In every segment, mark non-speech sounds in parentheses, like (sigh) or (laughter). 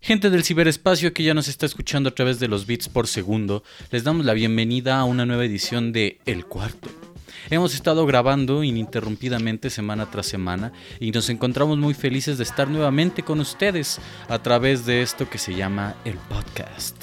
Gente del ciberespacio que ya nos está escuchando a través de los bits por segundo, les damos la bienvenida a una nueva edición de El Cuarto. Hemos estado grabando ininterrumpidamente semana tras semana y nos encontramos muy felices de estar nuevamente con ustedes a través de esto que se llama el podcast.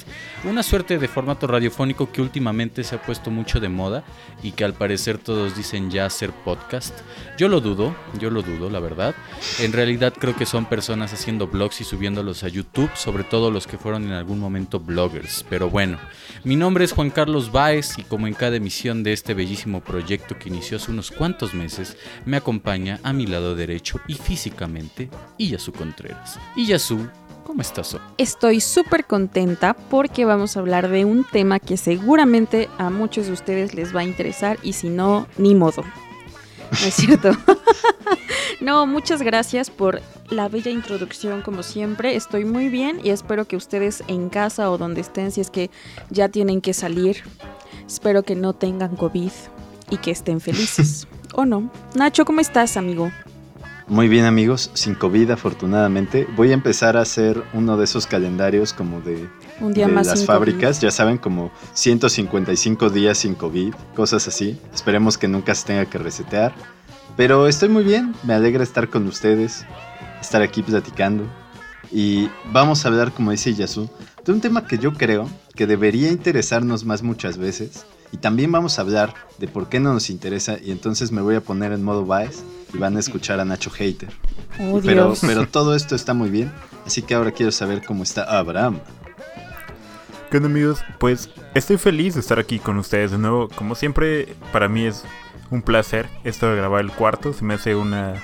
Una suerte de formato radiofónico que últimamente se ha puesto mucho de moda y que al parecer todos dicen ya ser podcast. Yo lo dudo, yo lo dudo, la verdad. En realidad creo que son personas haciendo blogs y subiéndolos a YouTube, sobre todo los que fueron en algún momento bloggers. Pero bueno, mi nombre es Juan Carlos Baez y como en cada emisión de este bellísimo proyecto que inició hace unos cuantos meses, me acompaña a mi lado derecho y físicamente Iyasu Contreras. Iyasu, ¿Cómo estás? Estoy súper contenta porque vamos a hablar de un tema que seguramente a muchos de ustedes les va a interesar y si no, ni modo. ¿No es cierto? (laughs) no, muchas gracias por la bella introducción como siempre. Estoy muy bien y espero que ustedes en casa o donde estén, si es que ya tienen que salir, espero que no tengan COVID y que estén felices. (laughs) ¿O no? Nacho, ¿cómo estás, amigo? Muy bien amigos, sin COVID afortunadamente. Voy a empezar a hacer uno de esos calendarios como de, Un día más las fábricas, ya saben, como 155 días sin COVID, cosas así. Esperemos que nunca se tenga que resetear. Pero estoy muy bien, me alegra estar con ustedes, estar aquí platicando. Y vamos a hablar, como dice Yasu, de un tema que yo creo que debería interesarnos más muchas veces. Y también vamos a hablar de por qué no nos interesa. Y entonces me voy a poner en modo Baez y van a escuchar a Nacho Hater. Oh, Pero, Dios. pero todo esto está muy bien. Así que ahora quiero saber cómo está Abraham. ¿Qué onda amigos? Pues estoy feliz de estar aquí con ustedes de nuevo. Como siempre, para mí es un placer esto de grabar el cuarto. Se me hace una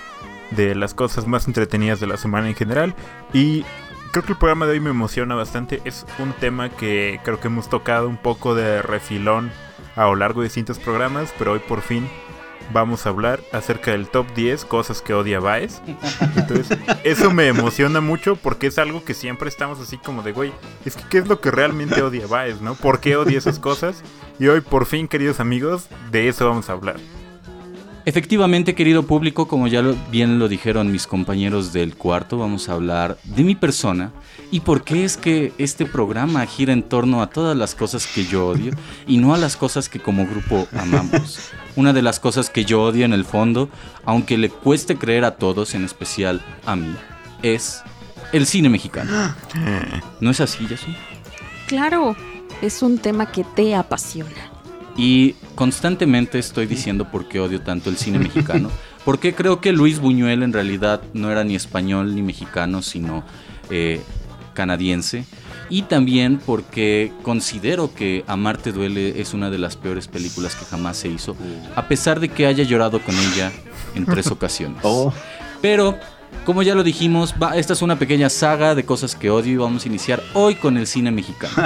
de las cosas más entretenidas de la semana en general. Y creo que el programa de hoy me emociona bastante. Es un tema que creo que hemos tocado un poco de refilón a lo largo de distintos programas. Pero hoy por fin vamos a hablar acerca del top 10 cosas que odia Baez. Entonces, eso me emociona mucho porque es algo que siempre estamos así como de, güey, es que ¿qué es lo que realmente odia Baez, no? ¿Por qué odia esas cosas? Y hoy, por fin, queridos amigos, de eso vamos a hablar. Efectivamente, querido público, como ya bien lo dijeron mis compañeros del cuarto, vamos a hablar de mi persona y por qué es que este programa gira en torno a todas las cosas que yo odio y no a las cosas que como grupo amamos. Una de las cosas que yo odio en el fondo, aunque le cueste creer a todos, en especial a mí, es el cine mexicano. ¿No es así, Yasu? Claro, es un tema que te apasiona. Y constantemente estoy diciendo por qué odio tanto el cine mexicano. Porque creo que Luis Buñuel en realidad no era ni español ni mexicano, sino eh, canadiense. Y también porque considero que Amarte Duele es una de las peores películas que jamás se hizo, a pesar de que haya llorado con ella en tres (laughs) ocasiones. Oh, Pero, como ya lo dijimos, va- esta es una pequeña saga de cosas que odio y vamos a iniciar hoy con el cine mexicano. (laughs)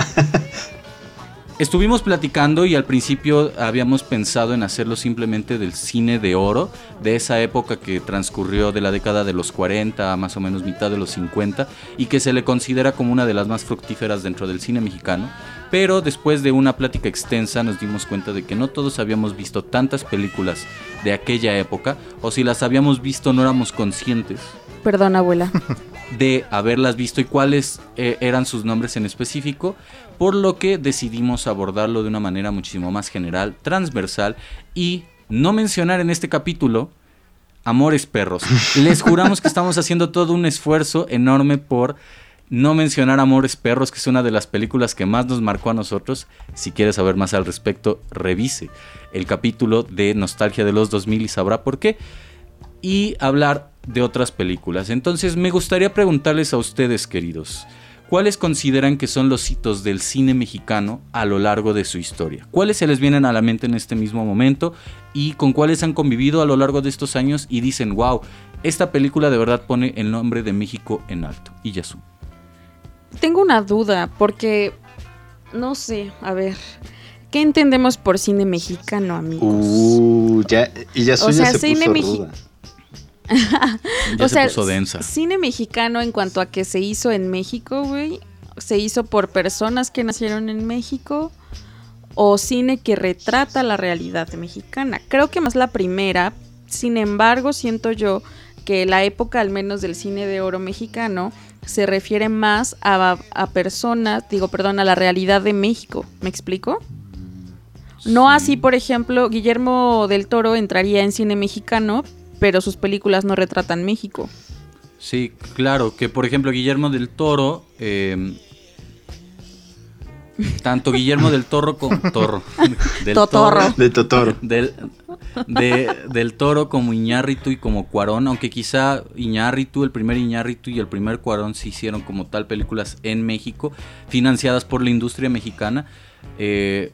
Estuvimos platicando y al principio habíamos pensado en hacerlo simplemente del cine de oro, de esa época que transcurrió de la década de los 40 a más o menos mitad de los 50 y que se le considera como una de las más fructíferas dentro del cine mexicano. Pero después de una plática extensa nos dimos cuenta de que no todos habíamos visto tantas películas de aquella época o si las habíamos visto no éramos conscientes Perdón, abuela. (laughs) de haberlas visto y cuáles eh, eran sus nombres en específico, por lo que decidimos abordarlo de una manera muchísimo más general, transversal y no mencionar en este capítulo Amores Perros. Les juramos que estamos haciendo todo un esfuerzo enorme por no mencionar Amores Perros, que es una de las películas que más nos marcó a nosotros. Si quieres saber más al respecto, revise el capítulo de Nostalgia de los 2000 y sabrá por qué y hablar de otras películas. Entonces me gustaría preguntarles a ustedes, queridos, ¿cuáles consideran que son los hitos del cine mexicano a lo largo de su historia? ¿Cuáles se les vienen a la mente en este mismo momento y con cuáles han convivido a lo largo de estos años y dicen, wow, esta película de verdad pone el nombre de México en alto? Y Yasu. Tengo una duda, porque no sé, a ver, ¿qué entendemos por cine mexicano, amigos? uh, ya, y ya O sea, se cine puso mexi- ruda. Ya o se sea, puso densa. cine mexicano en cuanto a que se hizo en México, güey, se hizo por personas que nacieron en México o cine que retrata la realidad mexicana. Creo que más la primera, sin embargo, siento yo que la época al menos del cine de oro mexicano se refiere más a, a personas, digo, perdón, a la realidad de México. ¿Me explico? No así, por ejemplo, Guillermo del Toro entraría en cine mexicano, pero sus películas no retratan México. Sí, claro, que por ejemplo Guillermo del Toro, eh, tanto Guillermo del Toro como Toro, del (laughs) Totorro. Toro, De Totoro. del, de- del Toro como Iñárritu y como Cuarón, aunque quizá Iñárritu, el primer Iñárritu y el primer Cuarón se hicieron como tal películas en México, financiadas por la industria mexicana, eh,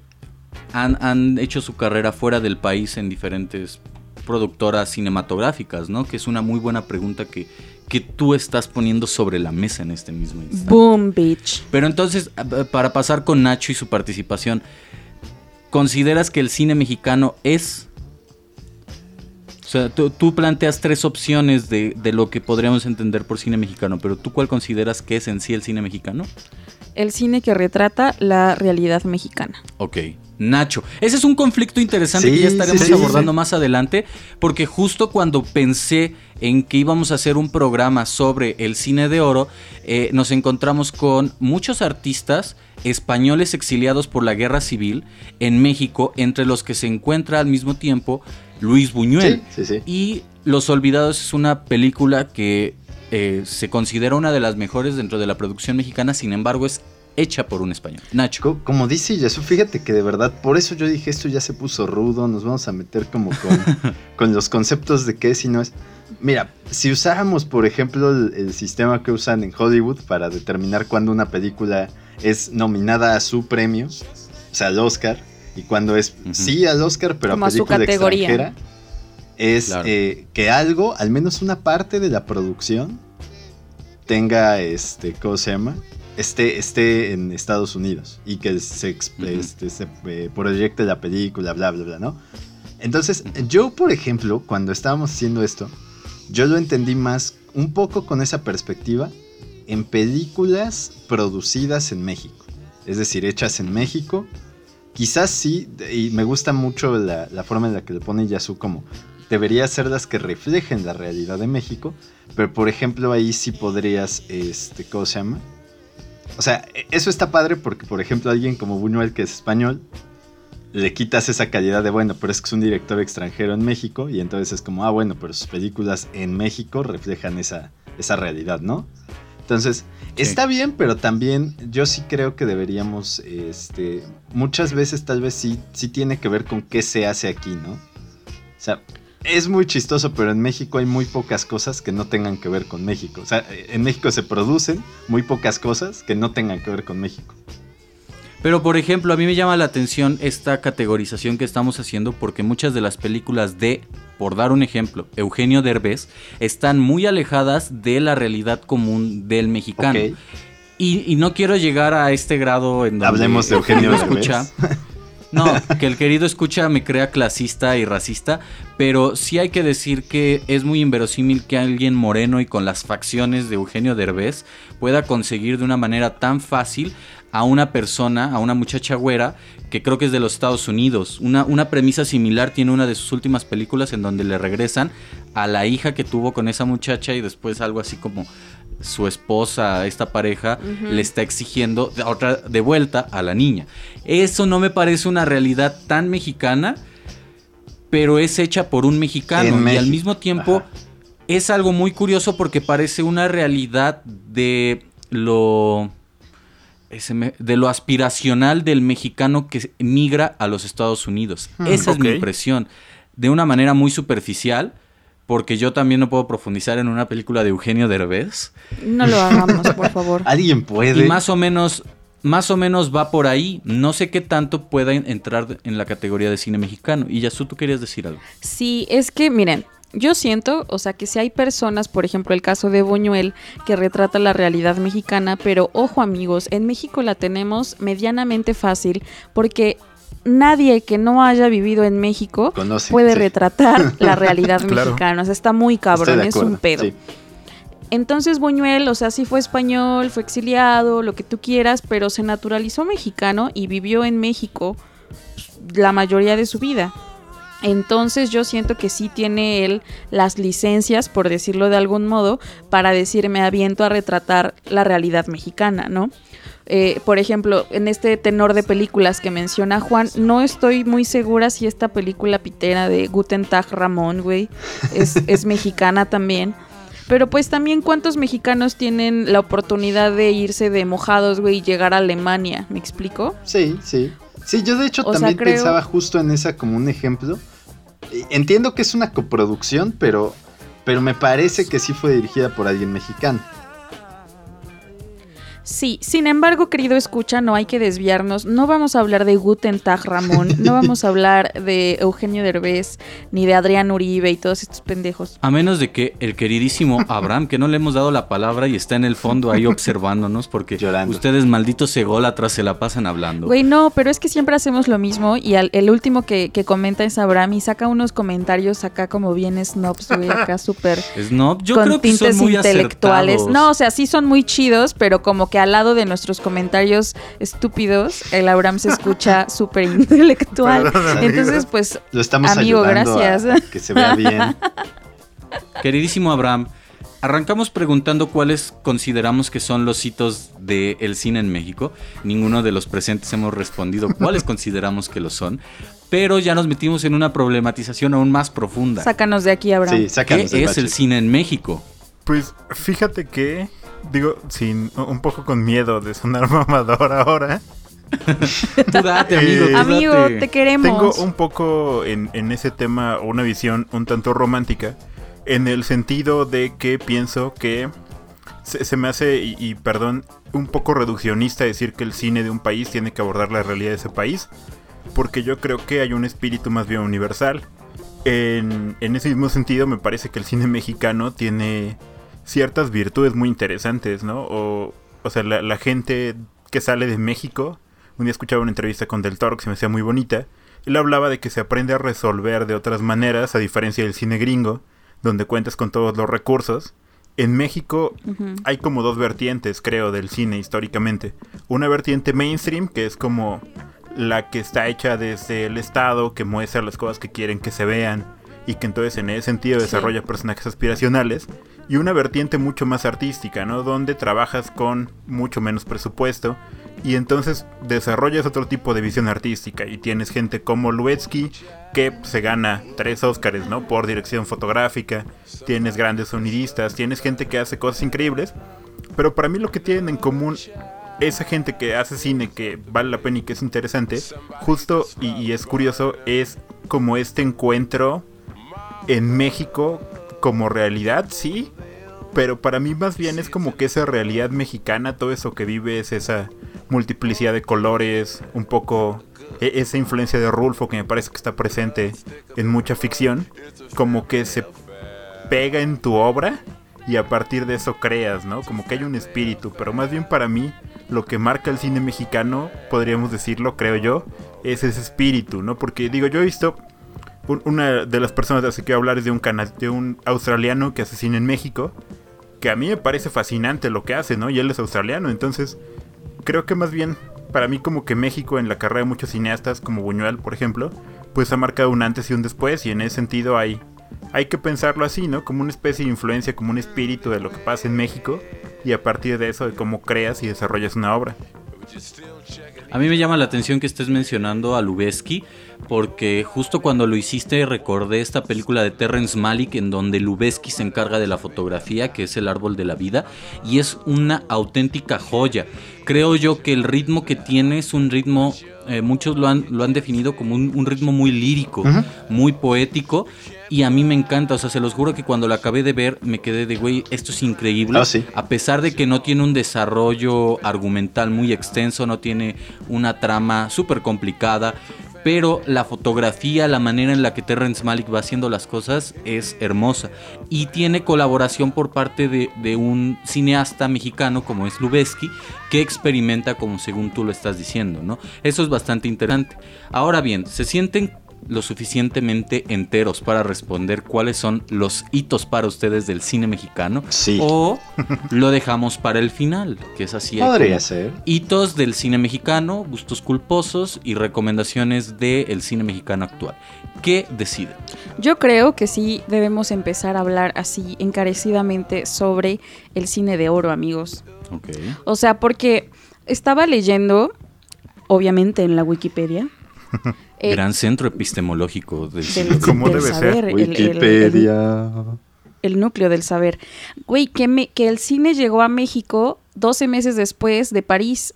han, han hecho su carrera fuera del país en diferentes productoras cinematográficas, ¿no? Que es una muy buena pregunta que, que tú estás poniendo sobre la mesa en este mismo instante. Boom, bitch. Pero entonces, para pasar con Nacho y su participación, ¿consideras que el cine mexicano es... O sea, tú, tú planteas tres opciones de, de lo que podríamos entender por cine mexicano, pero ¿tú cuál consideras que es en sí el cine mexicano? El cine que retrata la realidad mexicana. Ok. Nacho, ese es un conflicto interesante Sí, que ya estaremos sí, sí, abordando más adelante, porque justo cuando pensé en que íbamos a hacer un programa sobre el cine de oro, eh, nos encontramos con muchos artistas españoles exiliados por la guerra civil en México, entre los que se encuentra al mismo tiempo Luis Buñuel. Y Los Olvidados es una película que eh, se considera una de las mejores dentro de la producción mexicana, sin embargo es hecha por un español. Nacho. Co- Como dice Jesús, fíjate que de verdad, por eso yo dije, esto ya se puso rudo, nos vamos a meter como con, (laughs) con los conceptos de qué es y no es. Mira, si usáramos, por ejemplo, el, el sistema que usan en Hollywood para determinar cuándo una película es nominada a su premio, o sea, al Oscar, y cuando es sí al Oscar, pero Como a a su película categoría. extranjera, es Claro. eh, que algo, al menos una parte de la producción, tenga, este, ¿cómo se llama? Esté, esté en Estados Unidos y que se, este, se eh, proyecte la película, bla, bla, bla, ¿no? Entonces, yo, por ejemplo, cuando estábamos haciendo esto, yo lo entendí más un poco con esa perspectiva en películas producidas en México. Es decir, hechas en México. Quizás sí, y me gusta mucho la, la forma en la que le pone Yasu como debería ser las que reflejen la realidad de México, pero por ejemplo ahí sí podrías, este, ¿cómo se llama? O sea, e- eso está padre porque, por ejemplo, alguien como Buñuel, que es español, le quitas esa calidad de, bueno, pero es que es un director extranjero en México, y entonces es como, ah, bueno, pero sus películas en México reflejan esa, esa realidad, ¿no? Entonces, Sí. está bien, pero también yo sí creo que deberíamos, este, muchas veces tal vez sí, sí tiene que ver con qué se hace aquí, ¿no? O sea, es muy chistoso, pero en México hay muy pocas cosas que no tengan que ver con México. O sea, en México se producen muy pocas cosas que no tengan que ver con México. Pero por ejemplo, a mí me llama la atención esta categorización que estamos haciendo porque muchas de las películas de, por dar un ejemplo, Eugenio Derbez, están muy alejadas de la realidad común del mexicano. Y, y no quiero llegar a este grado en donde Hablemos de Eugenio Derbez. escucha. (laughs) No, que el querido escucha me crea clasista y racista, pero sí hay que decir que es muy inverosímil que alguien moreno y con las facciones de Eugenio Derbez pueda conseguir de una manera tan fácil a una persona, a una muchacha güera, que creo que es de los Estados Unidos. Una, una premisa similar tiene una de sus últimas películas en donde le regresan a la hija que tuvo con esa muchacha y después algo así como su esposa, esta pareja, le está exigiendo de, otra, de vuelta a la niña. Eso no me parece una realidad tan mexicana, pero es hecha por un mexicano En y al mismo tiempo Ajá. es algo muy curioso porque parece una realidad de lo de lo aspiracional del mexicano que migra a los Estados Unidos. Hmm, Esa es mi impresión. De una manera muy superficial, porque yo también no puedo profundizar en una película de Eugenio Derbez. No lo hagamos, por (laughs) favor. Alguien puede. Y más o menos, más o menos va por ahí. No sé qué tanto pueda en- entrar en la categoría de cine mexicano. Y Yasu, tú querías decir algo. Sí, es que, miren, yo siento, o sea, que si hay personas, por ejemplo, el caso de Buñuel, que retrata la realidad mexicana, pero ojo amigos, en México la tenemos medianamente fácil porque nadie que no haya vivido en México Conoce, puede sí. retratar (laughs) la realidad Claro. mexicana. O sea, está muy cabrón, es un pedo. sí. Entonces Buñuel, o sea, sí fue español, fue exiliado, lo que tú quieras, pero se naturalizó mexicano y vivió en México la mayoría de su vida. Entonces yo siento que sí tiene él las licencias, por decirlo de algún modo, para decirme aviento a retratar la realidad mexicana, ¿no? Eh, por ejemplo, en este tenor de películas que menciona Juan, no estoy muy segura si esta película pitera de Guten Tag Ramón, güey, es, (laughs) es mexicana también. Pero pues también cuántos mexicanos tienen la oportunidad de irse de mojados, güey, y llegar a Alemania, ¿me explico? Sí, sí. Sí, yo de hecho O sea, también creo- pensaba justo en esa como un ejemplo. Entiendo que es una coproducción, pero, pero me parece que sí fue dirigida por alguien mexicano. Sí, sin embargo, querido escucha, no hay que desviarnos. No vamos a hablar de Guten Tag Ramón, no (laughs) vamos a hablar de Eugenio Derbez, ni de Adrián Uribe y todos estos pendejos. A menos de que el queridísimo (laughs) Abraham, que no le hemos dado la palabra y está en el fondo ahí (laughs) observándonos, porque Llorando. ustedes malditos sególatras se la pasan hablando. Güey, no, pero es que siempre hacemos lo mismo y al- el último que, que comenta es Abraham y saca unos comentarios acá como bien snobs, güey, acá súper Snob, yo con creo que tintes son muy intelectuales. acertados. No, o sea, sí son muy chidos, pero como que al lado de nuestros comentarios estúpidos, el Abraham se escucha (laughs) súper intelectual. Perdón. Entonces, pues, Lo estamos Amigo, gracias. a que se vea bien. (laughs) Queridísimo Abraham, arrancamos preguntando cuáles consideramos que son los hitos del cine en México. Ninguno de los presentes hemos respondido cuáles (laughs) consideramos que lo son, pero ya nos metimos en una problematización aún más profunda. sácanos de aquí, Abraham. Sí, ¿Qué sácanos del es bache. el cine en México? Pues fíjate que, digo, sin un poco con miedo de sonar (laughs) mamador ahora, Tú date, amigo. tú Amigo, date. te queremos. tengo un poco en, en ese tema una visión un tanto romántica, en el sentido de que pienso que se, se me hace, y, y perdón, un poco reduccionista decir que el cine de un país tiene que abordar la realidad de ese país, porque yo creo que hay un espíritu más bien universal. En, en ese mismo sentido, me parece que el cine mexicano tiene ciertas virtudes muy interesantes, ¿no? O, o sea, la, la gente que sale de México, un día escuchaba una entrevista con Del Toro que se me hacía muy bonita, él hablaba de que se aprende a resolver de otras maneras, a diferencia del cine gringo, donde cuentas con todos los recursos. En México hay como dos vertientes, creo, del cine históricamente. Una vertiente mainstream, que es como la que está hecha desde el Estado, que muestra las cosas que quieren que se vean y que entonces en ese sentido Sí. desarrolla personajes aspiracionales. Y una vertiente mucho más artística, ¿no? Donde trabajas con mucho menos presupuesto y entonces desarrollas otro tipo de visión artística y tienes gente como Luetsky que se gana tres Óscares, ¿no? Por dirección fotográfica, tienes grandes sonidistas, tienes gente que hace cosas increíbles, pero para mí lo que tienen en común esa gente que hace cine que vale la pena y que es interesante, justo y, y es curioso, es como este encuentro en México como realidad, sí, pero para mí más bien es como que esa realidad mexicana, todo eso que vive es esa multiplicidad de colores, un poco e- esa influencia de Rulfo que me parece que está presente en mucha ficción, como que se pega en tu obra y a partir de eso creas, ¿no? Como que hay un espíritu, pero más bien para mí lo que marca el cine mexicano, podríamos decirlo, creo yo, es ese espíritu, ¿no? Porque digo, yo he visto una de las personas de las que quiero hablar es de un de un australiano que hace cine en México, que a mí me parece fascinante lo que hace, ¿no? Y él es australiano, entonces creo que más bien para mí como que México en la carrera de muchos cineastas como Buñuel, por ejemplo, pues ha marcado un antes y un después y en ese sentido hay hay que pensarlo así, ¿no? Como una especie de influencia, como un espíritu de lo que pasa en México y a partir de eso de cómo creas y desarrollas una obra. A mí me llama la atención que estés mencionando a Lubeski, porque justo cuando lo hiciste recordé esta película de Terrence Malick en donde Lubeski se encarga de la fotografía, que es El árbol de la vida, y es una auténtica joya. Creo yo que el ritmo que tiene es un ritmo, eh, muchos lo han, lo han definido como un, un ritmo muy lírico, muy poético, y a mí me encanta, o sea, se los juro que cuando la acabé de ver me quedé de, güey, esto es increíble. Ah, sí. A pesar de que no tiene un desarrollo argumental muy extenso, no tiene una trama súper complicada, pero la fotografía, la manera en la que Terrence Malick va haciendo las cosas es hermosa. Y tiene colaboración por parte de, un cineasta mexicano como es Lubeski, que experimenta como según tú lo estás diciendo, ¿no? Eso es bastante interesante. Ahora bien, se sienten lo suficientemente enteros para responder cuáles son los hitos para ustedes del cine mexicano? Sí. ¿O (laughs) lo dejamos para el final? Que es así. Podría ser. Hitos del cine mexicano, gustos culposos y recomendaciones del cine mexicano actual. ¿Qué deciden? Yo creo que sí debemos empezar a hablar así encarecidamente sobre el cine de oro, amigos. Ok. O sea, porque estaba leyendo, obviamente en la Wikipedia. (laughs) eh, Gran centro epistemológico del del, del debe ser. saber, el- el- el- Wikipedia. el núcleo del saber. Güey, que, me- que el cine llegó a México 12 meses después de París.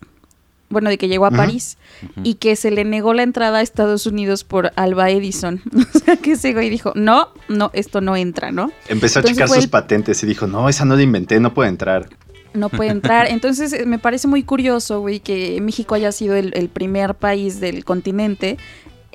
Bueno, de que llegó a. París. Y que se le negó la entrada a Estados Unidos por Alba Edison. (laughs) o sea, que ese güey dijo, no, no, esto no entra, ¿no? Empezó a checar sus el- patentes y dijo, no, esa no la inventé, no puede entrar. No puede entrar. (laughs) Entonces, eh, me parece muy curioso, güey, que México haya sido el, el primer país del continente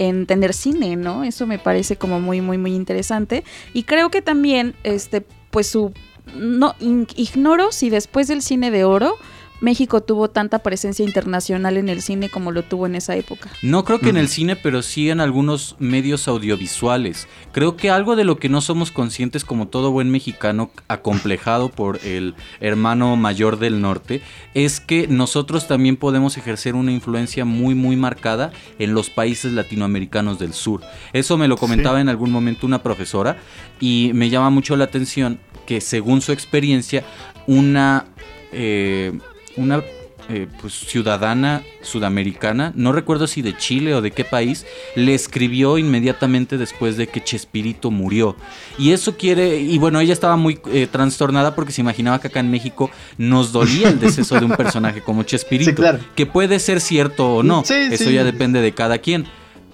en tener cine, ¿no? Eso me parece como muy, muy, muy interesante. Y creo que también, este, pues su... No, ignoro si después del cine de oro, México tuvo tanta presencia internacional en el cine como lo tuvo en esa época. No creo que en el cine, pero sí en algunos medios audiovisuales. Creo que algo de lo que no somos conscientes como todo buen mexicano acomplejado por el hermano mayor del norte es que nosotros también podemos ejercer una influencia muy muy marcada en los países latinoamericanos del sur. Eso me lo comentaba Sí. en algún momento una profesora y me llama mucho la atención que según su experiencia una eh, una eh, pues, ciudadana sudamericana, no recuerdo si de Chile o de qué país, le escribió inmediatamente después de que Chespirito murió. Y eso quiere, y bueno, ella estaba muy eh, trastornada porque se imaginaba que acá en México nos dolía el deceso de un personaje como Chespirito. Sí, claro. Que puede ser cierto o no, Sí, eso sí. ya depende de cada quien.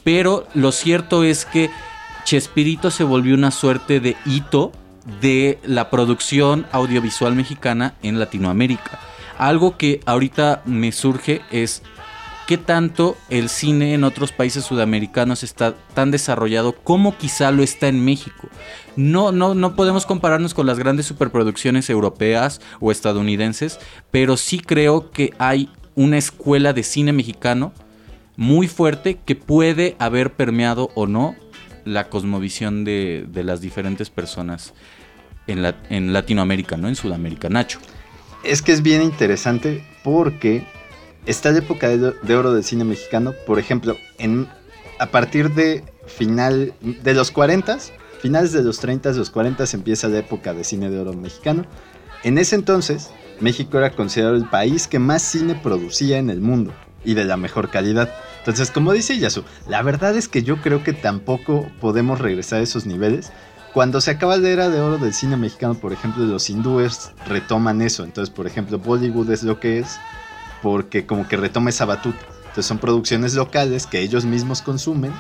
Pero lo cierto es que Chespirito se volvió una suerte de hito de la producción audiovisual mexicana en Latinoamérica. Algo que ahorita me surge es qué tanto el cine en otros países sudamericanos está tan desarrollado como quizá lo está en México. No, no, no podemos compararnos con las grandes superproducciones europeas o estadounidenses, pero sí creo que hay una escuela de cine mexicano muy fuerte que puede haber permeado o no la cosmovisión de, de las diferentes personas en, la- en Latinoamérica, ¿no? En Sudamérica. Nacho. Es que es bien interesante porque está la época de, oro del cine mexicano, por ejemplo, en, a partir de final de los 40, finales de los 30, los 40 empieza la época de cine de oro mexicano. En ese entonces, México era considerado el país que más cine producía en el mundo y de la mejor calidad. Entonces, como dice Yasu, la verdad es que yo creo que tampoco podemos regresar a esos niveles. Cuando se acaba la era de oro del cine mexicano, por ejemplo, los hindúes retoman eso. Entonces, por ejemplo, Bollywood es lo que es porque como que retoma esa batuta. Entonces son producciones locales que ellos mismos consumen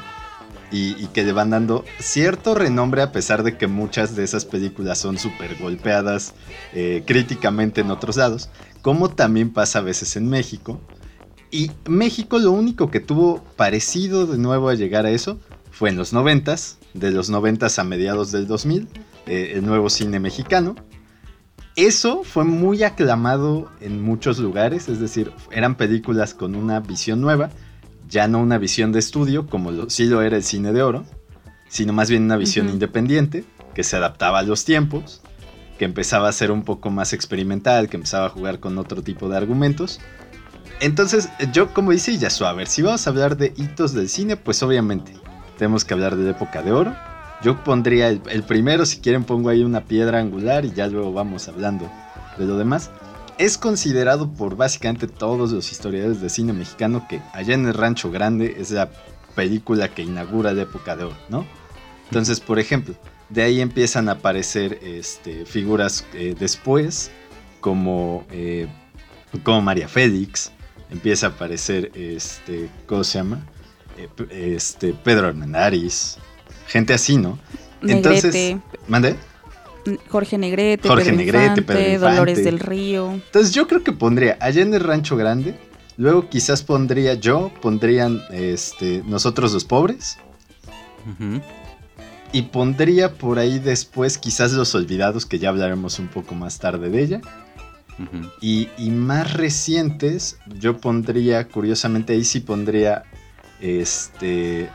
y, que le van dando cierto renombre a pesar de que muchas de esas películas son súper golpeadas eh, críticamente en otros lados, como también pasa a veces en México. Y México lo único que tuvo parecido de nuevo a llegar a eso fue en los 90s, de los 90s a mediados del 2000, eh, el nuevo cine mexicano. Eso fue muy aclamado en muchos lugares, es decir, eran películas con una visión nueva, ya no una visión de estudio como lo, sí lo era el cine de oro, sino más bien una visión independiente que se adaptaba a los tiempos, que empezaba a ser un poco más experimental, que empezaba a jugar con otro tipo de argumentos. Entonces, yo como dice Yasu, a ver, si vamos a hablar de hitos del cine, pues obviamente tenemos que hablar de la época de oro. Yo pondría el, primero, si quieren pongo ahí una piedra angular y ya luego vamos hablando de lo demás. Es considerado por básicamente todos los historiadores de cine mexicano que allá en el Rancho Grande es la película que inaugura la época de oro, ¿no? Entonces, por ejemplo, de ahí empiezan a aparecer este, figuras eh, después, como, eh, como María Félix, empieza a aparecer, este, ¿cómo se llama? Eh, este, Pedro Armendáriz, gente así, ¿no? Negrete, ¿Mande? Jorge Negrete, Jorge Pedro Negrete, Infante, Pedro Infante. Dolores del Río. Entonces yo creo que pondría allá en el Rancho Grande, luego quizás pondría yo, pondrían este, nosotros los pobres, y pondría por ahí después quizás los olvidados, que ya hablaremos un poco más tarde de ella. Y, y más recientes, yo pondría, curiosamente ahí sí pondría, este,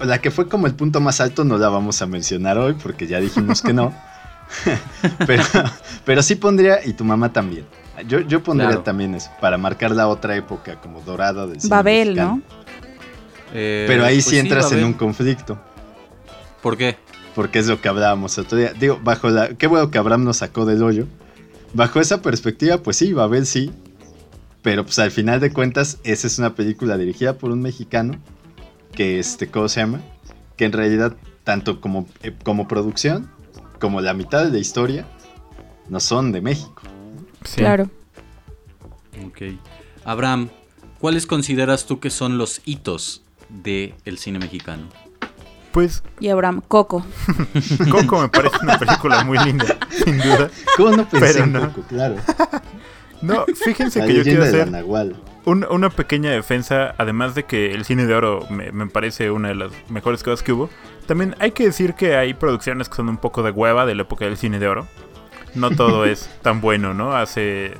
la que fue como el punto más alto no la vamos a mencionar hoy porque ya dijimos que no. (laughs) (laughs) pero, pero sí pondría, y tu mamá también. Yo, yo pondría Claro. también eso, para marcar la otra época como dorada del cine Babel, mexicano. ¿no? Eh, Pero ahí pues sí entras en un conflicto, ¿Por qué? porque es lo que hablábamos otro día. Digo, bajo la... Qué bueno que Abraham nos sacó del hoyo. Bajo esa perspectiva, pues sí, Babel sí. Pero pues al final de cuentas, esa es una película dirigida por un mexicano que, este, ¿cómo se llama? Que en realidad, tanto como, eh, como producción, como la mitad de la historia, no son de México. Sí. Claro. Ok. Abraham, ¿cuáles consideras tú que son los hitos del cine mexicano? Pues Y Abraham, Coco. (laughs) Coco me parece una película muy linda, sin duda. ¿Cómo no pensé Pero un no. poco? Claro. (laughs) No, (laughs) fíjense que yo quiero hacer un- una pequeña defensa, además de que el cine de oro me, me parece una de las mejores cosas que hubo. También hay que decir que hay producciones que son un poco de hueva de la época del cine de oro. No todo (laughs) es tan bueno, ¿no? Hace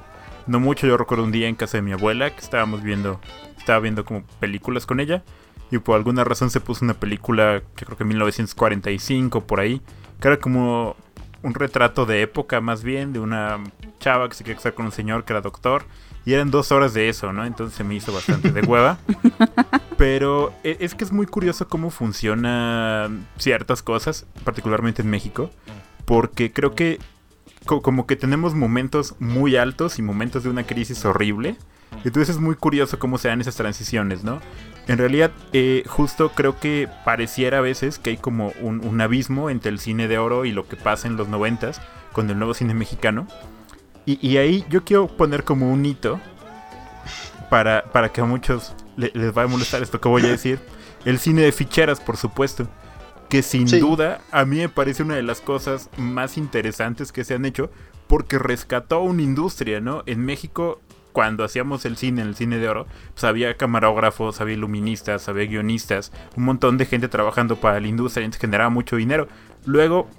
no mucho yo recuerdo un día en casa de mi abuela que estábamos viendo, estaba viendo como películas con ella y por alguna razón se puso una película, que creo que 1945 por ahí, que era como un retrato de época más bien de una chava que se quería casar con un señor que era doctor y eran dos horas de eso, ¿no? Entonces se me hizo bastante de hueva. (laughs) Pero e- es que es muy curioso cómo funcionan ciertas cosas, particularmente en México, porque creo que co- como que tenemos momentos muy altos y momentos de una crisis horrible. Entonces es muy curioso cómo se dan esas transiciones, ¿no? En realidad, eh, justo creo que pareciera a veces que hay como un, un abismo entre el cine de oro y lo que pasa en los noventas con el nuevo cine mexicano. Y, y ahí yo quiero poner como un hito para, para que a muchos le- les va a molestar esto que voy a decir. El cine de ficheras, por supuesto. Que sin Sí. duda a mí me parece una de las cosas más interesantes que se han hecho porque rescató una industria, ¿no? En México, cuando hacíamos el cine, el cine de oro, pues había camarógrafos, había iluministas, había guionistas, un montón de gente trabajando para la industria y entonces generaba mucho dinero. Luego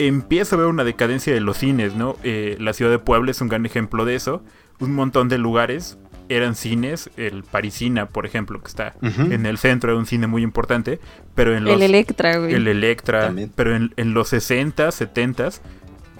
empieza a ver una decadencia de los cines, ¿no? Eh, la ciudad de Puebla es un gran ejemplo de eso. Un montón de lugares eran cines, el Parisina, por ejemplo, que está en el centro, era un cine muy importante, pero en los... El Electra, güey. El Electra, También. pero en, en los 60, 70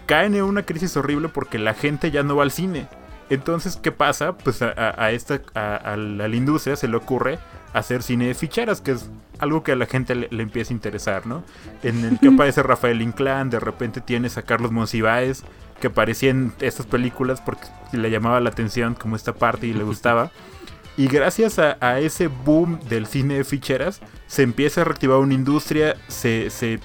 caen en una crisis horrible porque la gente ya no va al cine. Entonces, ¿qué pasa? Pues a, esta a, a la, industria se le ocurre hacer cine de ficheras, que es algo que a la gente le, le empieza a interesar, ¿no? En el que aparece Rafael Inclán, de repente tienes a Carlos Monsiváis, que aparecía en estas películas porque le llamaba la atención como esta parte y le gustaba. Y gracias a, a ese boom del cine de ficheras, se empieza a reactivar una industria, se, se-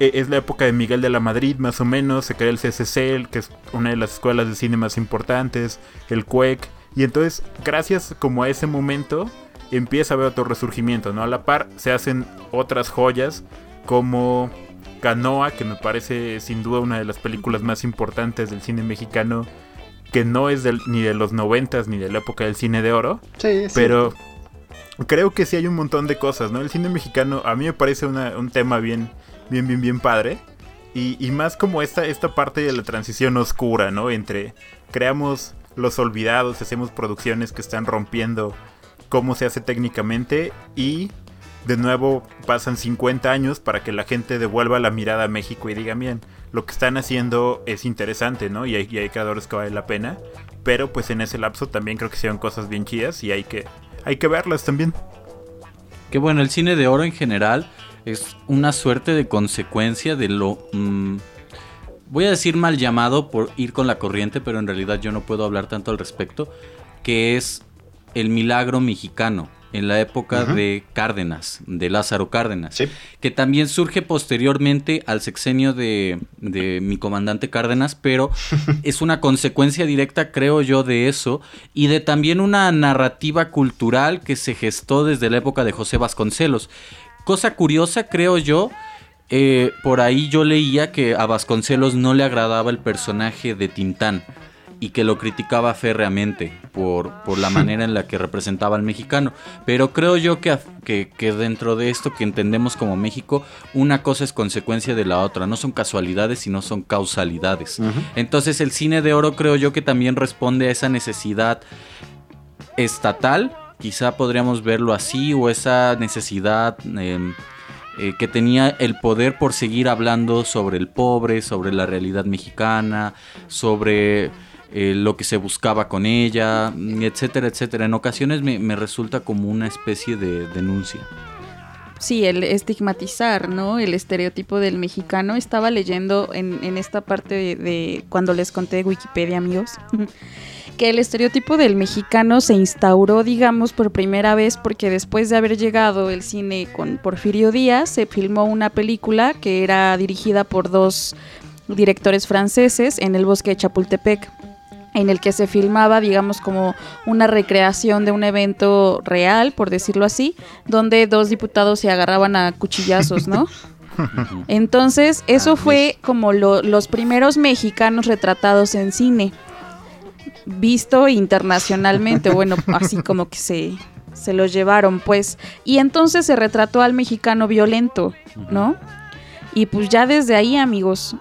es la época de Miguel de la Madrid más o menos, se crea el CCC, que es una de las escuelas de cine más importantes, el CUEC, y entonces gracias como a ese momento empieza a haber otro resurgimiento, ¿no? A la par se hacen otras joyas como Canoa, que me parece sin duda una de las películas más importantes del cine mexicano, que no es del- ni de los noventas ni de la época del cine de oro, Sí, sí. pero creo que sí hay un montón de cosas, ¿no? El cine mexicano a mí me parece una- un tema bien, bien, bien, bien padre. Y, y más como esta, esta parte de la transición oscura, ¿no? Entre creamos los olvidados, hacemos producciones que están rompiendo cómo se hace técnicamente y de nuevo pasan 50 años para que la gente devuelva la mirada a México y diga, bien, lo que están haciendo es interesante, ¿no? Y hay, y hay creadores que vale la pena, pero pues en ese lapso también creo que hicieron cosas bien chidas y hay que, hay que verlas también. Que bueno, el cine de oro en general es una suerte de consecuencia de lo... mm, voy a decir mal llamado por ir con la corriente, pero en realidad yo no puedo hablar tanto al respecto, que es el milagro mexicano en la época de Cárdenas, de Lázaro Cárdenas, Sí. que también surge posteriormente al sexenio de, de mi comandante Cárdenas, pero (laughs) es una consecuencia directa, creo yo, de eso y de también una narrativa cultural que se gestó desde la época de José Vasconcelos. Cosa curiosa, creo yo, eh, por ahí yo leía que a Vasconcelos no le agradaba el personaje de Tintán y que lo criticaba férreamente por, por la (laughs) manera en la que representaba al mexicano. Pero creo yo que, que, que dentro de esto que entendemos como México, una cosa es consecuencia de la otra. No son casualidades, sino son causalidades. Entonces el cine de oro creo yo que también responde a esa necesidad estatal quizá podríamos verlo así o esa necesidad em, eh, que tenía el poder por seguir hablando sobre el pobre, sobre la realidad mexicana, sobre eh, lo que se buscaba con ella, etcétera, etcétera. En ocasiones me, me resulta como una especie de denuncia. Sí, el estigmatizar, ¿no? El estereotipo del mexicano. Estaba leyendo en, en esta parte de, de cuando les conté de Wikipedia, amigos, (laughs) que el estereotipo del mexicano se instauró, digamos, por primera vez porque después de haber llegado el cine con Porfirio Díaz, se filmó una película que era dirigida por dos directores franceses en el bosque de Chapultepec en el que se filmaba, digamos, como una recreación de un evento real, por decirlo así, donde dos diputados se agarraban a cuchillazos, ¿no? (laughs) Entonces, eso fue como lo- los primeros mexicanos retratados en cine, visto internacionalmente, (laughs) bueno, así como que se, se los llevaron, pues. Y entonces se retrató al mexicano violento, ¿no? Y pues ya desde ahí, amigos,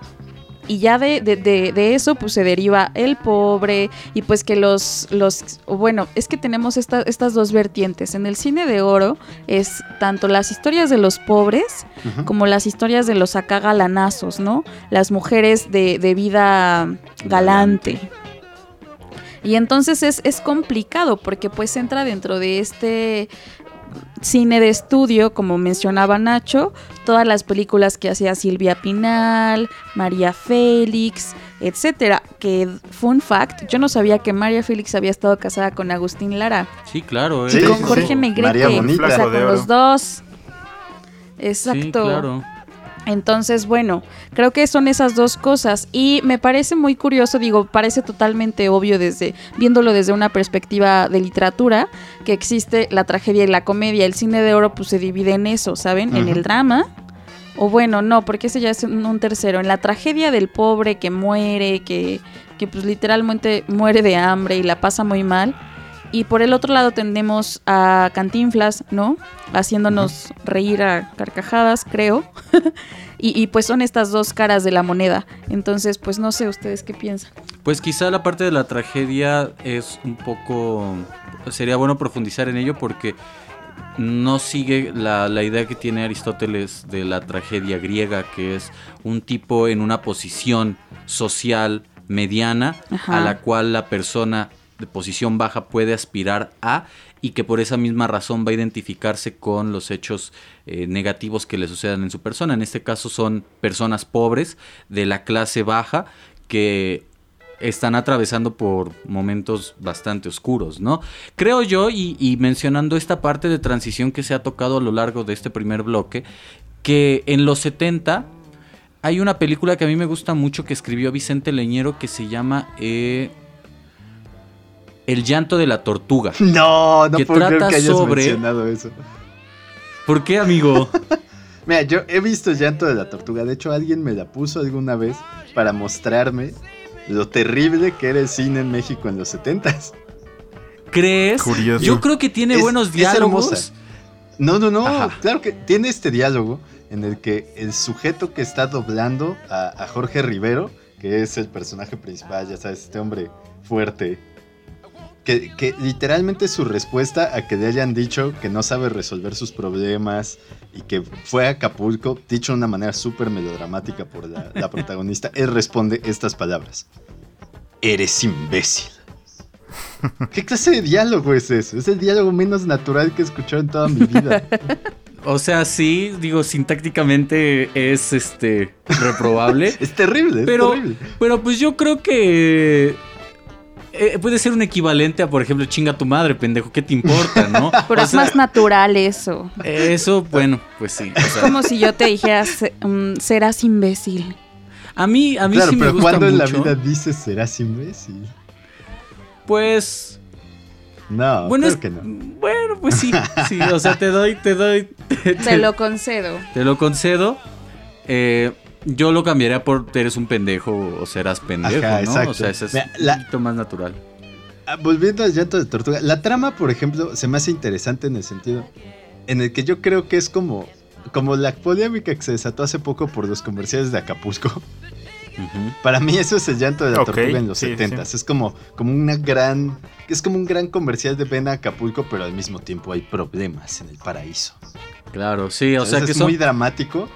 y ya de, de- de- de eso pues se deriva el pobre y pues que los, los bueno, es que tenemos esta- estas dos vertientes. En el cine de oro es tanto las historias de los pobres como las historias de los acá galanazos, ¿no? Las mujeres de, de vida galante. Y entonces es, es complicado porque pues entra dentro de este cine de estudio, como mencionaba Nacho, todas las películas que hacía Silvia Pinal, María Félix, etcétera. Que fun fact, yo no sabía que María Félix había estado casada con Agustín Lara Sí, claro. Sí, ¿eh? con sí, Jorge sí. Negrete, María o sea, con los dos. Exacto. Sí, claro. Entonces, bueno, creo que son esas dos cosas y me parece muy curioso, digo, parece totalmente obvio desde viéndolo desde una perspectiva de literatura que existe la tragedia y la comedia. El cine de oro pues se divide en eso, ¿saben? En el drama o bueno, no, porque ese ya es un, un tercero, en la tragedia del pobre que muere, que que pues literalmente muere de hambre y la pasa muy mal. Y por el otro lado tenemos a Cantinflas, ¿no? Haciéndonos reír a carcajadas, creo. (laughs) y, y, pues son estas dos caras de la moneda. Entonces, pues no sé ustedes qué piensan. Pues quizá la parte de la tragedia es un poco... Sería bueno profundizar en ello porque no sigue la, la idea que tiene Aristóteles de la tragedia griega, que es un tipo en una posición social mediana Ajá. a la cual la persona de posición baja puede aspirar a y que por esa misma razón va a identificarse con los hechos eh, negativos que le sucedan en su persona. En este caso son personas pobres de la clase baja que están atravesando por momentos bastante oscuros, ¿no? Creo yo, y, mencionando esta parte de transición que se ha tocado a lo largo de este primer bloque, que en los 70 hay una película que a mí me gusta mucho que escribió Vicente Leñero que se llama eh, El llanto de la tortuga. No, no que puedo creer que hayas sobre- mencionado eso. ¿Por qué, amigo? (laughs) Mira, yo he visto el llanto de la tortuga. De hecho, alguien me la puso alguna vez para mostrarme lo terrible que era el cine en México en los 70 ¿Crees? Curioso. Yo creo que tiene Es- buenos es diálogos. hermosa. No, no, no. Ajá. Claro que tiene este diálogo en el que el sujeto que está doblando a, a Jorge Rivero, que es el personaje principal, ya sabes, este hombre fuerte, que, que literalmente su respuesta a que le hayan dicho que no sabe resolver sus problemas y que fue a Acapulco, dicho de una manera súper melodramática por la, la (laughs) protagonista, él responde estas palabras. Eres imbécil. (laughs) ¿Qué clase de diálogo es eso? Es el diálogo menos natural que he escuchado en toda mi vida. (laughs) O sea, sí, digo, sintácticamente es este reprobable. Es terrible, es Pero- terrible. Pero pues yo creo que eh, puede ser un equivalente a, por ejemplo, chinga tu madre, pendejo, ¿qué te importa, no? (laughs) Pero O es sea, más natural eso. Eso, bueno, pues sí. o sea, Como si yo te dijera, "Se- mm, serás imbécil. a mí, a mí Claro, sí me pero gusta cuando en la mucho. vida dices serás imbécil? Pues, No, bueno, es- que no. bueno, pues sí, sí, o sea, te doy, te doy, te, Te lo concedo. te lo concedo. Eh, yo lo cambiaría por eres un pendejo o serás pendejo, Ajá, ¿no? exacto. O sea, eso es Mira, un la- poquito más natural. Ah, Volviendo al llanto de tortuga, la trama, por ejemplo, se me hace interesante en el sentido en el que yo creo que es como, como la polémica que se desató hace poco por los comerciales de Acapulco. Para mí eso es el llanto de la tortuga en los sí, 70 sí. Es como, como una gran. Es como un gran comercial de ven a Acapulco, pero al mismo tiempo hay problemas en el paraíso. Claro, sí, o sea Entonces que es son, muy dramático.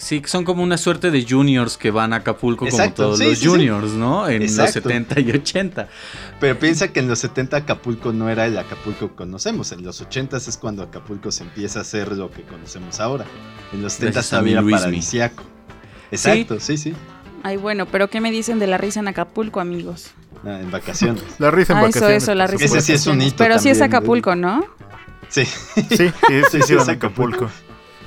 Sí, que son como una suerte de juniors que van a Acapulco Exacto, como todos sí, los sí, sí. juniors, ¿no? En los Exacto. 70 y 80. Pero piensa que en los 70 Acapulco no era el Acapulco que conocemos. En los 80 es cuando Acapulco se empieza a hacer lo que conocemos ahora. En los 70 Gracias a todavía paradisiaco. Exacto, sí, sí. Ay, bueno, pero ¿qué me dicen de la risa en Acapulco, amigos? Ah, en vacaciones. La risa en Ah, eso, vacaciones. eso, la por risa. en Ese sí es un hito Pero sí es también, Acapulco, ¿no? Sí. Sí, sí, sí, (laughs) Sí, sí, es a Acapulco.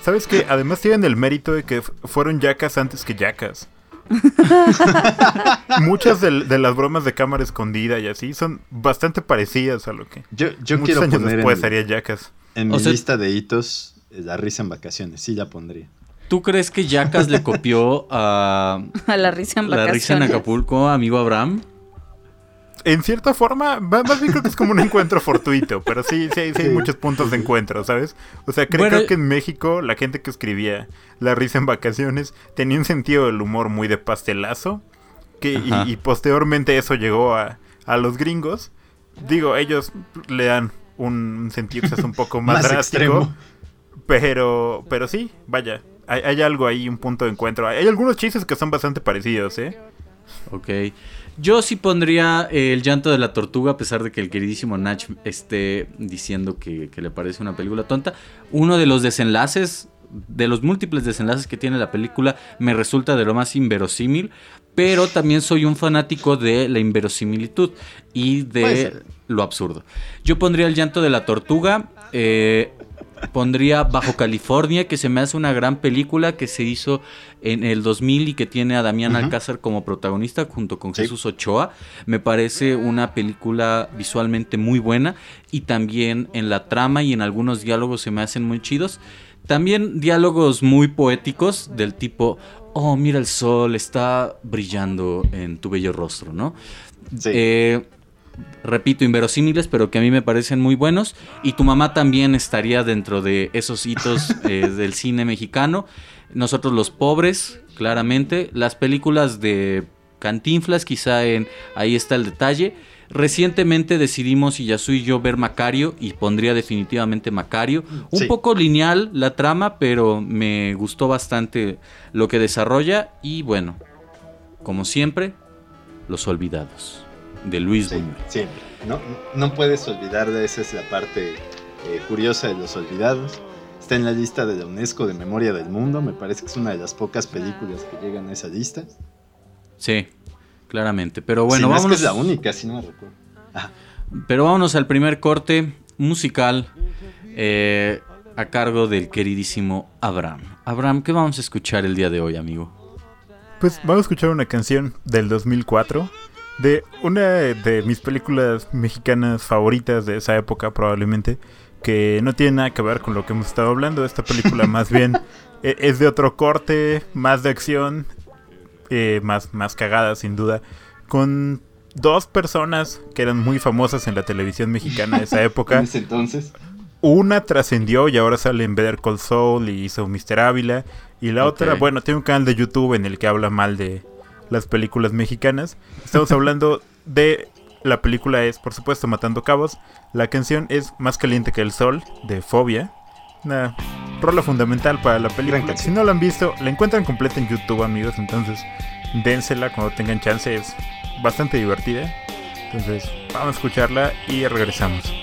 ¿Sabes qué? Además tienen el mérito de que fueron yacas antes que yacas. (laughs) Muchas de, las bromas de cámara escondida y así son bastante parecidas a lo que Yo, yo muchos quiero años poner después en, haría yacas. en O mi sea- lista de hitos eh, la risa en vacaciones. Sí, la pondría. ¿Tú crees que Jackas le copió a (laughs) A la risa en la vacaciones. risa en Acapulco, amigo Abraham? En cierta forma, ma- más bien creo que es como un encuentro fortuito, pero sí, sí, hay- sí hay Sí. muchos puntos de encuentro, ¿sabes? O sea, creo, Bueno, creo que en México la gente que escribía La risa en vacaciones tenía un sentido del humor muy de pastelazo, que, y posteriormente eso llegó a, a los gringos. Digo, ellos le dan un sentido quizás un poco (laughs) más, Más drástico, extremo. pero, pero sí, vaya, hay, hay algo ahí, un punto de encuentro. Hay algunos chistes que son bastante parecidos, ¿eh? Ok. Yo sí pondría eh, el llanto de la tortuga, a pesar de que el queridísimo Nach esté diciendo que, que le parece una película tonta. Uno de los desenlaces, de los múltiples desenlaces que tiene la película, me resulta de lo más inverosímil. Pero también soy un fanático de la inverosimilitud y de lo absurdo. Yo pondría el llanto de la tortuga. eh, pondría Bajo California, que se me hace una gran película que se hizo en el 2000 y que tiene a Damián. Alcázar como protagonista junto con Sí. Jesús Ochoa. Me parece una película visualmente muy buena y también en la trama y en algunos diálogos se me hacen muy chidos. También diálogos muy poéticos del tipo, oh, mira el sol, está brillando en tu bello rostro, ¿no? Sí. Eh, repito, inverosímiles, pero que a mí me parecen muy buenos. Y tu mamá también estaría dentro de esos hitos (laughs) eh, del cine mexicano. Nosotros los pobres, claramente. Las películas de Cantinflas, quizá en ahí está el detalle. Recientemente decidimos y Yasu y yo ver Macario y pondría definitivamente Macario. Un Sí. poco lineal la trama, pero me gustó bastante lo que desarrolla y bueno, como siempre, Los Olvidados de Luis Sí, Buñuel. siempre. No, no puedes olvidar de esa es la parte eh, curiosa de los olvidados. Está en la lista de la UNESCO de Memoria del Mundo. Me parece que es una de las pocas películas que llegan a esa lista. Sí, claramente. Pero bueno, si no es que vámonos, es la única, si no me recuerdo. Pero vámonos al primer corte musical eh, a cargo del queridísimo Abraham. Abraham, ¿qué vamos a escuchar el día de hoy, amigo? Pues vamos a escuchar una canción del 2004 de una de mis películas mexicanas favoritas de esa época probablemente que no tiene nada que ver con lo que hemos estado hablando. Esta película más bien (laughs) eh, es de otro corte, más de acción, eh, más, más cagada sin duda, con dos personas que eran muy famosas en la televisión mexicana de esa (laughs) En época. ese entonces. Una trascendió y ahora sale en Better Call Saul y hizo Mr. Ávila. Y la otra, bueno, tiene un canal de YouTube en el que habla mal de las películas mexicanas. Estamos hablando de la película es, por supuesto, Matando Cabos. La canción es Más caliente que el sol de Fobia. Una rola fundamental para la película. Si no la han visto, la encuentran completa en YouTube, amigos. Entonces, dénsela cuando tengan chance. Es bastante divertida. Entonces, vamos a escucharla y regresamos.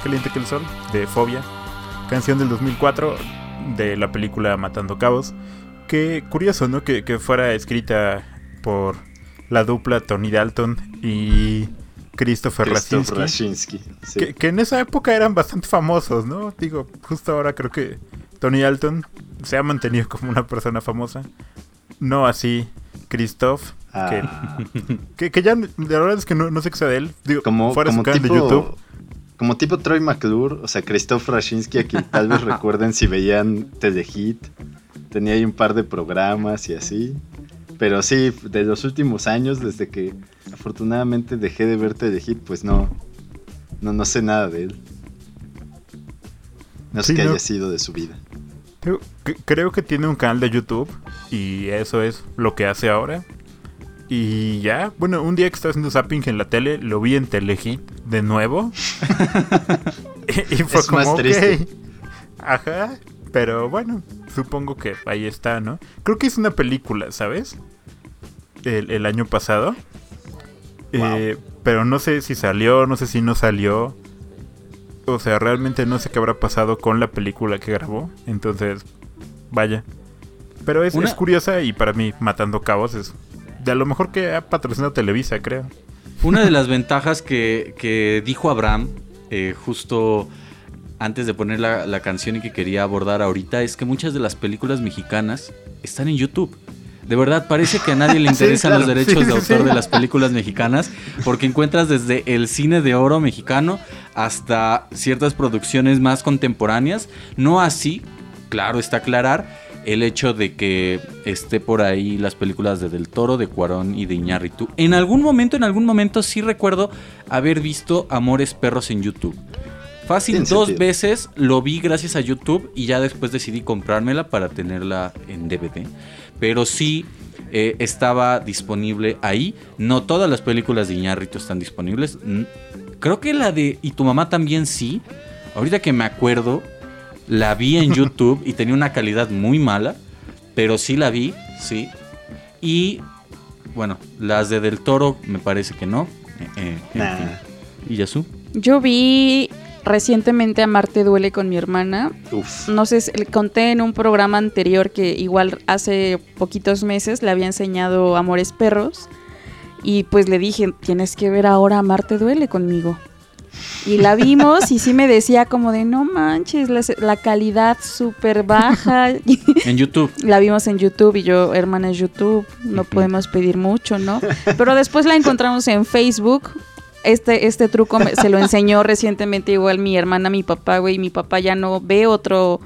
Más caliente que el sol, de Fobia, canción del 2004 de la película Matando Cabos. Que curioso, ¿no? Que, que fuera escrita por la dupla Tony Dalton y Christopher Christoph Rasinski. Raczynski, sí. Que, que en esa época eran bastante famosos, ¿no? Digo, justo ahora creo que Tony Dalton se ha mantenido como una persona famosa. No así Christoph, Ah, que, que ya la verdad es que no, no sé qué sea de él. Digo, como, fuera como su canal tipo, de YouTube. Como tipo Troy McClure, o sea, Christoph Raczynski, a quien tal vez (laughs) recuerden si veían Telehit. Tenía ahí un par de programas y así. Pero sí, de los últimos años, desde que afortunadamente dejé de ver Telehit, pues no, no, no sé nada de él. No sé Sí, qué no. haya sido de su vida. Creo que tiene un canal de YouTube y eso es lo que hace ahora. Y ya, bueno, un día que estaba haciendo zapping en la tele, lo vi en Telehit de nuevo. (laughs) (laughs) y, fue Es como, más triste. Ajá, pero bueno, supongo que ahí está, ¿no? Creo que es una película, ¿sabes? El, el año pasado. Eh, pero no sé si salió, no sé si no salió. O sea, realmente no sé qué habrá pasado con la película que grabó. Entonces, vaya. Pero es, Una- es curiosa y para mí, Matando Cabos es de a lo mejor que ha patrocinado Televisa, creo. Una de las ventajas que, que dijo Abraham, eh, justo antes de poner la, la canción y que quería abordar ahorita, es que muchas de las películas mexicanas están en YouTube. De verdad, parece que a nadie le (laughs) Sí, interesan claro. los derechos Sí, de autor sí. de las películas mexicanas, porque encuentras desde el cine de oro mexicano hasta ciertas producciones más contemporáneas. No así, claro, está aclarar, el hecho de que esté por ahí las películas de Del Toro, de Cuarón y de Iñárritu. En algún momento, en algún momento sí recuerdo haber visto Amores Perros en YouTube. Fácil, dos sentido. veces lo vi gracias a YouTube y ya después decidí comprármela para tenerla en DVD. Pero sí eh, estaba disponible ahí. No todas las películas de Iñárritu están disponibles. Mm, Creo que la de Y tu mamá también sí. Ahorita que me acuerdo, la vi en (laughs) YouTube y tenía una calidad muy mala. Pero sí la vi, sí. Y bueno, las de Del Toro me parece que no. Eh, eh, en Nah. fin. ¿Y Yasu? Yo vi recientemente a Marte Duele con mi hermana. Uf. No sé, si- le conté en un programa anterior que igual hace poquitos meses le había enseñado Amores Perros. Y pues le dije, tienes que ver ahora Marte Duele conmigo. Y la vimos y sí me decía como de, no manches, la, la calidad súper baja. (laughs) En YouTube. La vimos en YouTube y yo, hermana, es YouTube, no podemos pedir mucho, ¿no? Pero después la encontramos en Facebook. Este, este truco me- se lo enseñó recientemente igual mi hermana, mi papá, güey. Mi papá ya no ve otro,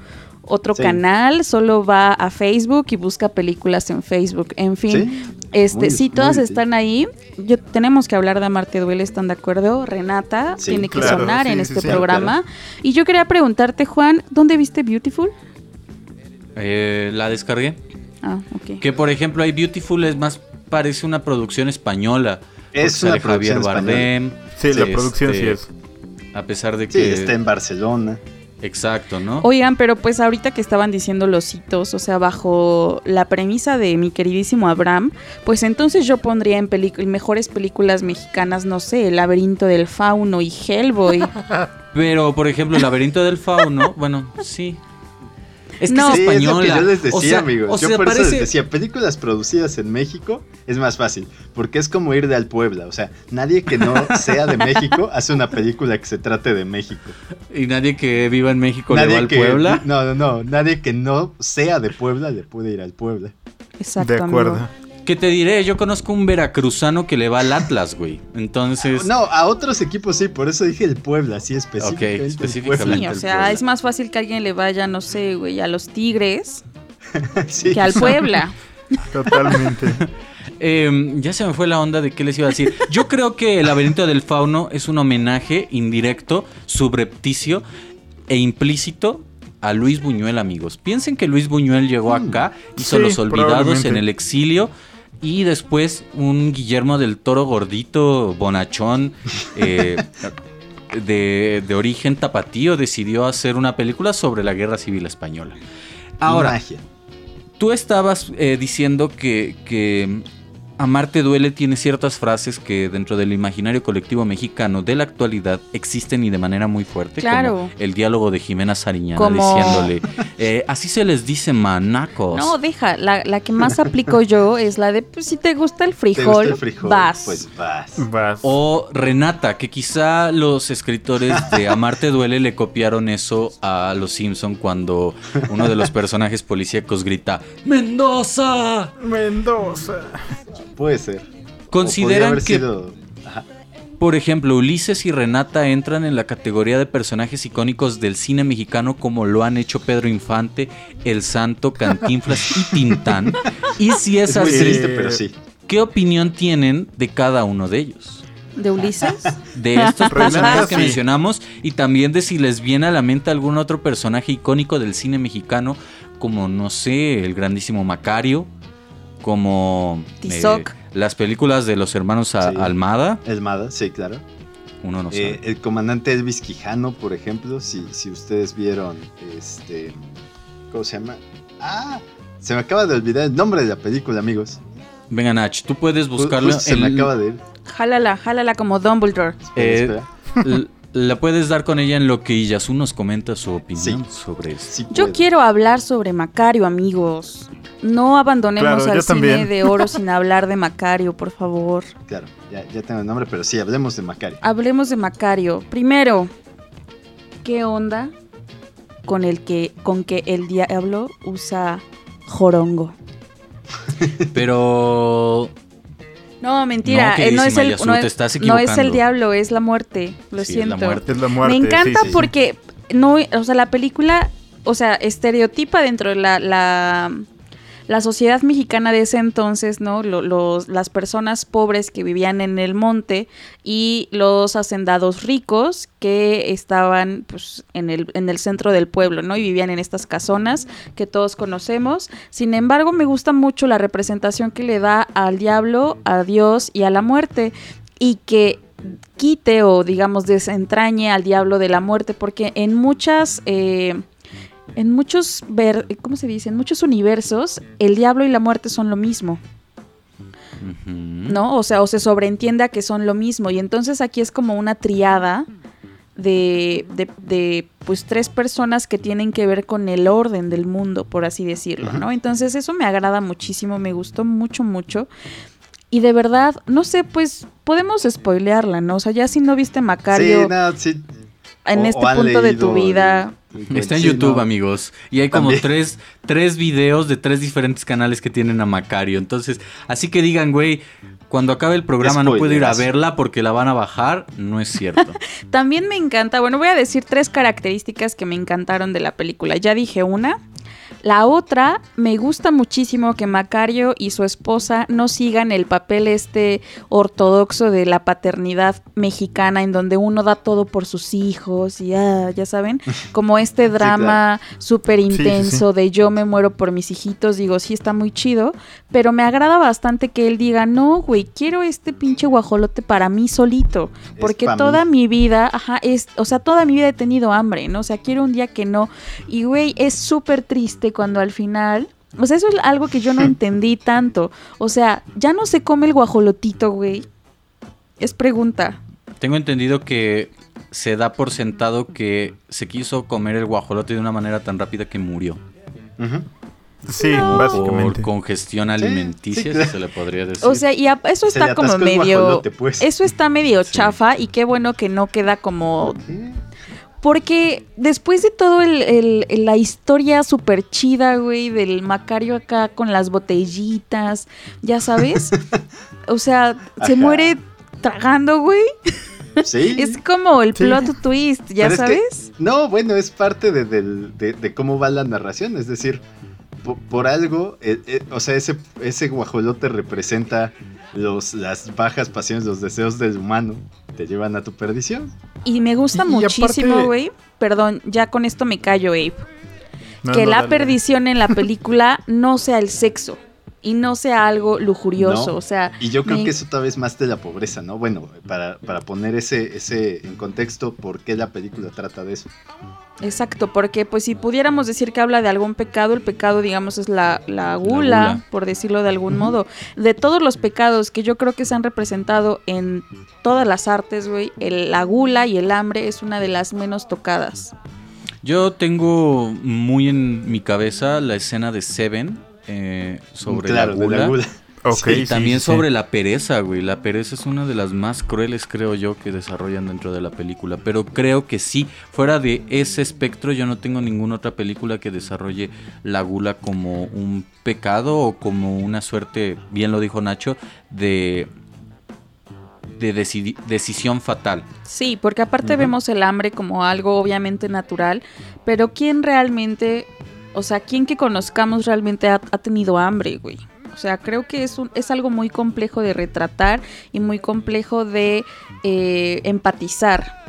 otro Sí. canal, solo va a Facebook y busca películas en Facebook. En fin, Sí, este, muy- sí, todas están ahí. Yo, tenemos que hablar de Amarte Duele, ¿están de acuerdo? Renata Sí, tiene que claro, sonar sí, en sí, este sí. programa. Y yo quería preguntarte, Juan, ¿dónde viste Beautiful? Eh, la descargué. Ah, ok. Que por ejemplo, hay Beautiful es más, parece una producción española. Es una Javier Bardem. Sí, la Sí, producción sí este, es. A pesar de sí, que. está en Barcelona. Exacto, ¿no? Oigan, pero pues ahorita que estaban diciendo los hitos, o sea, bajo la premisa de mi queridísimo Abraham, pues entonces yo pondría en, mejores películas mexicanas, no sé, El laberinto del fauno y Hellboy. (laughs) Pero, por ejemplo, el laberinto del fauno, bueno, sí. Es que No. es Sí, es lo española. que yo les decía, o sea, amigos. O yo sea, por eso parece. les decía, películas producidas en México es más fácil, porque es como ir de al Puebla. O sea, nadie que no (laughs) sea de México hace una película que se trate de México. Y nadie que viva en México le va Nadie al que, Puebla. No, no, no. Nadie que no sea de Puebla le puede ir al Puebla. Exacto. De acuerdo. amigo. Que te diré, yo conozco un veracruzano que le va al Atlas, güey. Entonces. No, a otros equipos sí, por eso dije el Puebla, sí, específicamente. el específicamente. Sí, o sea, es más fácil que alguien le vaya, no sé, güey, a los Tigres. (laughs) Sí. que al Puebla. (laughs) Totalmente. (laughs) Eh, ya se me fue la onda de qué les iba a decir. Yo creo que el laberinto del fauno es un homenaje indirecto, subrepticio e implícito a Luis Buñuel, amigos. Piensen que Luis Buñuel llegó acá, hizo Sí, Los Olvidados en el exilio. Y después un Guillermo del Toro gordito, bonachón, eh, (laughs) de, de origen tapatío, decidió hacer una película sobre la guerra civil española. Ahora, Magia. tú estabas eh, diciendo que, que Amarte duele tiene ciertas frases que dentro del imaginario colectivo mexicano de la actualidad existen y de manera muy fuerte. Claro. Como el diálogo de Jimena Sariñana Como- diciéndole, eh, así se les dice manacos. No, deja, la, la que más aplico yo es la de, pues si te gusta el ¿Te frijol, gusta el frijol? vas. Pues vas. Vas. O Renata, que quizá los escritores de (laughs) Amarte Duele le copiaron eso a Los Simpson cuando uno de los personajes policíacos grita ¡Mendoza! Mendoza. Puede ser. Consideran que, sido- por ejemplo, Ulises y Renata entran en la categoría de personajes icónicos del cine mexicano como lo han hecho Pedro Infante, El Santo, Cantinflas y (laughs) Tintán. Y si es Es muy así, triste, pero sí. ¿qué opinión tienen de cada uno de ellos? ¿De Ulises? (laughs) de estos personajes que sí. mencionamos y también de si les viene a la mente algún otro personaje icónico del cine mexicano, como no sé, el grandísimo Macario, como eh, las películas de los hermanos A- Sí. Almada, Esmada, sí, claro. uno no Eh, sabe. el comandante Elvis Quijano, por ejemplo, si, si ustedes vieron este. ¿Cómo se llama? ¡Ah! Se me acaba de olvidar el nombre de la película, amigos. Venga Nach, tú puedes buscarlo justo se me en- acaba de ir. Jálala, jálala como Dumbledore. eh, (laughs) la puedes dar con ella en lo que Iyasu nos comenta su opinión Sí. sobre eso. sí Yo quiero hablar sobre Macario, amigos. No abandonemos Claro, al cine también. de oro sin (laughs) hablar de Macario, por favor. Claro, ya, ya tengo el nombre, pero sí, hablemos de Macario. Hablemos de Macario. Primero, ¿qué onda con el que con que el diablo usa jorongo? (laughs) Pero No, mentira, No, eh, no, es queridísima el no es- estás no es el diablo, es la muerte. Lo Sí, es la siento. muerte. Es la muerte. Me encanta sí, sí, sí. porque no, o sea, la película, o sea, estereotipa dentro de la, la, la sociedad mexicana de ese entonces, ¿no? Lo- los, las personas pobres que vivían en el monte y los hacendados ricos que estaban pues, en, el, en el centro del pueblo, ¿no? Y vivían en estas casonas que todos conocemos. Sin embargo, me gusta mucho la representación que le da al diablo, a Dios y a la muerte. Y que quite o digamos desentrañe al diablo de la muerte porque en muchas eh, en muchos ver cómo se dice en muchos universos el diablo y la muerte son lo mismo no o sea o se sobreentiende a que son lo mismo y entonces aquí es como una triada de, de, de, pues tres personas que tienen que ver con el orden del mundo, por así decirlo, ¿no? Entonces eso me agrada muchísimo, me gustó mucho, mucho. Y de verdad, no sé, pues podemos spoilearla, ¿no? O sea, ya si no viste Macario Sí, no, sí. en O- este o punto de tu vida, Está en sí, YouTube, no. amigos. Y hay como tres, tres videos de tres diferentes canales que tienen a Macario. Entonces, así que digan, güey, cuando acabe el programa no puedo ir a verla porque la van a bajar. No es cierto. (laughs) También me encanta, bueno, voy a decir tres características que me encantaron de la película. Ya dije una. La otra, me gusta muchísimo que Macario y su esposa no sigan el papel este ortodoxo de la paternidad mexicana en donde uno da todo por sus hijos y ah, ya saben, (laughs) como este drama súper sí, sí. intenso de yo me muero por mis hijitos, digo, sí está muy chido, pero me agrada bastante que él diga, no, güey, quiero este pinche guajolote para mí solito, porque toda mí. mi vida, ajá, es, o sea, toda mi vida he tenido hambre, ¿no? O sea, quiero un día que no. Y, güey, es súper triste cuando al final... O sea, eso es algo que yo no (laughs) entendí tanto. O sea, ya no se come el guajolotito, güey. Es pregunta. Tengo entendido que se da por sentado que se quiso comer el guajolote de una manera tan rápida que murió. Ujú. Sí, No. Por básicamente. congestión alimenticia, sí, claro. se le podría decir. O sea, y a- eso está como medio... guajolote, pues. Eso está medio Sí. chafa y qué bueno que no queda como. Porque después de todo el, el- el- la historia súper chida, güey, del Macario acá con las botellitas, ya sabes, (laughs) o sea, se Ajá. muere tragando, güey. Sí. (laughs) Es como el Sí. plot twist, ya Pero es que- sabes. no, bueno, es parte de, del- de- de cómo va la narración. Es decir, po- por, algo, eh, eh, o sea, ese, ese guajolote representa los, las bajas pasiones, los deseos del humano. Te llevan a tu perdición. Y me gusta Y- muchísimo, aparte- güey. Perdón, ya con esto me callo, Abe. No, que no, la dale. perdición en la película no sea el sexo. Y no sea algo lujurioso, No. o sea... Y yo creo me- que eso tal vez más de la pobreza, ¿no? Bueno, para, para poner ese, ese en contexto, ¿por qué la película trata de eso? Exacto, porque pues si pudiéramos decir que habla de algún pecado, el pecado digamos es la, la gula, gula. por decirlo de algún modo. De todos los pecados que yo creo que se han representado en todas las artes, güey, la gula y el hambre es una de las menos tocadas. Yo tengo muy en mi cabeza la escena de Seven eh, sobre claro, la de gula. la gula. (laughs) Ok, y sí, también sí, sí. sobre la pereza, güey. La pereza es una de las más crueles, creo yo, que desarrollan dentro de la película. Pero creo que sí, fuera de ese espectro, yo no tengo ninguna otra película que desarrolle la gula como un pecado o como una suerte, bien lo dijo Nacho, de, de decisión fatal. Sí, porque aparte vemos el hambre como algo obviamente natural, pero ¿quién realmente, o sea, quién que conozcamos realmente ha, ha tenido hambre, güey? O sea, creo que es, un, es algo muy complejo de retratar y muy complejo de eh, empatizar.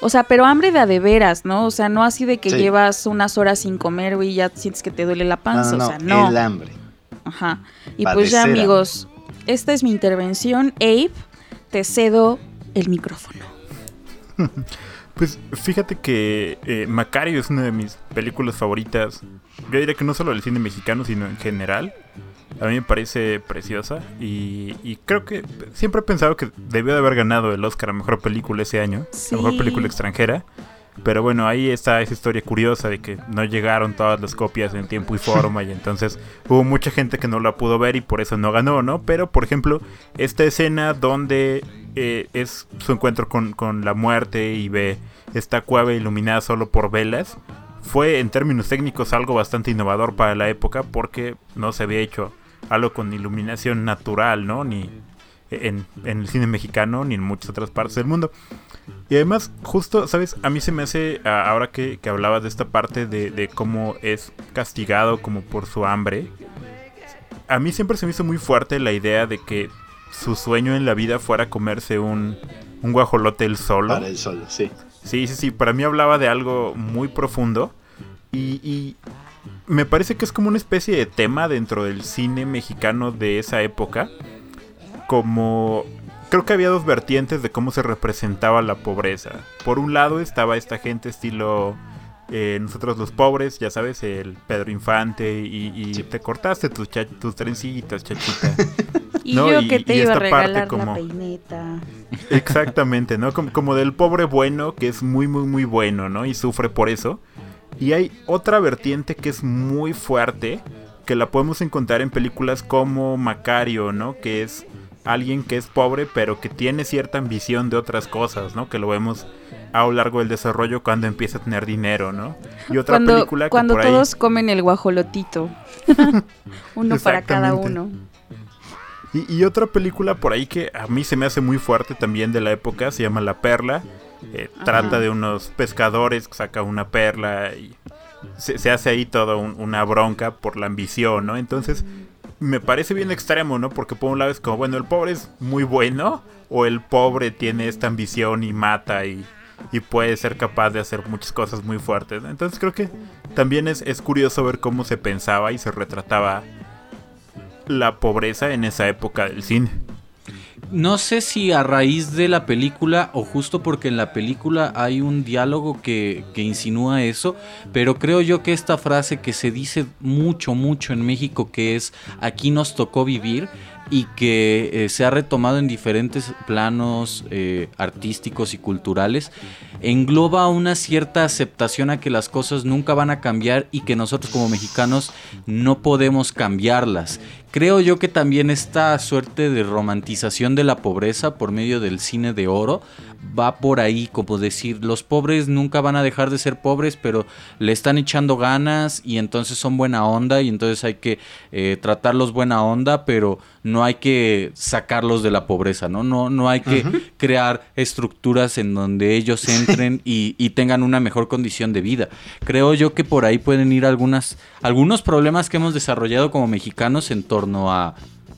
O sea, pero hambre de a de veras, ¿no? O sea, no así de que Sí. llevas unas horas sin comer, güey, y ya sientes que te duele la panza. no, no, o sea, no. el hambre. Ajá. Y pues ya, hambre. amigos, esta es mi intervención. Abe, te cedo el micrófono. (laughs) Pues fíjate que eh, Macario es una de mis películas favoritas. Yo diría que no solo del cine mexicano, sino en general. A mí me parece preciosa y, y creo que siempre he pensado que debió de haber ganado el Oscar a Mejor Película ese año, Sí. a Mejor Película Extranjera. Pero bueno, ahí está esa historia curiosa de que no llegaron todas las copias en tiempo y forma y entonces hubo mucha gente que no la pudo ver y por eso no ganó, ¿no? Pero por ejemplo, esta escena donde eh, es su encuentro con, con la muerte y ve esta cueva iluminada solo por velas, fue en términos técnicos algo bastante innovador para la época porque no se había hecho algo con iluminación natural, ¿no? Ni en, en el cine mexicano ni en muchas otras partes del mundo. Y además, justo, ¿sabes? A mí se me hace, ahora que, que hablabas de esta parte de, de cómo es castigado como por su hambre, a mí siempre se me hizo muy fuerte la idea de que su sueño en la vida fuera comerse un, un guajolote él solo. Para él solo, sí. Sí, sí, sí, para mí hablaba de algo muy profundo y, y me parece que es como una especie de tema dentro del cine mexicano de esa época. Como creo que había dos vertientes de cómo se representaba la pobreza. Por un lado estaba esta gente estilo eh, nosotros los pobres, ya sabes, el Pedro Infante y, y Sí. te cortaste tus, cha- tus trencitos, chachita. (laughs) Y No, yo y- que te y iba a regalar como- la peineta. Exactamente, ¿no? Como, como del pobre bueno, que es muy, muy, muy bueno, ¿no? Y sufre por eso. Y hay otra vertiente que es muy fuerte, que la podemos encontrar en películas como Macario, ¿no? Que es alguien que es pobre, pero que tiene cierta ambición de otras cosas, ¿no? Que lo vemos a lo largo del desarrollo cuando empieza a tener dinero, ¿no? Y otra Cuando, película que cuando por ahí... todos comen el guajolotito. (laughs) uno para cada uno. Y, y otra película por ahí que a mí se me hace muy fuerte también de la época, se llama La Perla. Eh, trata de unos pescadores que sacan una perla y se, se hace ahí toda un- una bronca por la ambición, ¿no? Entonces me parece bien extremo, ¿no? Porque por un lado es como, bueno, el pobre es muy bueno o el pobre tiene esta ambición y mata y, y puede ser capaz de hacer muchas cosas muy fuertes. Entonces creo que también es, es curioso ver cómo se pensaba y se retrataba la pobreza en esa época del cine. No sé si a raíz de la película o justo porque en la película hay un diálogo que, que insinúa eso, pero creo yo que esta frase que se dice mucho, mucho en México, que es aquí nos tocó vivir y que eh, se ha retomado en diferentes planos eh, artísticos y culturales, engloba una cierta aceptación a que las cosas nunca van a cambiar y que nosotros como mexicanos no podemos cambiarlas. Creo yo que también esta suerte de romantización de la pobreza por medio del cine de oro va por ahí, como decir, los pobres nunca van a dejar de ser pobres, pero le están echando ganas y entonces son buena onda y entonces hay que eh, tratarlos buena onda, pero no hay que sacarlos de la pobreza, ¿no? No, no hay que crear estructuras en donde ellos entren (laughs) y, y tengan una mejor condición de vida. Creo yo que por ahí pueden ir algunas, algunos problemas que hemos desarrollado como mexicanos en torno a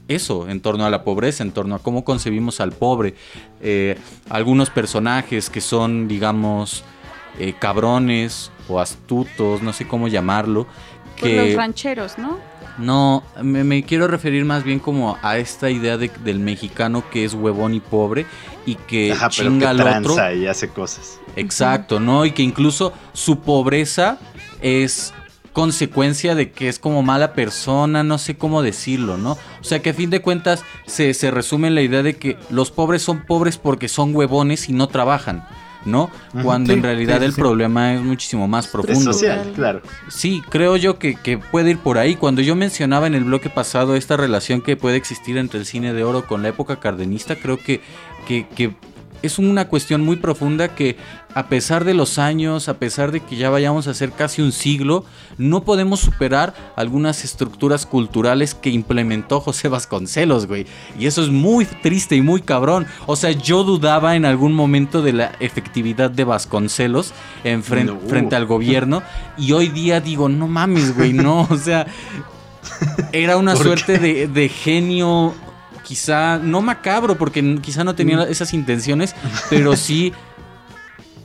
eso, en torno a la pobreza, en torno a cómo concebimos al pobre. Eh, algunos personajes que son, digamos, eh, cabrones o astutos, no sé cómo llamarlo. Pues Que, los rancheros, ¿no? No, me, me quiero referir más bien como a esta idea de- del mexicano que es huevón y pobre y que Ajá, pero que chinga al otro. y hace cosas. Exacto, ¿no? Y que incluso su pobreza es consecuencia de que es como mala persona, no sé cómo decirlo, ¿no? O sea que a fin de cuentas se, se resume en la idea de que los pobres son pobres porque son huevones y no trabajan, ¿no? Cuando Sí, en realidad sí, el sí. problema es muchísimo más profundo. social, claro. Sí, creo yo que, que puede ir por ahí. Cuando yo mencionaba en el bloque pasado esta relación que puede existir entre el cine de oro con la época cardenista, creo que, que, que es una cuestión muy profunda que a pesar de los años, a pesar de que ya vayamos a hacer casi un siglo, no podemos superar algunas estructuras culturales que implementó José Vasconcelos, güey. Y eso es muy triste y muy cabrón. O sea, yo dudaba en algún momento de la efectividad de Vasconcelos en fren- No. frente al gobierno. Y hoy día digo, no mames, güey, no. O sea, era una (laughs) ¿Por suerte de, de genio, quizá, no macabro, porque quizá no tenía esas intenciones, pero (laughs) sí,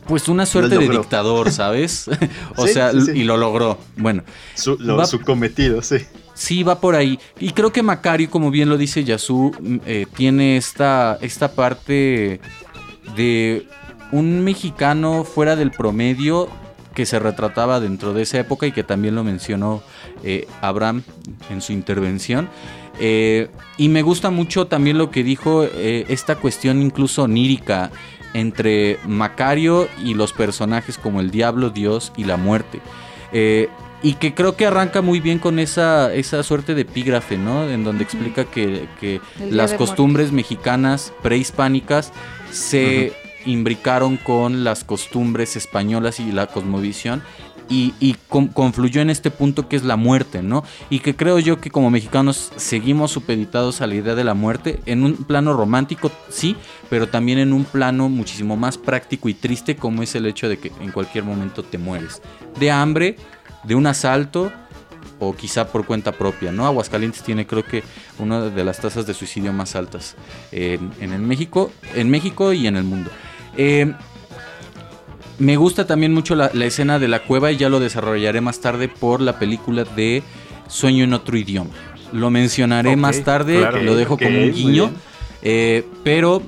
pues una suerte de dictador, ¿sabes? (laughs) o Sí, sea, sí, sí. y lo logró. Bueno, Su, lo- Va- su cometido, sí. Sí, va por ahí. Y creo que Macario, como bien lo dice Yasu, mm, eh, tiene esta, esta parte de un mexicano fuera del promedio que se retrataba dentro de esa época y que también lo mencionó eh, Abraham en su intervención. Eh, y me gusta mucho también lo que dijo eh, esta cuestión incluso onírica entre Macario y los personajes como el diablo, Dios y la muerte. Eh, y que creo que arranca muy bien con esa, esa suerte de epígrafe, ¿no? En donde explica que, las costumbres mexicanas prehispánicas se imbricaron con las costumbres españolas y la cosmovisión y, y con- confluyó en este punto que es la muerte, ¿no? Y que creo yo que como mexicanos seguimos supeditados a la idea de la muerte en un plano romántico, sí, pero también en un plano muchísimo más práctico y triste como es el hecho de que en cualquier momento te mueres. De hambre, de un asalto o quizá por cuenta propia, ¿no? Aguascalientes tiene creo que una de las tasas de suicidio más altas en, en el México, en México y en el mundo. Eh, me gusta también mucho la, la escena de la cueva y ya lo desarrollaré más tarde por la película de Sueño en otro idioma. Lo mencionaré más tarde, claro. lo dejo como un guiño. Eh, pero,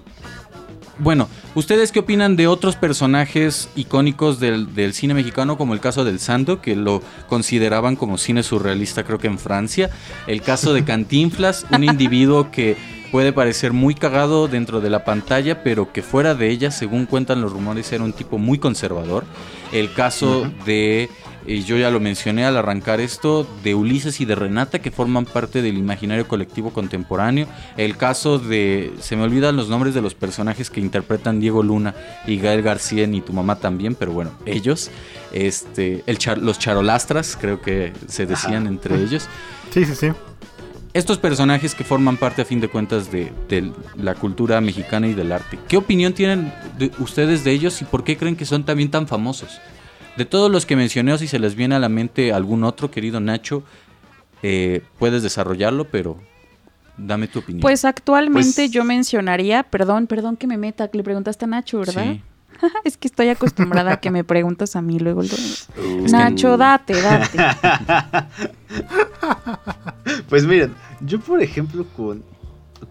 bueno, ¿ustedes qué opinan de otros personajes icónicos del, del cine mexicano, como el caso del Santo, que lo consideraban como cine surrealista, creo que en Francia? El caso de (laughs) Cantinflas, un individuo que puede parecer muy cagado dentro de la pantalla, pero que fuera de ella, según cuentan los rumores, era un tipo muy conservador. El caso de, eh, yo ya lo mencioné al arrancar esto, de Ulises y de Renata, que forman parte del imaginario colectivo contemporáneo. El caso de, se me olvidan los nombres de los personajes que interpretan Diego Luna y Gael García, ni tu mamá también, pero bueno, ellos. Este, el char- los charolastras, creo que se decían Ajá. entre ellos Sí, sí, sí. Estos personajes que forman parte a fin de cuentas de, de la cultura mexicana y del arte. ¿Qué opinión tienen de ustedes de ellos y por qué creen que son también tan famosos? De todos los que mencioné, o si se les viene a la mente algún otro, querido Nacho, eh, puedes desarrollarlo, pero dame tu opinión. Pues actualmente Pues- yo mencionaría, perdón, perdón que me meta, que le preguntaste a Nacho, ¿verdad? Sí. (laughs) es que estoy acostumbrada a que me preguntas a mí luego. luego. Uh. Nacho, date, date. (laughs) Pues miren, yo por ejemplo con,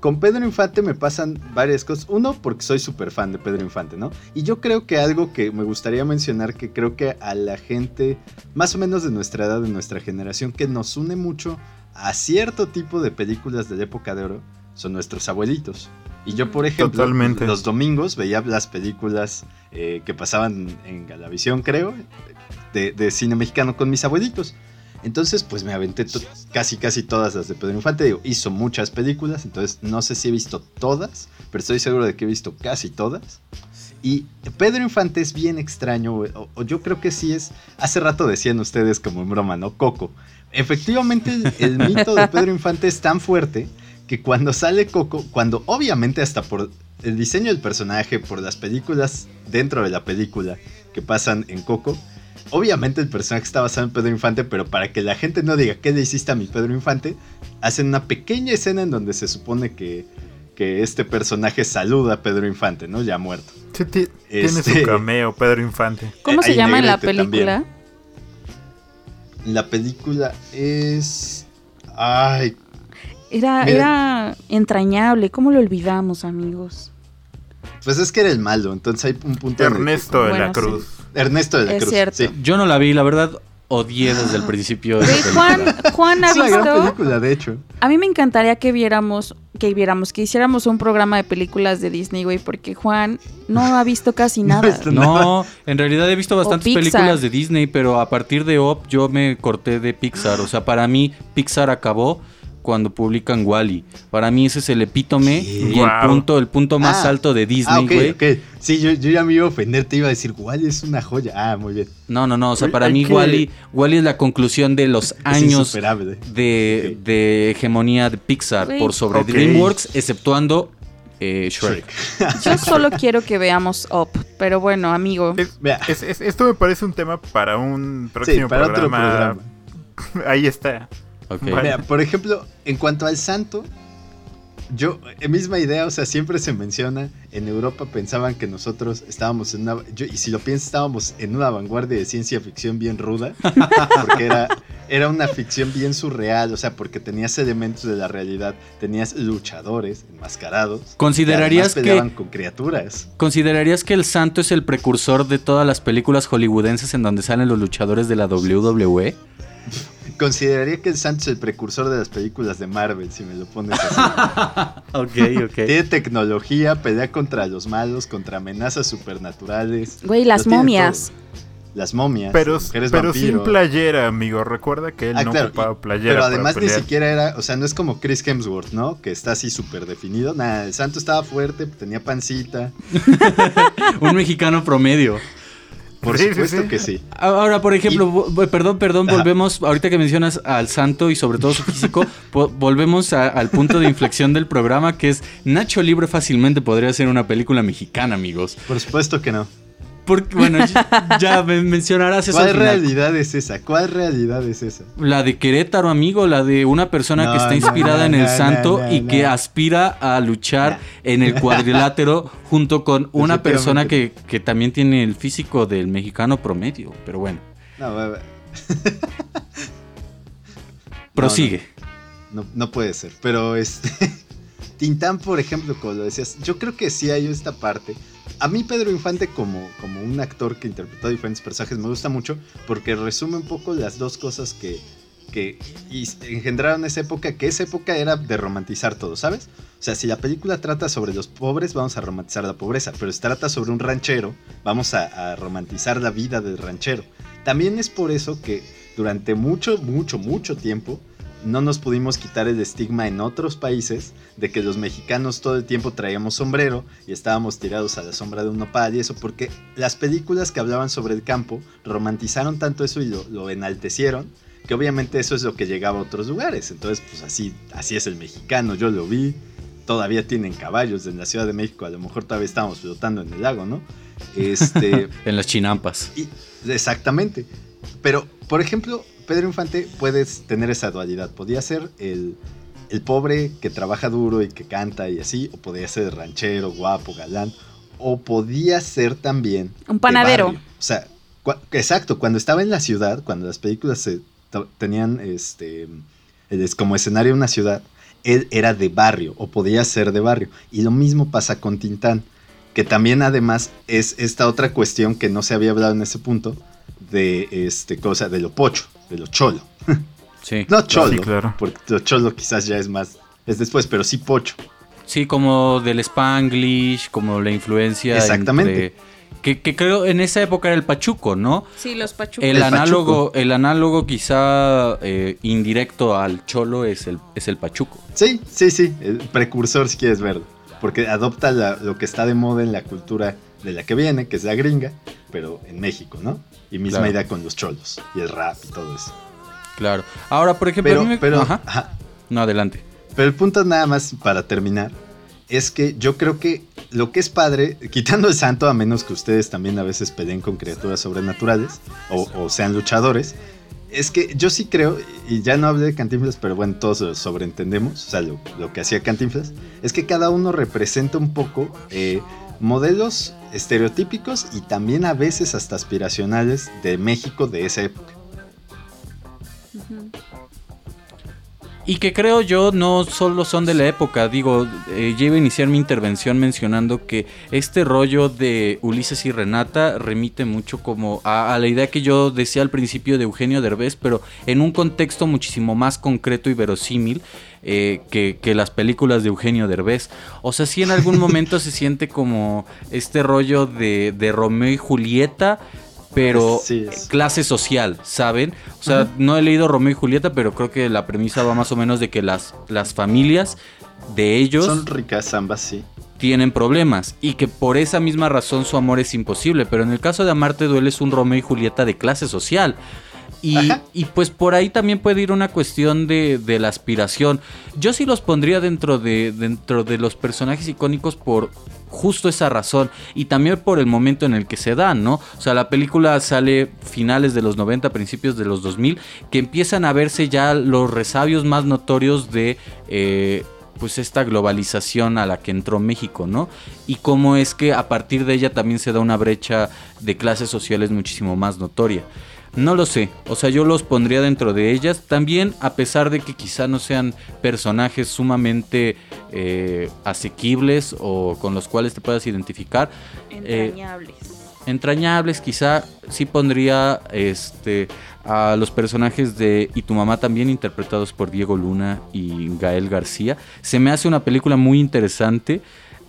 con Pedro Infante me pasan varias cosas. Uno, porque soy súper fan de Pedro Infante, ¿no? Y yo creo que algo que me gustaría mencionar, que creo que a la gente más o menos de nuestra edad, de nuestra generación, que nos une mucho a cierto tipo de películas de la época de oro, son nuestros abuelitos. Y yo, por ejemplo, Totalmente. los domingos veía las películas eh, que pasaban en Galavisión, creo, de, de cine mexicano con mis abuelitos. Entonces, pues me aventé casi, casi todas las de Pedro Infante. Digo, hizo muchas películas, entonces no sé si he visto todas, pero estoy seguro de que he visto casi todas. Y Pedro Infante es bien extraño, o, o yo creo que sí es. Hace rato decían ustedes como en broma, ¿no? Coco. Efectivamente, el, el mito de Pedro Infante es tan fuerte que cuando sale Coco, cuando obviamente hasta por el diseño del personaje, por las películas dentro de la película que pasan en Coco, obviamente el personaje está basado en Pedro Infante, pero para que la gente no diga qué le hiciste a mi Pedro Infante, hacen una pequeña escena en donde se supone que, que este personaje saluda a Pedro Infante, ¿no? Ya muerto. Sí, Tiene Este- su cameo, Pedro Infante. (laughs) ¿Cómo se llama en la también. película? La película es... Ay, Era, Mira. era entrañable. ¿Cómo lo olvidamos, amigos? pues es que era el malo, entonces hay un punto Ernesto de la Cruz. Ernesto de la Es Cruz. cierto. Sí. Yo no la vi, la verdad, odié desde el principio. esa. Juan, Juan ha Es una gran visto. película, de hecho. A mí me encantaría que viéramos, que viéramos, que hiciéramos un programa de películas de Disney, güey, porque Juan no ha visto casi (laughs) No nada. está- No, en realidad he visto bastantes películas de Disney, pero a partir de Op yo me corté de Pixar. O sea, para mí Pixar acabó cuando publican Wally. Para mí ese es el epítome ¿Qué? y el punto, el punto más Ah. alto de Ah, Disney, ok, güey. Sí, yo, yo ya me iba a ofender, te iba a decir, ¿cuál es una joya? Ah, muy bien. No, no, no. O sea, para hay mí que- Wally, Wally es la conclusión de los (laughs) años de, de hegemonía de Pixar por sobre. DreamWorks, exceptuando eh, Shrek. Shrek. (laughs) Yo solo quiero que veamos Up, pero bueno, amigo. Es- Vea. es- es- esto me parece un tema para un Sí, próximo otro programa. (laughs) Ahí está. Ok. Vale. Mira, por ejemplo, en cuanto al santo, yo, eh, misma idea, o sea, siempre se menciona, en Europa pensaban que nosotros estábamos en una, yo, y si lo piensas, estábamos en una vanguardia de ciencia ficción bien ruda, (laughs) porque era, era una ficción bien surreal, o sea, porque tenías elementos de la realidad, tenías luchadores enmascarados. ¿Considerarías que... peleaban con criaturas. ¿Considerarías que el santo es el precursor de todas las películas hollywoodenses en donde salen los luchadores de la? WWE? Consideraría que el santo es el precursor de las películas de Marvel, si me lo pones así. (laughs) ok, ok. Tiene tecnología, pelea contra los malos, contra amenazas supernaturales. Güey, las momias. todo. Las momias. Pero, mujeres pero sin playera, amigo. Recuerda que él Ah, no claro, ocupaba playera. Pero para además ni siquiera era, o sea, no es como Chris Hemsworth, ¿no? Que está así súper definido. Nada, el santo estaba fuerte, tenía pancita. (laughs) Un mexicano promedio. Por Sí, supuesto sí. que sí. Ahora, por ejemplo, Y- perdón, perdón, Ajá. volvemos, ahorita que mencionas al santo y sobre todo su físico, (laughs) volvemos a- al punto de inflexión del programa que es Nacho Libre fácilmente podría ser una película mexicana, amigos. Por supuesto que no. Porque, bueno, ya, ya me mencionarás eso ¿Cuál realidad es esa? ¿Cuál realidad es esa? La de Querétaro, amigo, la de una persona No, que está inspirada no, en el no, santo y que aspira a luchar en el cuadrilátero junto con (laughs) una persona que, que también tiene el físico del mexicano promedio. Pero bueno, (laughs) prosigue. no, no puede ser. Pero este. (laughs) Tintán, por ejemplo, como lo decías, yo creo que sí hay esta parte. A mí Pedro Infante como, como un actor que interpretó diferentes personajes me gusta mucho porque resume un poco las dos cosas que, que engendraron esa época, que esa época era de romantizar todo, ¿sabes? O sea, si la película trata sobre los pobres, vamos a romantizar la pobreza, pero si trata sobre un ranchero, vamos a, a romantizar la vida del ranchero. También es por eso que durante mucho, mucho, mucho tiempo no nos pudimos quitar el estigma en otros países de que los mexicanos todo el tiempo traíamos sombrero y estábamos tirados a la sombra de un nopal y eso porque las películas que hablaban sobre el campo romantizaron tanto eso y lo, lo enaltecieron que obviamente eso es lo que llegaba a otros lugares. Entonces, pues así, así es el mexicano, yo lo vi. Todavía tienen caballos en la Ciudad de México, a lo mejor todavía estamos flotando en el lago, ¿no? Este, (laughs) En las chinampas. y- exactamente. Pero, por ejemplo, Pedro Infante puedes tener esa dualidad. Podía ser el, el pobre que trabaja duro y que canta y así, o podía ser ranchero, guapo, galán, o podía ser también... Un de panadero. O sea, exacto, cuando estaba en la ciudad, cuando las películas se tenían este es como escenario una ciudad, él era de barrio o podía ser de barrio. Y lo mismo pasa con Tintán, que también además es esta otra cuestión que no se había hablado en ese punto de este cosa de lo pocho, de lo cholo. Sí. (laughs) No cholo, Sí, claro. porque lo cholo quizás ya es más es después, pero sí pocho. Sí, como del Spanglish, como la influencia. Exactamente. entre- que, que creo en esa época era el Pachuco, ¿no? Sí, los pachucos. El, El análogo, el análogo quizá eh, indirecto al cholo es el, es el Pachuco. Sí, sí, sí, el precursor si quieres verlo, porque adopta la- lo que está de moda en la cultura de la que viene, que es la gringa, pero en México, ¿no? Y misma Claro. idea con los cholos y el rap y todo eso. Claro. Ahora, por ejemplo, Pero, me- pero, Ajá. ajá. No, adelante. Pero el punto nada más para terminar es que yo creo que lo que es padre, quitando el santo, a menos que ustedes también a veces peleen con criaturas sobrenaturales o, o sean luchadores, es que yo sí creo, y ya no hablé de Cantinflas, pero bueno, todos lo sobreentendemos, o sea, lo, lo que hacía Cantinflas, es que cada uno representa un poco eh, modelos estereotípicos y también a veces hasta aspiracionales de México de esa época. Y que creo yo no solo son de la época, digo, eh, iba a iniciar mi intervención mencionando que este rollo de Ulises y Renata remite mucho como a, la idea que yo decía al principio de Eugenio Derbez, pero en un contexto muchísimo más concreto y verosímil eh, que, que las películas de Eugenio Derbez. O sea, sí en algún momento se siente como este rollo de, de Romeo y Julieta, pero clase social, ¿saben? O sea, no he leído Romeo y Julieta, pero creo que la premisa va más o menos de que las, las familias de ellos Son ricas ambas, sí. tienen problemas y que por esa misma razón su amor es imposible. Pero en el caso de Amarte Duele es un Romeo y Julieta de clase social. Y, y pues por ahí también puede ir una cuestión de, de la aspiración. Yo sí los pondría dentro de, dentro de los personajes icónicos por justo esa razón y también por el momento en el que se dan, ¿no? O sea, la película sale finales de los 90, principios de los 2000, que empiezan a verse ya los resabios más notorios de... eh, pues esta globalización a la que entró México, ¿no? Y cómo es que a partir de ella también se da una brecha de clases sociales muchísimo más notoria. No lo sé, o sea, yo los pondría dentro de ellas. También, a pesar de que quizá no sean personajes sumamente eh, asequibles o con los cuales te puedas identificar, eh, Entrañables. entrañables, quizá sí pondría este a los personajes de Y tu mamá también interpretados por Diego Luna y Gael García. Se me hace una película muy interesante,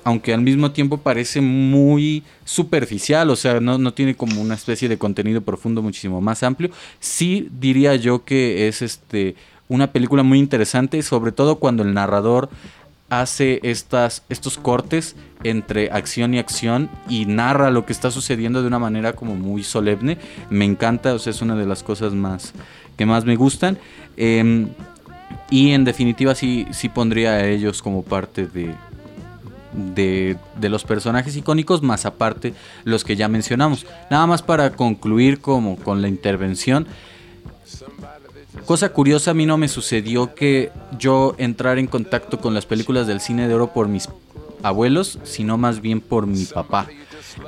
aunque al mismo tiempo parece muy superficial, o sea, no, no tiene como una especie de contenido profundo muchísimo más amplio. Sí diría yo que es este una película muy interesante, sobre todo cuando el narrador hace estas, estos cortes entre acción y acción y narra lo que está sucediendo de una manera como muy solemne. Me encanta, o sea, es una de las cosas más que más me gustan. Em, y en definitiva sí, sí pondría a ellos como parte de, de, de los personajes icónicos, más aparte los que ya mencionamos. Nada más para concluir como con la intervención. Cosa curiosa, a mí no me sucedió que yo entrar en contacto con las películas del cine de oro por mis abuelos, sino más bien por mi papá.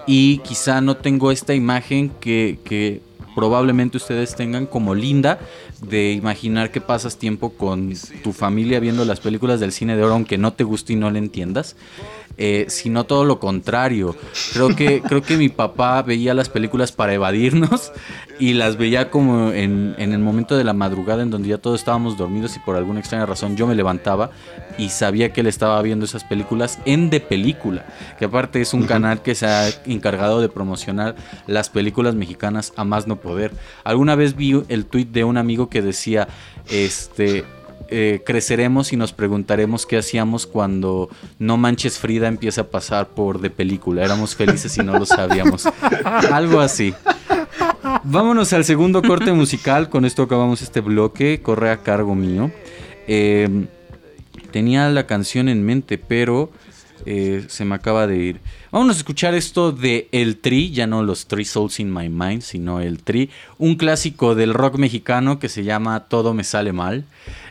Y quizá no tengo esta imagen que, que probablemente ustedes tengan como linda de imaginar que pasas tiempo con tu familia viendo las películas del cine de oro, aunque no te guste y no le entiendas. eh, sino todo lo contrario. Creo que, (laughs) creo que mi papá veía las películas para evadirnos y las veía como en, en el momento de la madrugada en donde ya todos estábamos dormidos y por alguna extraña razón yo me levantaba y sabía que él estaba viendo esas películas en De Película, que aparte es un canal que se ha encargado de promocionar las películas mexicanas a más no poder. Alguna vez vi el tweet de un amigo que decía, este, eh, creceremos y nos preguntaremos qué hacíamos cuando No Manches Frida empieza a pasar por de película. Éramos felices y no lo sabíamos. (laughs) Algo así. Vámonos al segundo corte musical. Con esto acabamos este bloque. Corre a cargo mío. Eh, tenía la canción en mente, pero eh, se me acaba de ir. Vámonos a escuchar esto de El Tri, ya no los Three Souls in My Mind, sino El Tri, un clásico del rock mexicano que se llama Todo me sale mal.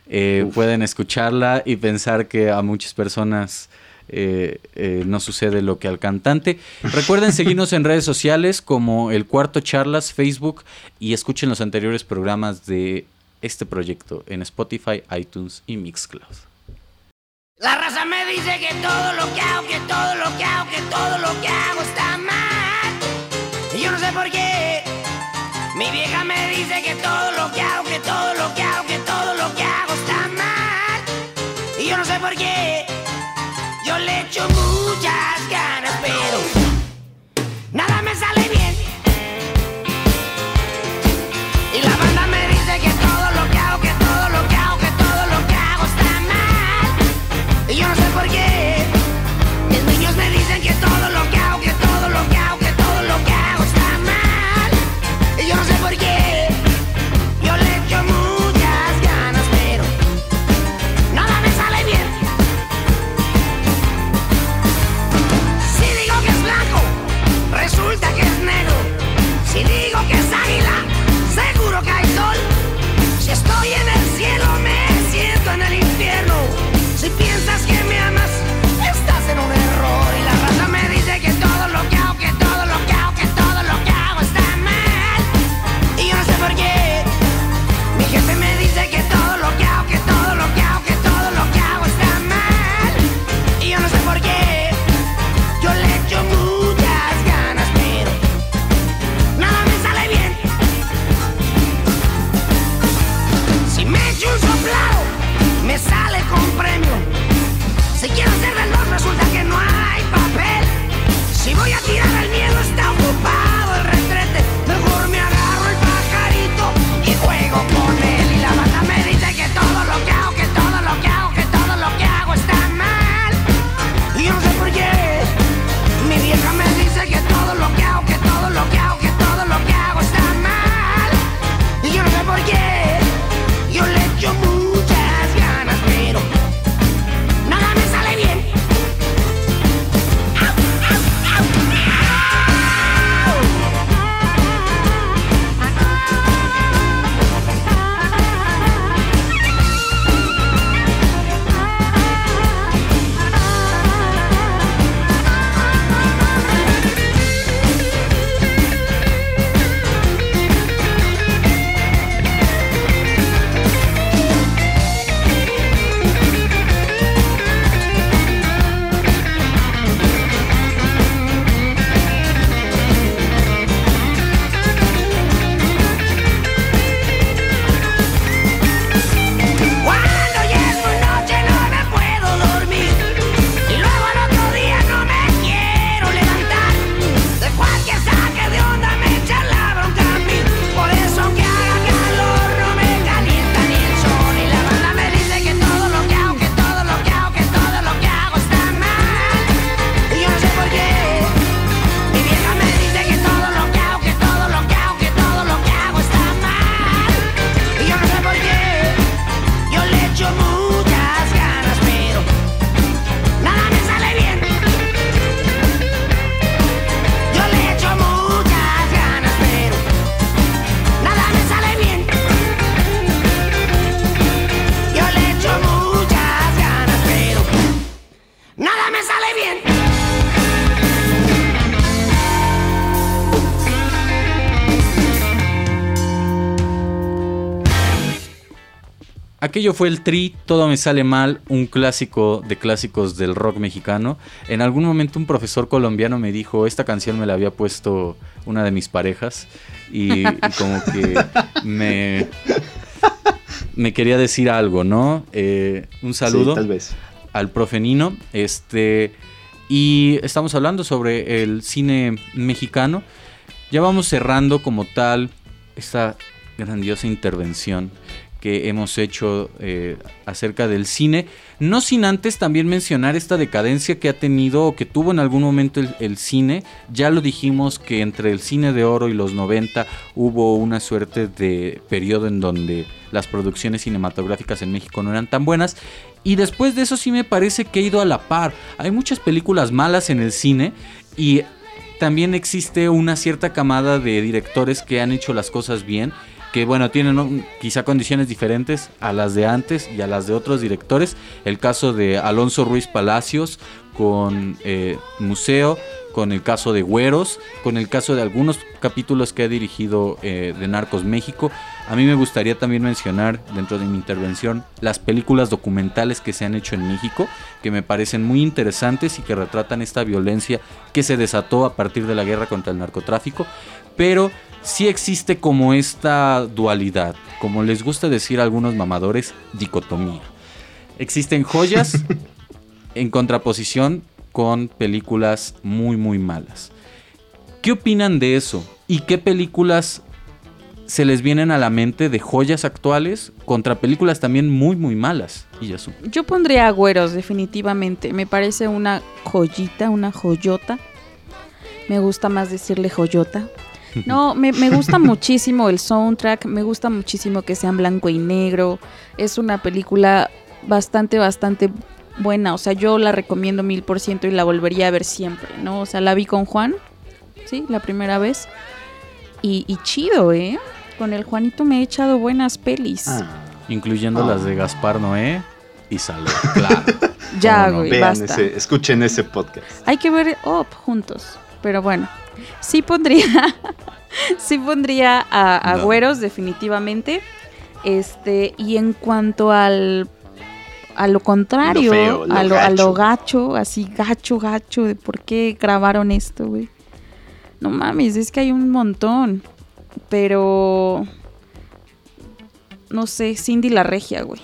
Eh, pueden escucharla y pensar que a muchas personas eh, eh, no sucede lo que al cantante. (laughs) Recuerden seguirnos en redes sociales como El Cuarto Charlas, Facebook y escuchen los anteriores programas de este proyecto en Spotify, iTunes y Mixcloud. La raza me dice que todo lo que hago, que todo lo que hago, que todo lo que hago está mal. Y yo no sé por qué. Mi vieja me dice que todo lo que hago, que todo lo que hago, que todo lo que hago está mal. Y yo no sé por qué. Yo le echo Aquello fue el Tri, Todo me sale mal, un clásico de clásicos del rock mexicano. En algún momento un profesor colombiano me dijo, esta canción me la había puesto una de mis parejas y, y como que me, me quería decir algo, ¿no? Eh, un saludo Sí, tal vez. al profe Nino. Este, y estamos hablando sobre el cine mexicano. Ya vamos cerrando como tal esta grandiosa intervención que hemos hecho eh, acerca del cine. No sin antes también mencionar esta decadencia que ha tenido o que tuvo en algún momento el, el cine. Ya lo dijimos que entre el cine de oro y los 90 hubo una suerte de periodo en donde las producciones cinematográficas en México no eran tan buenas. Y después de eso sí me parece que ha ido a la par. Hay muchas películas malas en el cine y también existe una cierta camada de directores que han hecho las cosas bien, que bueno, tienen quizá condiciones diferentes a las de antes y a las de otros directores. El caso de Alonso Ruiz Palacios con eh, Museo, con el caso de Güeros, con el caso de algunos capítulos que ha dirigido eh, de Narcos México. A mí me gustaría también mencionar dentro de mi intervención las películas documentales que se han hecho en México, que me parecen muy interesantes y que retratan esta violencia que se desató a partir de la guerra contra el narcotráfico. Pero sí existe como esta dualidad, como les gusta decir a algunos mamadores, dicotomía. Existen joyas (laughs) en contraposición con películas muy muy malas. ¿Qué opinan de eso? ¿Y qué películas se les vienen a la mente de joyas actuales contra películas también muy muy malas? Y ya Yo pondría agüeros, definitivamente. Me parece una joyita, una joyota. Me gusta más decirle joyota. No, me, me gusta muchísimo el soundtrack, me gusta muchísimo que sea en blanco y negro. Es una película bastante, bastante buena. O sea, yo la recomiendo mil por ciento y la volvería a ver siempre, ¿no? O sea, la vi con Juan, sí, la primera vez. Y, y chido, ¿eh? Con el Juanito me he echado buenas pelis. Ah, incluyendo Ah. las de Gaspar Noé y Salud. Claro. (laughs) ya, güey, basta. ese, escuchen ese podcast. Hay que ver Up juntos. Pero bueno, sí pondría, (laughs) sí pondría a, a No. Güeros definitivamente. Este, y en cuanto al a lo contrario, Lo feo, lo a, lo, a lo gacho. gacho, así gacho, gacho, de por qué grabaron esto, güey. No mames, es que hay un montón. Pero no sé, Cindy la regia, güey.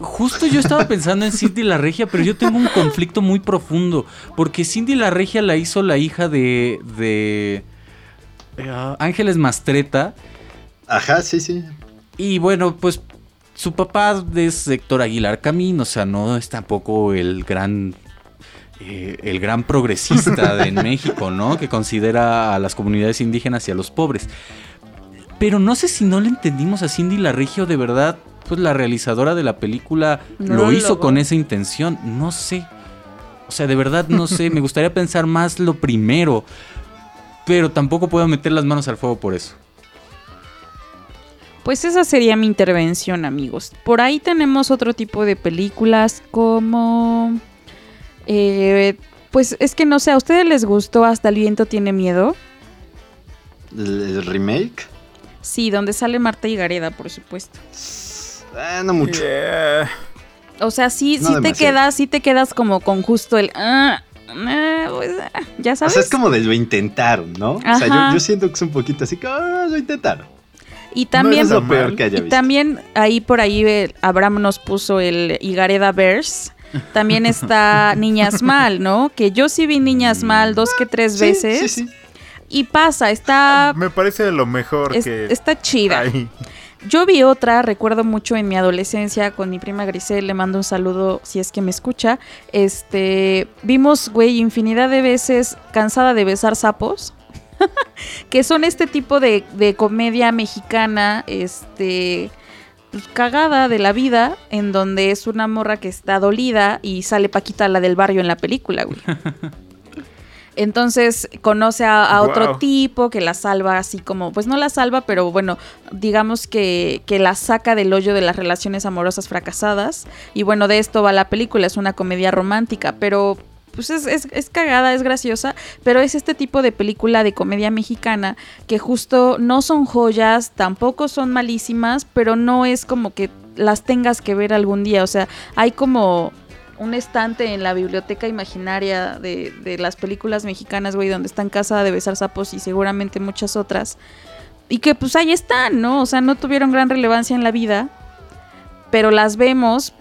Justo yo estaba pensando en Cindy la Regia, pero yo tengo un conflicto muy profundo. Porque Cindy la Regia la hizo la hija de. de. eh, Ángeles Mastreta. Ajá, sí, sí. Y bueno, pues su papá es Héctor Aguilar Camín, o sea, no es tampoco el gran. eh, el gran progresista de en (laughs) México, ¿no? Que considera a las comunidades indígenas y a los pobres. Pero no sé si no le entendimos a Cindy la Regia o de verdad, pues la realizadora de la película No lo lo hizo con esa intención. No sé. O sea, de verdad no sé. Me gustaría pensar más lo primero. Pero tampoco puedo meter las manos al fuego por eso. Pues esa sería mi intervención, amigos. Por ahí tenemos otro tipo de películas como... eh, pues es que no sé, ¿a ustedes les gustó Hasta el viento tiene miedo? El, el remake. Sí, donde sale Marta y Gareda, por supuesto. Ah, no mucho. Yeah. O sea, sí, No sí te quedas, sí te quedas como con justo el... ah, ah, pues, ah, ya O sabes. sea, es como de lo intentaron, ¿no? O sea, yo, yo siento que es un poquito así que ah, lo intentaron. Y también... no es lo peor que haya Y visto. también ahí por ahí eh, Abraham nos puso el Igareda Verse. También está (laughs) Niñas Mal, ¿no? Que yo sí vi Niñas Mal dos que tres Sí, veces. Sí, sí. Y pasa, está, Me parece lo mejor es- que está chida. Yo vi otra, recuerdo mucho en mi adolescencia con mi prima Grisel, le mando un saludo si es que me escucha. Este, vimos, güey, infinidad de veces Cansada de besar sapos. (laughs) que son este tipo de, de comedia mexicana, este, pues, cagada de la vida, en donde es una morra que está dolida y sale Paquita la del barrio en la película, güey. (laughs) Entonces conoce a, a otro tipo que la salva así como, pues no la salva, pero bueno, digamos que, que la saca del hoyo de las relaciones amorosas fracasadas. Y bueno, de esto va la película, es una comedia romántica, pero pues es, es, es cagada, es graciosa, pero es este tipo de película de comedia mexicana que justo no son joyas, tampoco son malísimas, pero no es como que las tengas que ver algún día. O sea, hay como un estante en la biblioteca imaginaria de, de las películas mexicanas, güey, donde están Casa de Besar Sapos y seguramente muchas otras. Y que pues ahí están, ¿no? O sea, no tuvieron gran relevancia en la vida, pero las vemos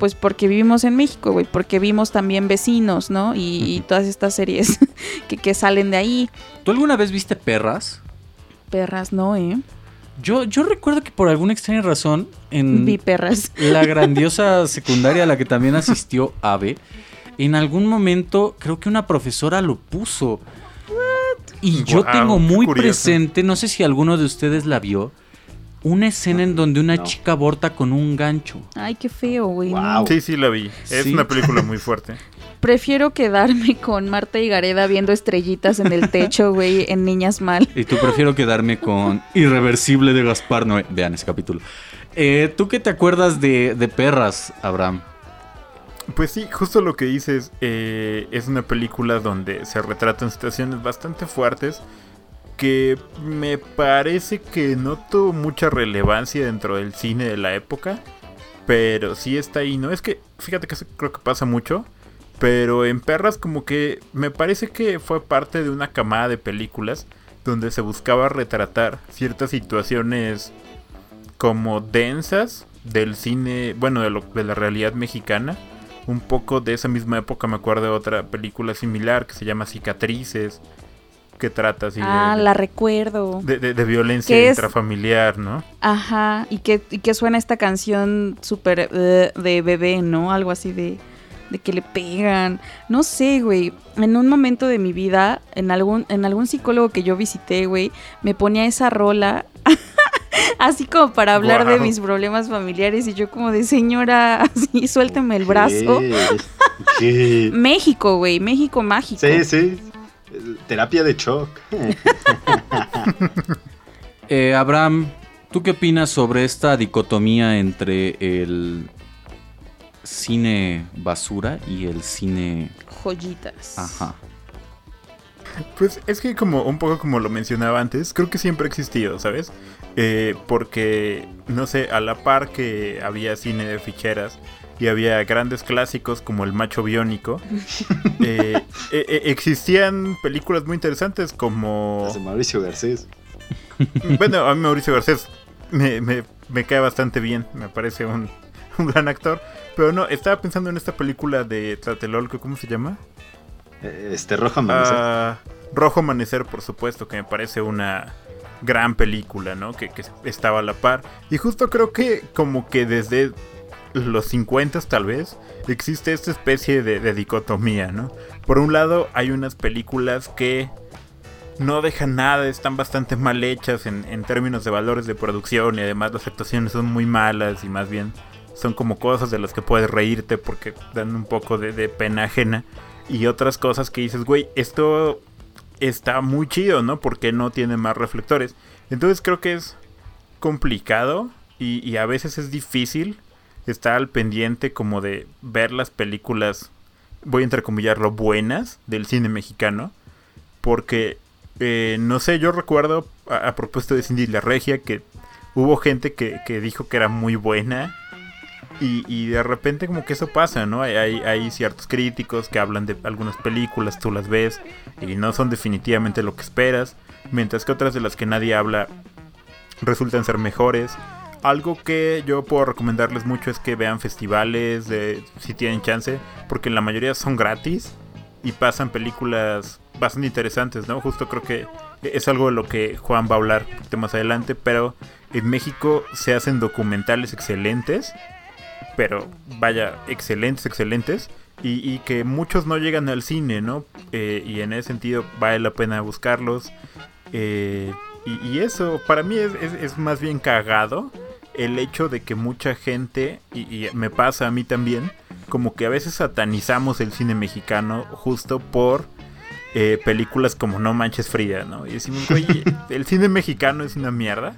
pues porque vivimos en México, güey, porque vimos también vecinos, ¿no? Y, y todas estas series (laughs) que, que salen de ahí. ¿Tú alguna vez viste perras? Perras, ¿no, eh? Yo, yo recuerdo que por alguna extraña razón en Vi perras. (laughs) la grandiosa secundaria a la que también asistió Ave, en algún momento creo que una profesora lo puso. Y yo tengo muy presente, no sé si alguno de ustedes la vio, una escena en donde una No. chica aborta con un gancho. Ay, qué feo, güey. no. Wow. Sí, sí la vi. Es Sí. una película muy fuerte. (laughs) Prefiero quedarme con Marta y Gareda viendo estrellitas en el techo, (laughs) güey, en Niñas Mal. Y tú prefiero quedarme con Irreversible de Gaspar Noé. Vean ese capítulo. Eh, ¿Tú qué te acuerdas de, de perras, Abraham? Pues sí, justo lo que dices, eh, es una película donde se retratan situaciones bastante fuertes que me parece que no tuvo mucha relevancia dentro del cine de la época, pero sí está ahí, ¿no? Es que, fíjate que eso creo que pasa mucho, pero en Perras como que me parece que fue parte de una camada de películas donde se buscaba retratar ciertas situaciones como densas del cine, bueno, de, lo- de la realidad mexicana. Un poco de esa misma época me acuerdo de otra película similar que se llama Cicatrices, que trata así de- Ah, de, la recuerdo. de, de- de violencia es- intrafamiliar, ¿no? Ajá, y que, y que suena esta canción súper eh, de bebé, ¿no? Algo así de, de que le pegan. No sé, güey. En un momento de mi vida, en algún, en algún psicólogo que yo visité, güey, me ponía esa rola. (laughs) Así como para hablar de mis problemas familiares y yo como de señora, (laughs) así suélteme el brazo. ¿Qué? (laughs) ¿Qué? México, güey, México mágico. Sí, sí. Terapia de shock. Eh, Abraham, ¿tú qué opinas sobre esta dicotomía entre el cine basura y el cine... Joyitas. Ajá. Pues es que como un poco como lo mencionaba antes, creo que siempre ha existido, ¿sabes? Eh, porque, no sé, a la par que había cine de ficheras y había grandes clásicos como El Macho Biónico, (laughs) eh, eh, eh, existían películas muy interesantes como... Las de Mauricio Garcés. Bueno, a mí Mauricio Garcés me, me- me cae bastante bien, me parece un, (laughs) un gran actor. Pero no, estaba pensando en esta película de Tlatelolco, ¿cómo se llama? Eh, Este Rojo Amanecer. Ah, Rojo Amanecer, por supuesto, que me parece una gran película, ¿no? Que, que estaba a la par. Y justo creo que como que desde los 50 tal vez existe esta especie de, de dicotomía, ¿no? Por un lado hay unas películas que no dejan nada, están bastante mal hechas en, en términos de valores de producción y además las actuaciones son muy malas y más bien son como cosas de las que puedes reírte porque dan un poco de, de pena ajena y otras cosas que dices, güey, esto está muy chido, ¿no? Porque no tiene más reflectores. Entonces creo que es complicado y, a veces es difícil estar al pendiente como de ver las películas, voy a entrecomillarlo, buenas del cine mexicano. Porque, eh, no sé, yo recuerdo a, a propósito de Cindy la Regia que hubo gente que, que dijo que era muy buena. Y, de repente como que eso pasa, ¿no? Hay, ciertos críticos que hablan de algunas películas, tú las ves y no son definitivamente lo que esperas, mientras que otras de las que nadie habla resultan ser mejores. Algo que yo puedo recomendarles mucho es que vean festivales, si tienen chance, porque la mayoría son gratis y pasan películas bastante interesantes, ¿no? Justo creo que es algo de lo que Juan va a hablar más adelante, pero en México se hacen documentales excelentes pero vaya, excelentes, excelentes, y, y que muchos no llegan al cine, ¿no? Eh, y en ese sentido vale la pena buscarlos. Eh, y, y eso, para mí es, es- es más bien cagado el hecho de que mucha gente, y, y me pasa a mí también, como que a veces satanizamos el cine mexicano justo por eh, películas como No Manches Frida, ¿no? Y decimos, oye, (laughs) el cine mexicano es una mierda.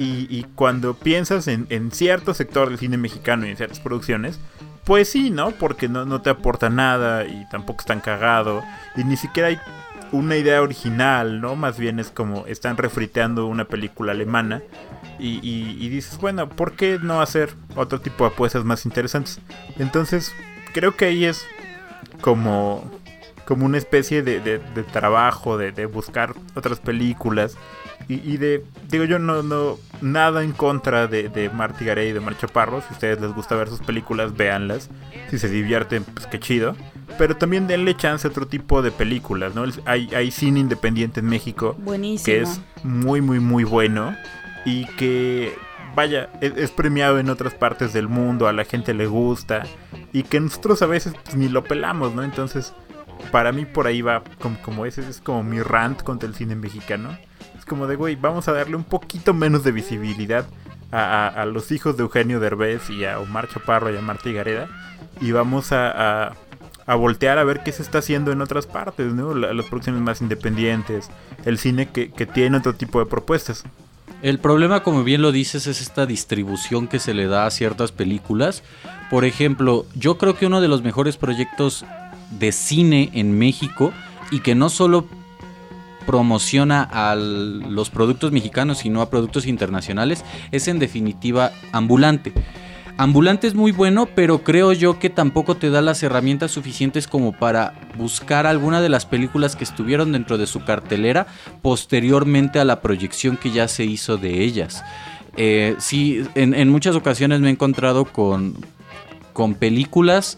Y, y cuando piensas en, en cierto sector del cine mexicano y en ciertas producciones, pues sí, ¿no? Porque no, te aporta nada y tampoco es tan cagado. Y ni siquiera hay una idea original, ¿no? Más bien es como están refriteando una película alemana y, y- y dices, bueno, ¿por qué no hacer otro tipo de apuestas más interesantes? Entonces, creo que ahí es como, como una especie de, de- de trabajo, de buscar otras películas y, y de, digo yo, no, no, nada en contra de, de Marty Garay y de Mar Chaparro. Si a ustedes les gusta ver sus películas, véanlas. Si se divierten, pues qué chido. Pero también denle chance a otro tipo de películas, ¿no? Hay, hay cine independiente en México Buenísimo. que es muy, muy, muy bueno y que, vaya, es, es premiado en otras partes del mundo, a la gente le gusta y que nosotros a veces pues, ni lo pelamos, ¿no? Entonces, para mí por ahí va como, como ese es como mi rant contra el cine mexicano. Como de, güey, vamos a darle un poquito menos de visibilidad a, los hijos de Eugenio Derbez y a Omar Chaparro y a Marta Gareda y vamos a, voltear a ver qué se está haciendo en otras partes, ¿no? La- las producciones más independientes, el cine que tiene otro tipo de propuestas. El problema, como bien lo dices, es esta distribución que se le da a ciertas películas. Por ejemplo, yo creo que uno de los mejores proyectos de cine en México y que no solo promociona a los productos mexicanos, sino a productos internacionales, es en definitiva Ambulante. Ambulante es muy bueno, pero creo yo que tampoco te da las herramientas suficientes como para buscar alguna de las películas que estuvieron dentro de su cartelera posteriormente a la proyección que ya se hizo de ellas. Eh, sí, en, en muchas ocasiones me he encontrado con, con películas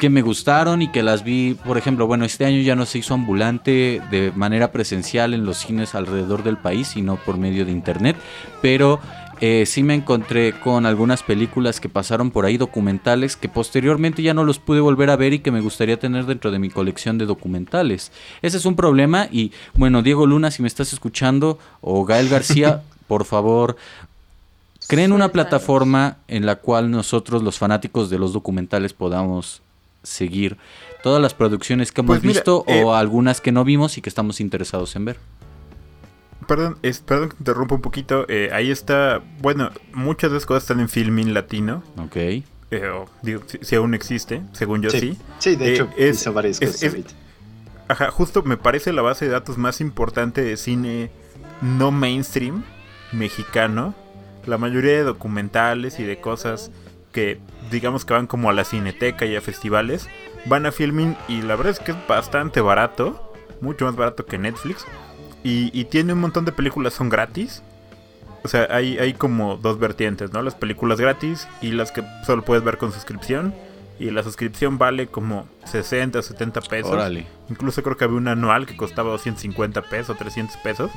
que me gustaron y que las vi, por ejemplo, bueno, este año ya no se hizo ambulante de manera presencial en los cines alrededor del país, sino por medio de internet, pero eh, sí me encontré con algunas películas que pasaron por ahí, documentales, que posteriormente ya no los pude volver a ver y que me gustaría tener dentro de mi colección de documentales. Ese es un problema y, bueno, Diego Luna, si me estás escuchando, o Gael García, (laughs) por favor, creen una plataforma en la cual nosotros, los fanáticos de los documentales, podamos seguir todas las producciones que hemos Pues mira, visto eh, o algunas que no vimos y que estamos interesados en ver. Perdón, es, perdón que te interrumpa un poquito. eh, ahí está, bueno, muchas de las cosas están en Filmin Latino. Ok. eh, o, digo, si, si aún existe, según yo sí. Sí, de Eh, hecho, es- hizo varias cosas es-. Ajá, justo me parece la base de datos más importante de cine no mainstream mexicano. La mayoría de documentales y de cosas que digamos que van como a la cineteca y a festivales van a Filmin y la verdad es que es bastante barato, mucho más barato que Netflix. Y, y tiene un montón de películas, son gratis. O sea, hay, hay como dos vertientes, ¿no? Las películas gratis y las que solo puedes ver con suscripción. Y la suscripción vale como 60, 70 pesos. Órale. Incluso creo que había un anual que costaba 250 pesos, 300 pesos.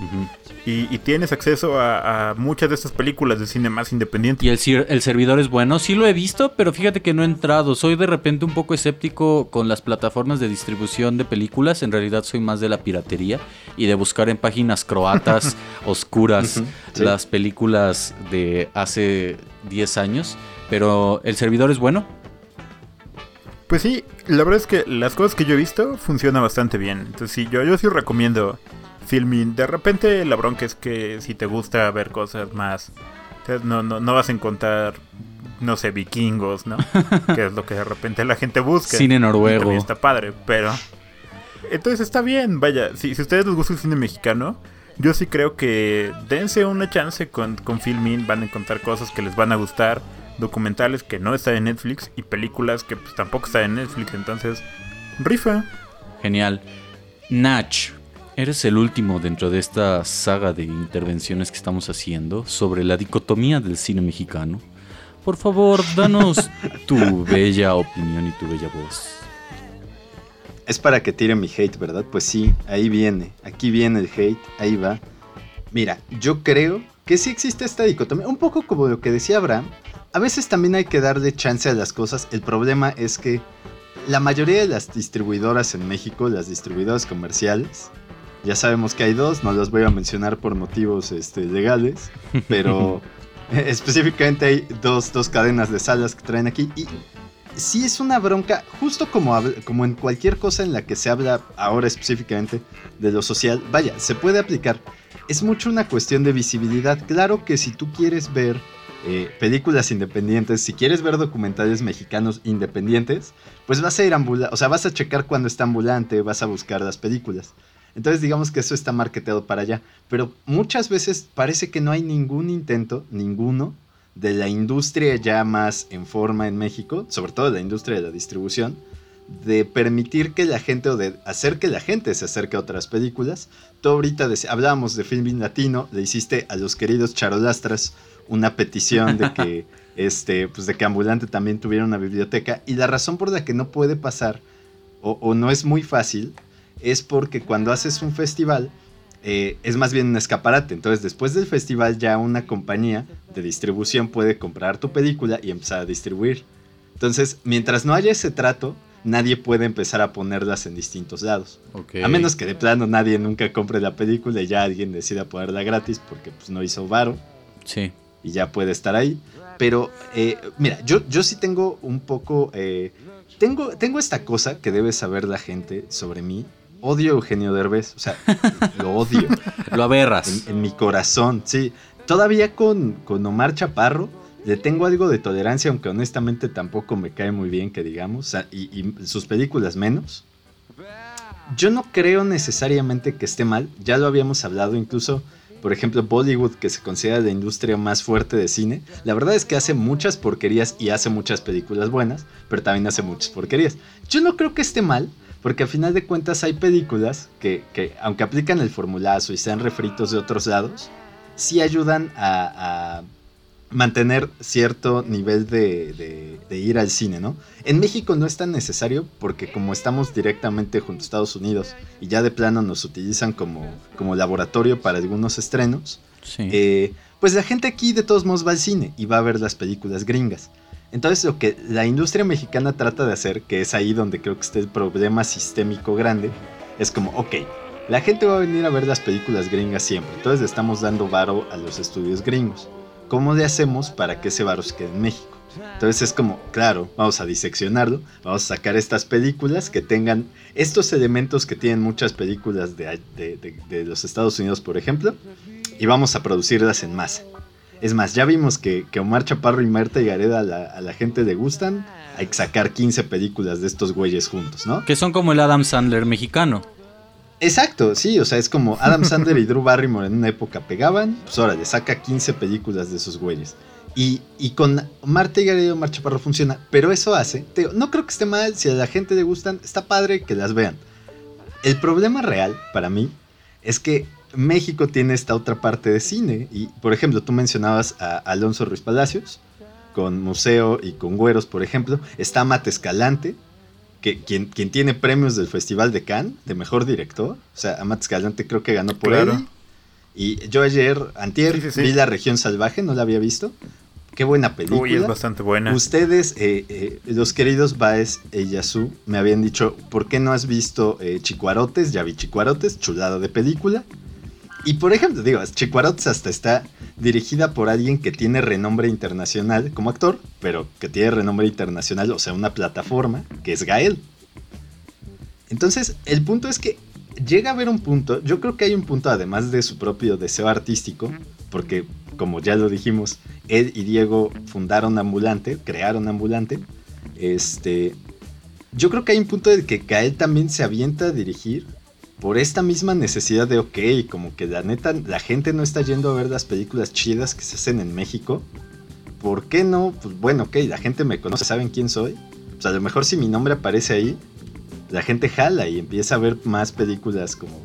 Y, y tienes acceso a, a muchas de estas películas de cine más independiente. Y el, servidor es bueno, sí lo he visto, pero fíjate que no he entrado. Soy de repente un poco escéptico con las plataformas de distribución de películas. En realidad soy más de la piratería y de buscar en páginas croatas (laughs) oscuras sí. las películas de hace 10 años. Pero el servidor es bueno. Pues sí, la verdad es que las cosas que yo he visto funcionan bastante bien. Entonces sí, yo, yo sí recomiendo Filmin. De repente la bronca es que si te gusta ver cosas más... No, no, no vas a encontrar, no sé, vikingos, ¿no? (laughs) que es lo que de repente la gente busca. Cine noruego. está padre, pero... Entonces está bien, vaya. Si, si a ustedes les gusta el cine mexicano, yo sí creo que dense una chance con, con Filmin. Van a encontrar cosas que les van a gustar. Documentales que no están en Netflix y películas que pues, tampoco están en Netflix. Entonces, rifa. Genial. Nach, eres el último dentro de esta saga de intervenciones que estamos haciendo sobre la dicotomía del cine mexicano. Por favor, danos (laughs) tu bella opinión y tu bella voz. Es para que tire mi hate, ¿verdad? Pues sí, ahí viene. Aquí viene el hate, ahí va. Mira, yo creo que sí existe esta dicotomía. Un poco como lo que decía Abraham. A veces también hay que darle chance a las cosas. El problema es que la mayoría de las distribuidoras en México, las distribuidoras comerciales, ya sabemos que hay dos, no las voy a mencionar por motivos este, legales, (laughs) pero (laughs) específicamente hay dos, dos cadenas de salas que traen aquí y sí es una bronca, justo como, como en cualquier cosa en la que se habla ahora específicamente de lo social, vaya, se puede aplicar. Es mucho una cuestión de visibilidad. Claro que si tú quieres ver eh, películas independientes, si quieres ver documentales mexicanos independientes, pues vas a ir ambulante, o sea, vas a checar cuando está ambulante, vas a buscar las películas. Entonces digamos que eso está marketeado para allá. Pero muchas veces parece que no hay ningún intento, ninguno, de la industria ya más en forma en México, sobre todo de la industria de la distribución, de permitir que la gente o de hacer que la gente se acerque a otras películas. Tú ahorita hablábamos de filming latino, le hiciste a los queridos charolastras una petición de que (laughs) este pues de que Ambulante también tuviera una biblioteca y la razón por la que no puede pasar o, o no es muy fácil es porque cuando haces un festival eh, es más bien un escaparate. Entonces, después del festival, ya una compañía de distribución puede comprar tu película y empezar a distribuir. Entonces, mientras no haya ese trato, nadie puede empezar a ponerlas en distintos lados. A menos que de plano nadie nunca compre la película y ya alguien decida ponerla gratis porque pues, no hizo varo Sí. y ya puede estar ahí. Pero, eh, mira, yo, yo sí tengo un poco... eh, tengo, tengo esta cosa que debe saber la gente sobre mí. Odio a Eugenio Derbez, o sea, (laughs) lo odio Lo aberras. en, en mi corazón, sí. Todavía con, con Omar Chaparro le tengo algo de tolerancia, aunque honestamente tampoco me cae muy bien, que digamos, y, sus películas menos. Yo no creo necesariamente que esté mal, ya lo habíamos hablado, incluso, por ejemplo, Bollywood, que se considera la industria más fuerte de cine, la verdad es que hace muchas porquerías y hace muchas películas buenas, pero también hace muchas porquerías. Yo no creo que esté mal, porque a final de cuentas hay películas que, que, aunque aplican el formulazo y sean refritos de otros lados, sí ayudan a mantener cierto nivel de, de- de ir al cine, ¿no? En México no es tan necesario porque como estamos directamente junto a Estados Unidos y ya de plano nos utilizan como, como laboratorio para algunos estrenos, Sí. eh, pues la gente aquí de todos modos va al cine y va a ver las películas gringas. Entonces lo que la industria mexicana trata de hacer, que es ahí donde creo que está el problema sistémico grande, es como, ok, la gente va a venir a ver las películas gringas siempre, entonces le estamos dando varo a los estudios gringos. ¿Cómo le hacemos para que ese varo se quede en México? Entonces es como, claro, vamos a diseccionarlo, vamos a sacar estas películas que tengan estos elementos que tienen muchas películas de, de- de- de los Estados Unidos, por ejemplo, y vamos a producirlas en masa. Es más, ya vimos que, que Omar Chaparro y Marta y Gareda a la, a la gente le gustan. Hay que sacar 15 películas de estos güeyes juntos, ¿no? Que son como el Adam Sandler mexicano. Exacto, sí, o sea, es como (laughs) Adam Sandler y Drew Barrymore en una época pegaban, pues ahora le saca 15 películas de esos güeyes. Y, y con Marta y Gareda y Omar Chaparro funciona, pero eso hace, te no creo que esté mal, si a la gente le gustan, está padre que las vean. El problema real para mí es que México tiene esta otra parte de cine. Y, por ejemplo, tú mencionabas a Alonso Ruiz Palacios, con Museo y con Güeros, por ejemplo. Está Mate Escalante, que, quien, quien tiene premios del Festival de Cannes, de Mejor Director. O sea, a Mate Escalante creo que ganó por Claro. él. Y yo ayer, antier, Sí, sí, sí. vi La Región Salvaje, no la había visto. Qué buena película. Uy, es bastante buena. Ustedes, eh, eh, los queridos Baez e Yasu, me habían dicho, ¿por qué no has visto eh, Chicuarotes? Ya vi Chicuarotes, chulada de película. Y por ejemplo, digo, Chicuarotes hasta está dirigida por alguien que tiene renombre internacional como actor, pero que tiene renombre internacional, o sea, una plataforma, que es Gael. Entonces, el punto es que llega a haber un punto, yo creo que hay un punto además de su propio deseo artístico, porque como ya lo dijimos, él y Diego fundaron Ambulante, crearon Ambulante. Este, yo creo que hay un punto de que Gael también se avienta a dirigir por esta misma necesidad de, ok, como que la neta, la gente no está yendo a ver las películas chidas que se hacen en México. ¿Por qué no? Pues bueno, ok, la gente me conoce, saben quién soy. Pues a lo mejor si mi nombre aparece ahí, la gente jala y empieza a ver más películas como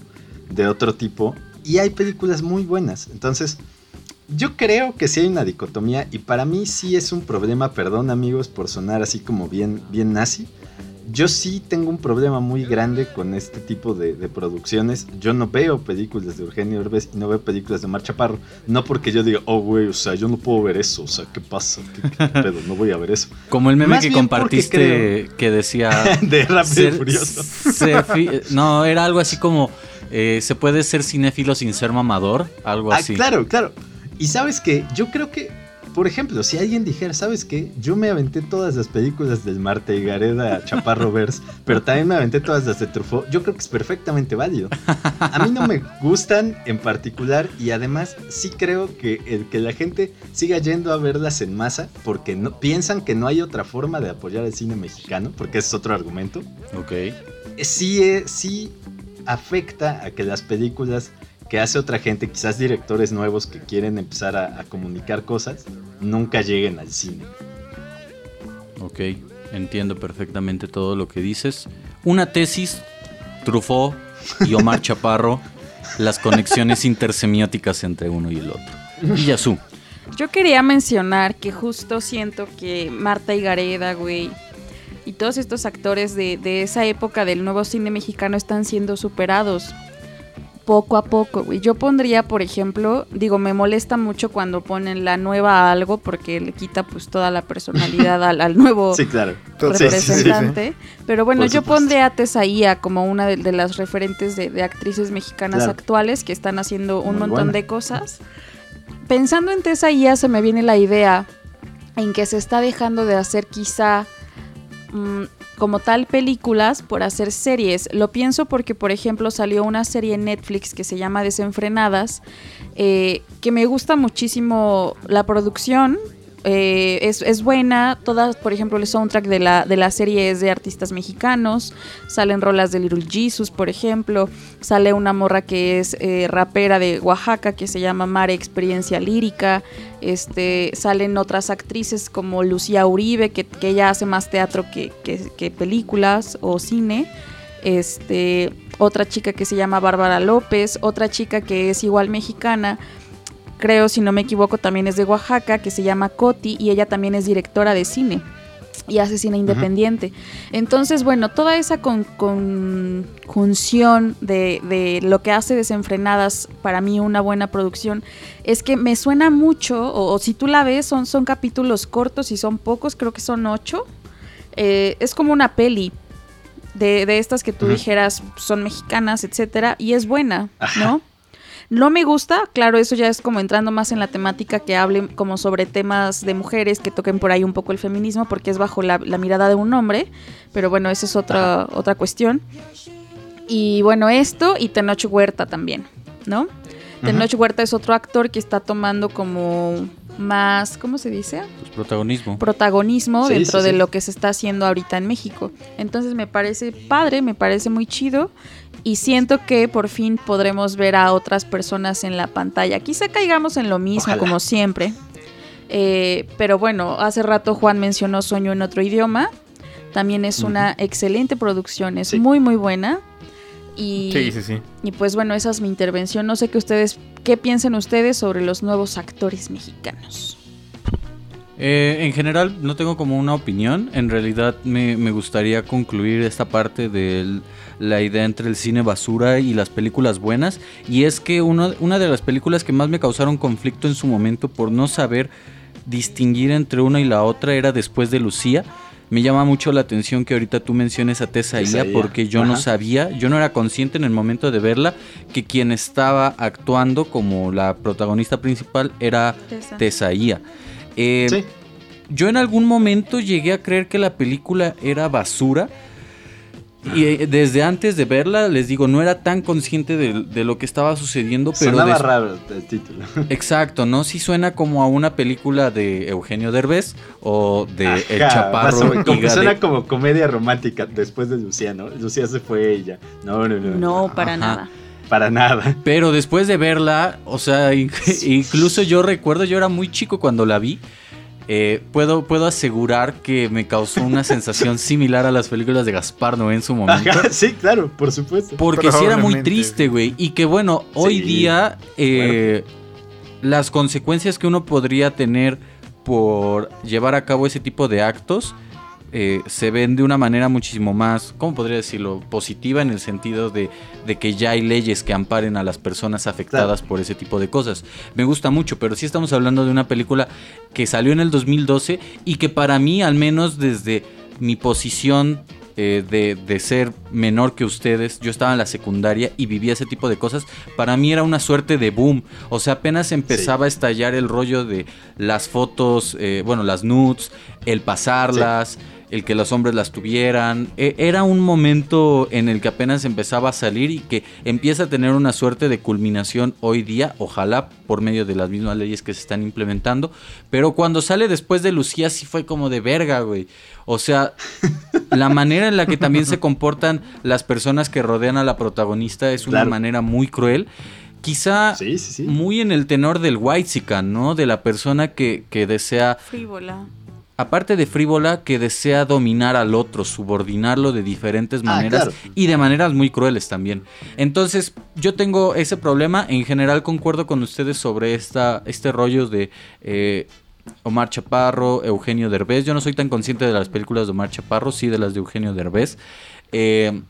de otro tipo. Y hay películas muy buenas. Entonces, yo creo que sí hay una dicotomía y para mí sí es un problema, perdón amigos por sonar así como bien, bien nazi. Yo sí tengo un problema muy grande con este tipo de, de producciones. Yo no veo películas de Eugenio Derbez y no veo películas de Mar Chaparro. No porque yo diga, oh güey, o sea, yo no puedo ver eso. O sea, ¿qué pasa? ¿Qué, qué (laughs) pedo? No voy a ver eso. Como el meme Más que compartiste que decía... (laughs) de Rápido y Furioso. no, era algo así como... eh, ¿Se puede ser cinéfilo sin ser mamador? Algo Ah, así. claro, claro. Y sabes que yo creo que, por ejemplo, si alguien dijera, ¿sabes qué? Yo me aventé todas las películas del Marte y Gareda Chaparro Verse, (laughs) pero también me aventé todas las de Truffaut. Yo creo que es perfectamente válido. A mí no me gustan en particular y además sí creo que el que la gente siga yendo a verlas en masa porque no, piensan que no hay otra forma de apoyar el cine mexicano, porque ese es otro argumento. Ok. Eh, sí, eh, sí afecta a que las películas que hace otra gente, quizás directores nuevos que quieren empezar a, a comunicar cosas, nunca lleguen al cine. Ok, entiendo perfectamente todo lo que dices. Una tesis, Truffaut y Omar (laughs) Chaparro, las conexiones intersemióticas entre uno y el otro. Y Yasu. Yo quería mencionar que justo siento que Marta Higareda, güey, y todos estos actores de, de esa época del nuevo cine mexicano están siendo superados poco a poco, güey. Yo pondría, por ejemplo, digo, me molesta mucho cuando ponen la nueva algo porque le quita pues toda la personalidad al, al nuevo (laughs) Sí, claro. Entonces, Sí, sí, sí. representante. Pero bueno, Por yo supuesto. pondría a Tesaía como una de, de las referentes de, de actrices mexicanas Claro. actuales que están haciendo un Muy montón buena. de cosas. Pensando en Tesaía se me viene la idea en que se está dejando de hacer quizá mm, como tal películas por hacer series. Lo pienso porque, por ejemplo, salió una serie en Netflix que se llama Desenfrenadas, eh, que me gusta muchísimo la producción. Eh, es, es buena, todas, por ejemplo, el soundtrack de la, de la serie es de artistas mexicanos, salen rolas de Little Jesus, por ejemplo, sale una morra que es eh, rapera de Oaxaca que se llama Mare Experiencia Lírica, este, salen otras actrices como Lucía Uribe, que, que ella hace más teatro que, que- películas o cine. Este, otra chica que se llama Bárbara López, otra chica que es igual mexicana, creo si no me equivoco también es de Oaxaca, que se llama Coti y ella también es directora de cine y hace cine independiente. Entonces, bueno, toda esa con- conjunción de, de lo que hace Desenfrenadas, para mí una buena producción, es que me suena mucho, o, o si tú la ves, son, son capítulos cortos y son pocos, creo que son ocho. Eh, es como una peli de, de estas que tú dijeras son mexicanas, etcétera, y es buena, Ajá. ¿no? No me gusta, claro, eso ya es como entrando más en la temática que hable como sobre temas de mujeres, que toquen por ahí un poco el feminismo, porque es bajo la, la mirada de un hombre, pero bueno, esa es otra, otra cuestión. Y bueno, esto y Tenoch Huerta también, ¿no? Tenoch Huerta es otro actor que está tomando como más, ¿cómo se dice? Pues protagonismo. protagonismo Sí, dentro sí, de lo que se está haciendo ahorita en México. Entonces me parece padre, me parece muy chido y siento que por fin podremos ver a otras personas en la pantalla. Quizá caigamos en lo mismo Ojalá. como siempre. Eh, pero bueno, hace rato Juan mencionó Sueño en otro idioma. También es una excelente producción, es Sí. muy muy buena. Y, Sí, sí, sí. y pues bueno, esa es mi intervención. No sé qué ustedes, qué piensan ustedes sobre los nuevos actores mexicanos. Eh, en general no tengo como una opinión. En realidad me, me gustaría concluir esta parte de la idea entre el cine basura y las películas buenas. Y es que uno- una de las películas que más me causaron conflicto en su momento por no saber distinguir entre una y la otra era después de Lucía. Me llama mucho la atención que ahorita tú menciones a Tesaía Tesaía, porque yo no sabía, yo no era consciente en el momento de verla que quien estaba actuando como la protagonista principal era Tesaía. Eh, Sí. yo en algún momento llegué a creer que la película era basura. Y eh, desde antes de verla, les digo, no era tan consciente de, de lo que estaba sucediendo, pero Sonaba des- raro el título. (laughs) exacto, ¿no? Sí suena como a una película de Eugenio Derbez o de El Ajá, Chaparro. más o menos, como suena como comedia romántica después de Lucía, ¿no? Lucía se fue ella. No, no, no. No, para Ajá. nada. Para nada. Pero después de verla, o sea, in- (laughs) incluso yo recuerdo, yo era muy chico cuando la vi. eh, puedo, puedo asegurar que me causó una sensación (laughs) similar a las películas de Gaspar Noé en su momento. Ajá, sí, claro, por supuesto. Porque sí era muy triste, güey. Y que bueno, hoy Sí, día eh, las consecuencias que uno podría tener por llevar a cabo ese tipo de actos eh, se ven de una manera muchísimo más, ¿cómo podría decirlo? Positiva en el sentido de, de que ya hay leyes que amparen a las personas afectadas por ese tipo de cosas. Me gusta mucho, pero sí estamos hablando de una película que salió en el 2012 y que para mí, al menos desde mi posición eh, de, de ser menor que ustedes, yo estaba en la secundaria y vivía ese tipo de cosas, para mí era una suerte de boom. O sea, apenas empezaba a estallar el rollo de las fotos, eh, bueno, las nudes, el pasarlas. El que los hombres las tuvieran. E- Era un momento en el que apenas empezaba a salir y que empieza a tener una suerte de culminación hoy día, ojalá por medio de las mismas leyes que se están implementando. Pero cuando sale después de Lucía sí fue como de verga, güey. O sea, la manera en la que también se comportan las personas que rodean a la protagonista es una Claro. manera muy cruel. Quizá Sí, sí, sí. muy en el tenor del white ¿no? De la persona que, que desea Frívola. Aparte de frívola, que desea dominar al otro, subordinarlo de diferentes Ah, maneras claro. y de maneras muy crueles también. Entonces, yo tengo ese problema. En general, concuerdo con ustedes sobre esta, este rollo de eh, Omar Chaparro, Eugenio Derbez. Yo no soy tan consciente de las películas de Omar Chaparro, sí de las de Eugenio Derbez. Eh,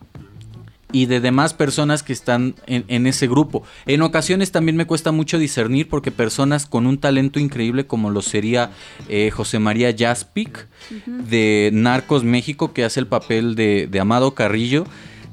y de demás personas que están en, en ese grupo. En ocasiones también me cuesta mucho discernir porque personas con un talento increíble como lo sería eh, José María Jaspic de Narcos México que hace el papel de, de Amado Carrillo,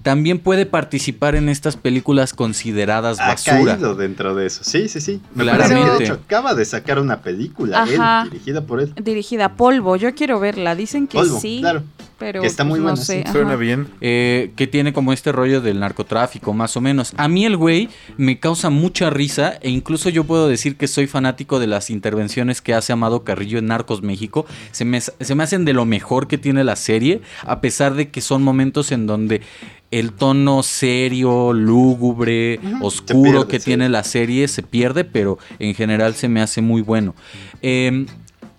también puede participar en estas películas consideradas Ha basura. caído dentro de eso. Sí, sí, sí. Me Claramente. parece que de hecho acaba de sacar una película, Ajá. él, dirigida por él. Dirigida a Polvo. Yo quiero verla. Dicen que Polvo, sí. claro. Pero Que está muy pues, no buena, sé. sí. ajá. Suena bien. eh, que tiene como este rollo del narcotráfico, más o menos. A mí el güey me causa mucha risa e incluso yo puedo decir que soy fanático de las intervenciones que hace Amado Carrillo en Narcos México. Se me, se me hacen de lo mejor que tiene la serie, a pesar de que son momentos en donde el tono serio, lúgubre, oscuro pierde, que sí. tiene la serie se pierde, pero en general se me hace muy bueno. Em,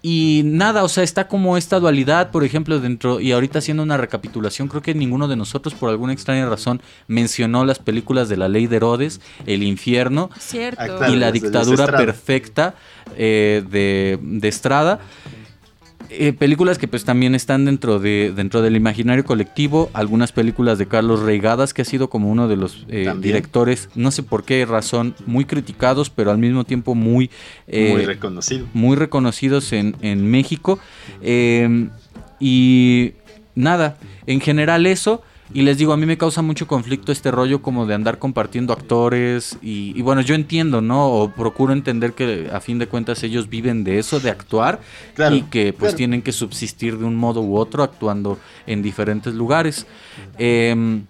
y nada, o sea, está como esta dualidad, por ejemplo, dentro, y ahorita haciendo una recapitulación, creo que ninguno de nosotros, por alguna extraña razón, mencionó las películas de la ley de Herodes, El infierno Cierto. Ah, y la dictadura perfecta eh, de, de Estrada. Eh, películas que pues también están dentro de dentro del imaginario colectivo, algunas películas de Carlos Reigadas que ha sido como uno de los eh, directores, no sé por qué razón, muy criticados, pero al mismo tiempo muy eh, Muy reconocido. muy reconocidos en, en México. Eh, y nada, en general eso. Y les digo, a mí me causa mucho conflicto este rollo como de andar compartiendo actores. Y, y bueno, yo entiendo, ¿no? O procuro entender que a fin de cuentas ellos viven de eso, de actuar. Claro, y que pues claro. tienen que subsistir de un modo u otro actuando en diferentes lugares. Eh,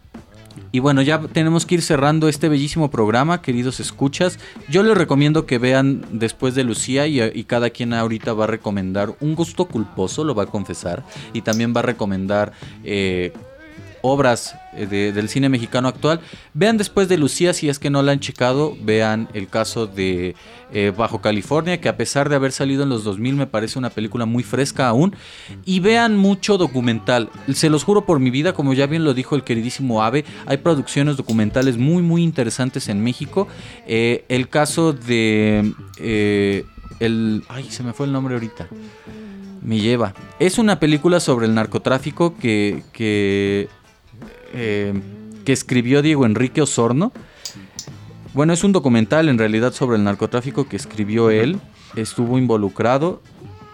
y bueno, ya tenemos que ir cerrando este bellísimo programa, queridos escuchas. Yo les recomiendo que vean después de Lucía y, y cada quien ahorita va a recomendar un gusto culposo, lo va a confesar, y también va a recomendar eh, obras eh, de- del cine mexicano actual. Vean después de Lucía, si es que no la han checado, vean el caso de eh, Bajo California, que a pesar de haber salido en los 2000 me parece una película muy fresca aún. Y vean mucho documental. Se los juro por mi vida, como ya bien lo dijo el queridísimo Ave, hay producciones documentales muy, muy interesantes en México. Eh, el caso de... el, ay, se me fue el nombre ahorita. Me lleva. Es una película sobre el narcotráfico que, que, eh, que escribió Diego Enrique Osorno. Bueno, es un documental en realidad sobre el narcotráfico que escribió él. Estuvo involucrado.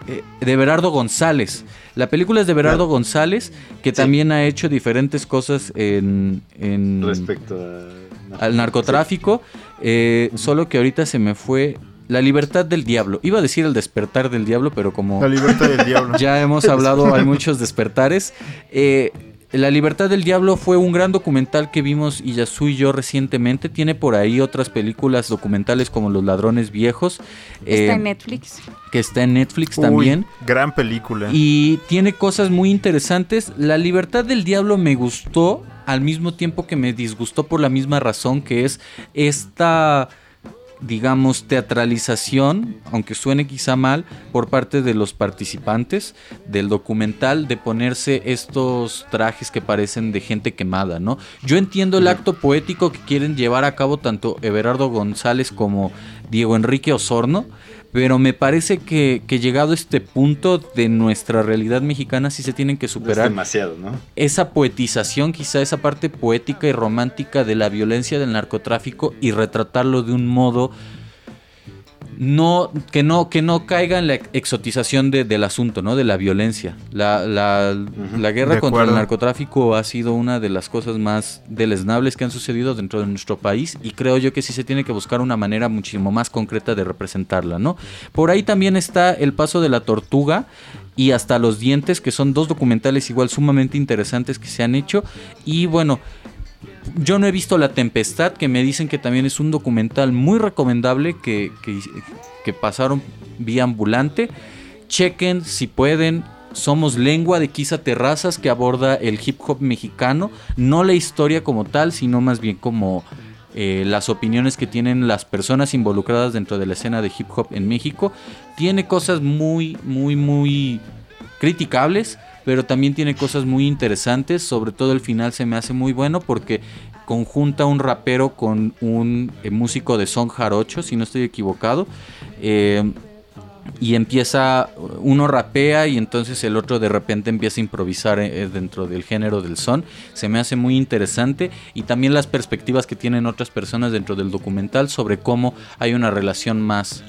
eh, de Berardo González. La película es de Berardo. González, que Sí. también ha hecho diferentes cosas en, en- Respecto a... al narcotráfico, eh, solo que ahorita se me fue la libertad del diablo. Iba a decir el despertar del diablo, pero como La libertad del diablo. (laughs) ya hemos hablado, hay muchos despertares. Eh, la libertad del diablo fue un gran documental que vimos Iyasu y yo recientemente. Tiene por ahí otras películas documentales como Los ladrones viejos, eh, Está en Netflix. que está en Netflix Uy, también. gran película. Y tiene cosas muy interesantes. La libertad del diablo me gustó al mismo tiempo que me disgustó por la misma razón que es esta digamos teatralización, aunque suene quizá mal, por parte de los participantes del documental de ponerse estos trajes que parecen de gente quemada, ¿no? Yo entiendo el acto poético que quieren llevar a cabo tanto Everardo González como Diego Enrique Osorno, pero me parece que, que llegado a este punto de nuestra realidad mexicana sí se tienen que Es superar demasiado, ¿no? esa poetización, quizá esa parte poética y romántica de la violencia del narcotráfico y retratarlo de un modo no que no que no caiga en la exotización de- del asunto no de la violencia. La, la- la guerra De contra el narcotráfico ha sido una de las cosas más deleznables que han sucedido dentro de nuestro país y creo yo que sí se tiene que buscar una manera muchísimo más concreta de representarla no por ahí también está el paso de la tortuga y hasta los dientes que son dos documentales igual sumamente interesantes que se han hecho. Y bueno yo no he visto La Tempestad, que me dicen que también es un documental muy recomendable que, que, pasaron vía ambulante. Chequen si pueden. Somos Lengua de Kisa Terrazas, que aborda el hip hop mexicano. No la historia como tal, sino más bien como eh, las opiniones que tienen las personas involucradas dentro de la escena de hip hop en México. Tiene cosas muy, muy, muy criticables, pero también tiene cosas muy interesantes. Sobre todo el final se me hace muy bueno porque conjunta un rapero con un eh, músico de son jarocho, si no estoy equivocado. Eh, y empieza, uno rapea y entonces el otro de repente empieza a improvisar eh, dentro del género del son. Se me hace muy interesante y también las perspectivas que tienen otras personas dentro del documental sobre cómo hay una relación más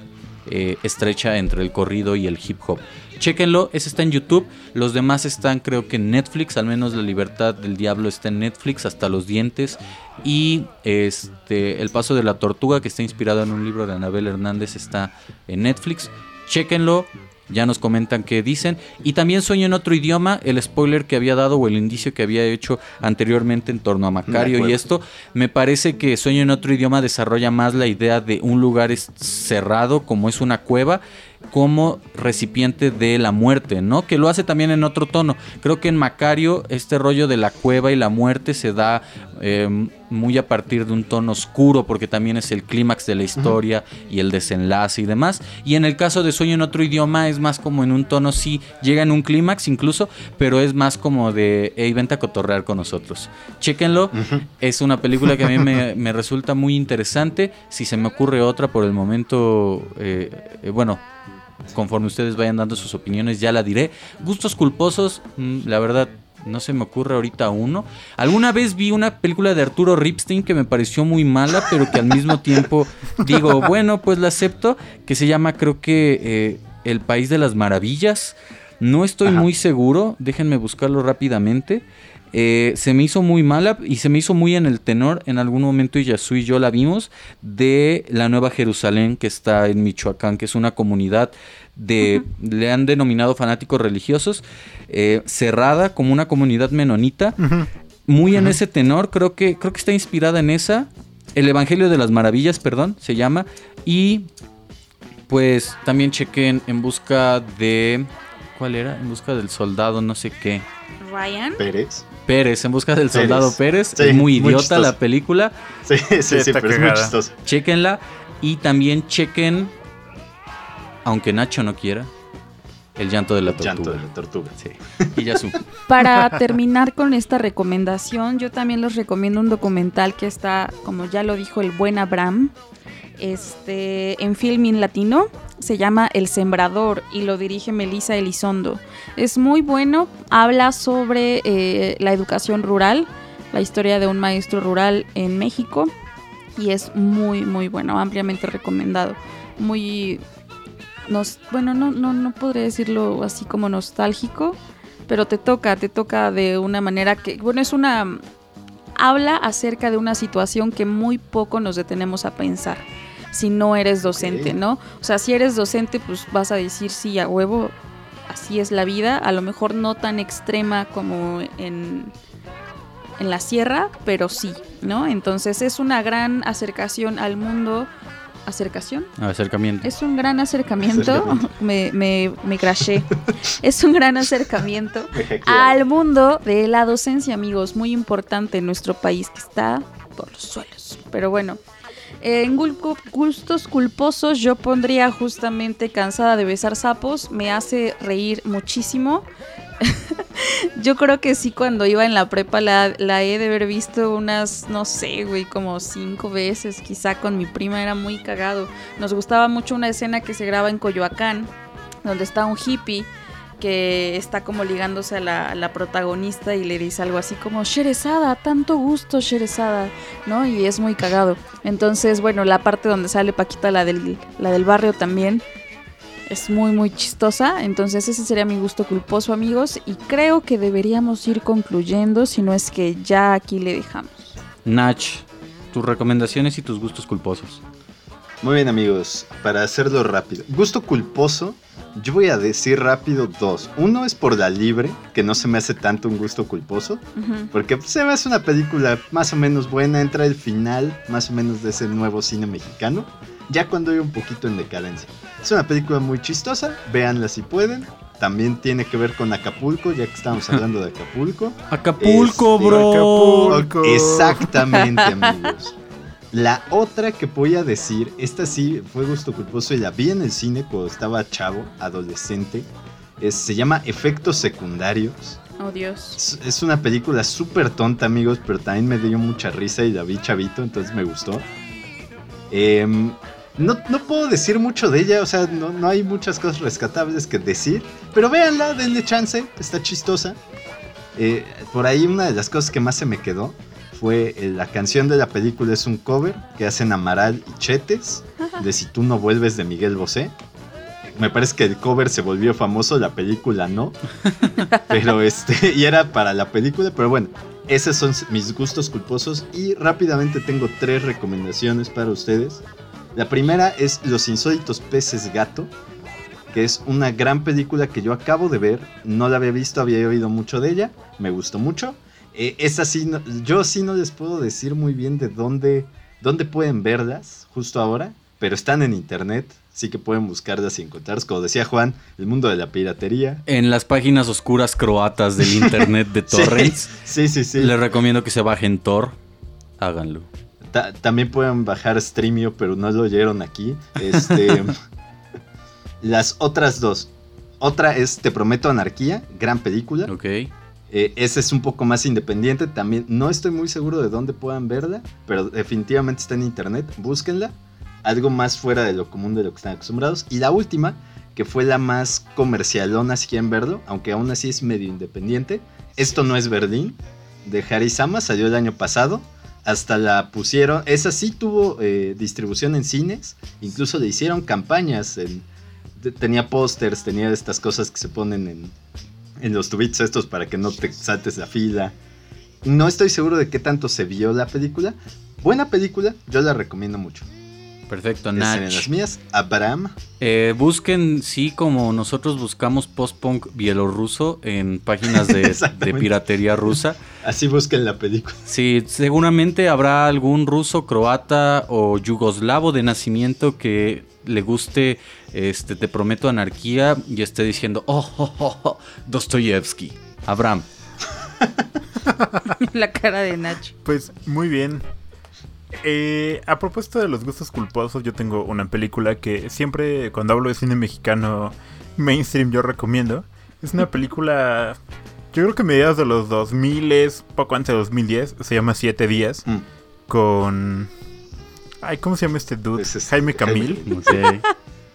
eh, estrecha entre el corrido y el hip hop. Chéquenlo, ese está en YouTube. Los demás están creo que en Netflix, al menos La Libertad del Diablo está en Netflix, hasta los dientes. Y este El Paso de la Tortuga, que está inspirado en un libro de Anabel Hernández, está en Netflix. Chéquenlo, ya nos comentan qué dicen. Y también Sueño en otro idioma, el spoiler que había dado o el indicio que había hecho anteriormente en torno a Macario y esto. Me parece que Sueño en otro idioma desarrolla más la idea de un lugar cerrado, como es una cueva, como recipiente de la muerte, ¿no? Que lo hace también en otro tono. Creo que en Macario este rollo de la cueva y la muerte se da eh, muy a partir de un tono oscuro, porque también es el clímax de la historia y el desenlace y demás. Y en el caso de Sueño en otro idioma es más como en un tono, sí, llega en un clímax incluso, pero es más como de, hey, vente a cotorrear con nosotros. Chéquenlo, es una película que a mí me, (laughs) me resulta muy interesante. Si se me ocurre otra por el momento, eh, eh, bueno, conforme ustedes vayan dando sus opiniones, ya la diré. Gustos culposos, mm, la verdad, no se me ocurre ahorita uno. Alguna vez vi una película de Arturo Ripstein que me pareció muy mala, pero que al mismo tiempo (laughs) digo, bueno, pues la acepto, que se llama creo que eh, El País de las Maravillas. No estoy Ajá. muy seguro, déjenme buscarlo rápidamente. Eh, se me hizo muy mala y se me hizo muy en el tenor. En algún momento Yasu y yo la vimos de la Nueva Jerusalén que está en Michoacán, que es una comunidad de, le han denominado fanáticos religiosos, eh, cerrada como una comunidad menonita. Muy en ese tenor, creo que, creo que está inspirada en esa. El Evangelio de las Maravillas, perdón, se llama. Y pues también chequen en busca de... ¿Cuál era? En busca del soldado, no sé qué. Ryan. Pérez. Pérez, en busca del soldado Pérez. Sí, es muy idiota la película. Sí, sí, sí, está pero es muy chistoso. Chequenla. Y también chequen, aunque Nacho no quiera, el llanto de la tortuga. Llanto de la tortuga. Sí. Y ya su. (laughs) Para terminar con esta recomendación, yo también les recomiendo un documental que está, como ya lo dijo el buen Abraham, este, en Filmin Latino. Se llama El Sembrador y lo dirige Melissa Elizondo. Es muy bueno, habla sobre eh, la educación rural, la historia de un maestro rural en México y es muy, muy bueno, ampliamente recomendado. Muy, nos, bueno, no, no, no podría decirlo así como nostálgico, pero te toca, te toca de una manera que, bueno, es una, habla acerca de una situación que muy poco nos detenemos a pensar si no eres docente. ¿no? O sea, si eres docente, pues vas a decir sí a huevo, así es la vida, a lo mejor no tan extrema como en, en la sierra, pero sí, ¿no? Entonces es una gran acercación al mundo. ¿Acercación? Acercamiento. Es un gran acercamiento. Acercamiento. me, me, me crashé. (laughs) es un gran acercamiento (laughs) al mundo de la docencia, amigos. Muy importante en nuestro país que está por los suelos. Pero bueno, en gustos culposos yo pondría justamente cansada de besar sapos. Me hace reír muchísimo. (laughs) yo creo que sí, cuando iba en la prepa la, la he de haber visto unas, no sé, güey, como cinco veces. Quizá con mi prima era muy cagado. Nos gustaba mucho una escena que se graba en Coyoacán, donde está un hippie que está como ligándose a la, protagonista y le dice algo así como Sherezada, tanto gusto Sherezada, ¿no? Y es muy cagado. Entonces, bueno, la parte donde sale Paquita, la del, la del barrio también, es muy muy chistosa. Entonces ese sería mi gusto culposo, amigos. Y creo que deberíamos ir concluyendo, si no es que ya aquí le dejamos. Nach, tus recomendaciones y tus gustos culposos. Muy bien amigos, para hacerlo rápido. Gusto culposo, yo voy a decir rápido dos. Uno es por la libre, que no se me hace tanto un gusto culposo, porque se me hace una película más o menos buena, entra el final más o menos de ese nuevo cine mexicano, ya cuando hay un poquito en decadencia. Es una película muy chistosa, véanla si pueden. También tiene que ver con Acapulco, ya que estamos hablando de Acapulco. (laughs) Acapulco, Este, bro. Acapulco. Exactamente, amigos. La otra que voy a decir, esta sí fue gusto culposo y la vi en el cine cuando estaba chavo, adolescente. Es- se llama Efectos Secundarios. Oh Dios. Es, es una película súper tonta, amigos, pero también me dio mucha risa y la vi chavito, entonces me gustó. Em, no, no puedo decir mucho de ella, o sea, no, no hay muchas cosas rescatables que decir, pero véanla, denle chance, está chistosa. Eh, por ahí una de las cosas que más se me quedó fue eh, la canción de la película, es un cover que hacen Amaral y Chetes, de Si tú no vuelves de Miguel Bosé. Me parece que el cover se volvió famoso, la película no. (laughs) Pero este, y era para la película, pero bueno, esos son mis gustos culposos y rápidamente tengo tres recomendaciones para ustedes. La primera es Los insólitos peces gato, que es una gran película que yo acabo de ver, no la había visto, había oído mucho de ella, me gustó mucho. Eh, esa sí, no- yo sí no les puedo decir muy bien de dónde, dónde pueden verlas justo ahora, pero están en internet, así que pueden buscarlas y encontrarlas. Como decía Juan, el mundo de la piratería. En las páginas oscuras croatas del (laughs) internet de Sí, Torrents, Sí, sí, sí. les recomiendo que se bajen Tor. Háganlo. Ta- también pueden bajar Streamio, pero no lo oyeron aquí. Este, (laughs) las otras dos. Otra es Te Prometo Anarquía, gran película. Ok. Eh, esa es un poco más independiente. También no estoy muy seguro de dónde puedan verla, pero definitivamente está en internet. Búsquenla. Algo más fuera de lo común de lo que están acostumbrados. Y la última, que fue la más comercialona si quieren verlo, aunque aún así es medio independiente. Esto no es Berlín, de Harisama, salió el año pasado. Hasta la pusieron, esa sí tuvo eh, distribución en cines, incluso le hicieron campañas, en- te- tenía pósters, tenía estas cosas que se ponen en, en los tubitos estos para que no te saltes la fila. No estoy seguro de qué tanto se vio la película. Buena película, yo la recomiendo mucho. Perfecto, Es en Nach. las mías, Abraham. Eh, busquen, sí, como nosotros buscamos post-punk bielorruso en páginas de, (laughs) piratería rusa. Así busquen la película. Sí, seguramente habrá algún ruso, croata o yugoslavo de nacimiento que le guste, este, te prometo anarquía y esté diciendo, oh, oh, oh, oh, Dostoyevsky. Abraham. (laughs) la cara de Nacho. Pues muy bien. Eh, a propósito de los gustos culposos, yo tengo una película que siempre cuando hablo de cine mexicano mainstream yo recomiendo. Es una película, yo creo que a mediados de los 2000, poco antes de 2010, se llama Siete Días, Mm. con... Ay, ¿cómo se llama este dude? Es este, Jaime Camil. Jaime.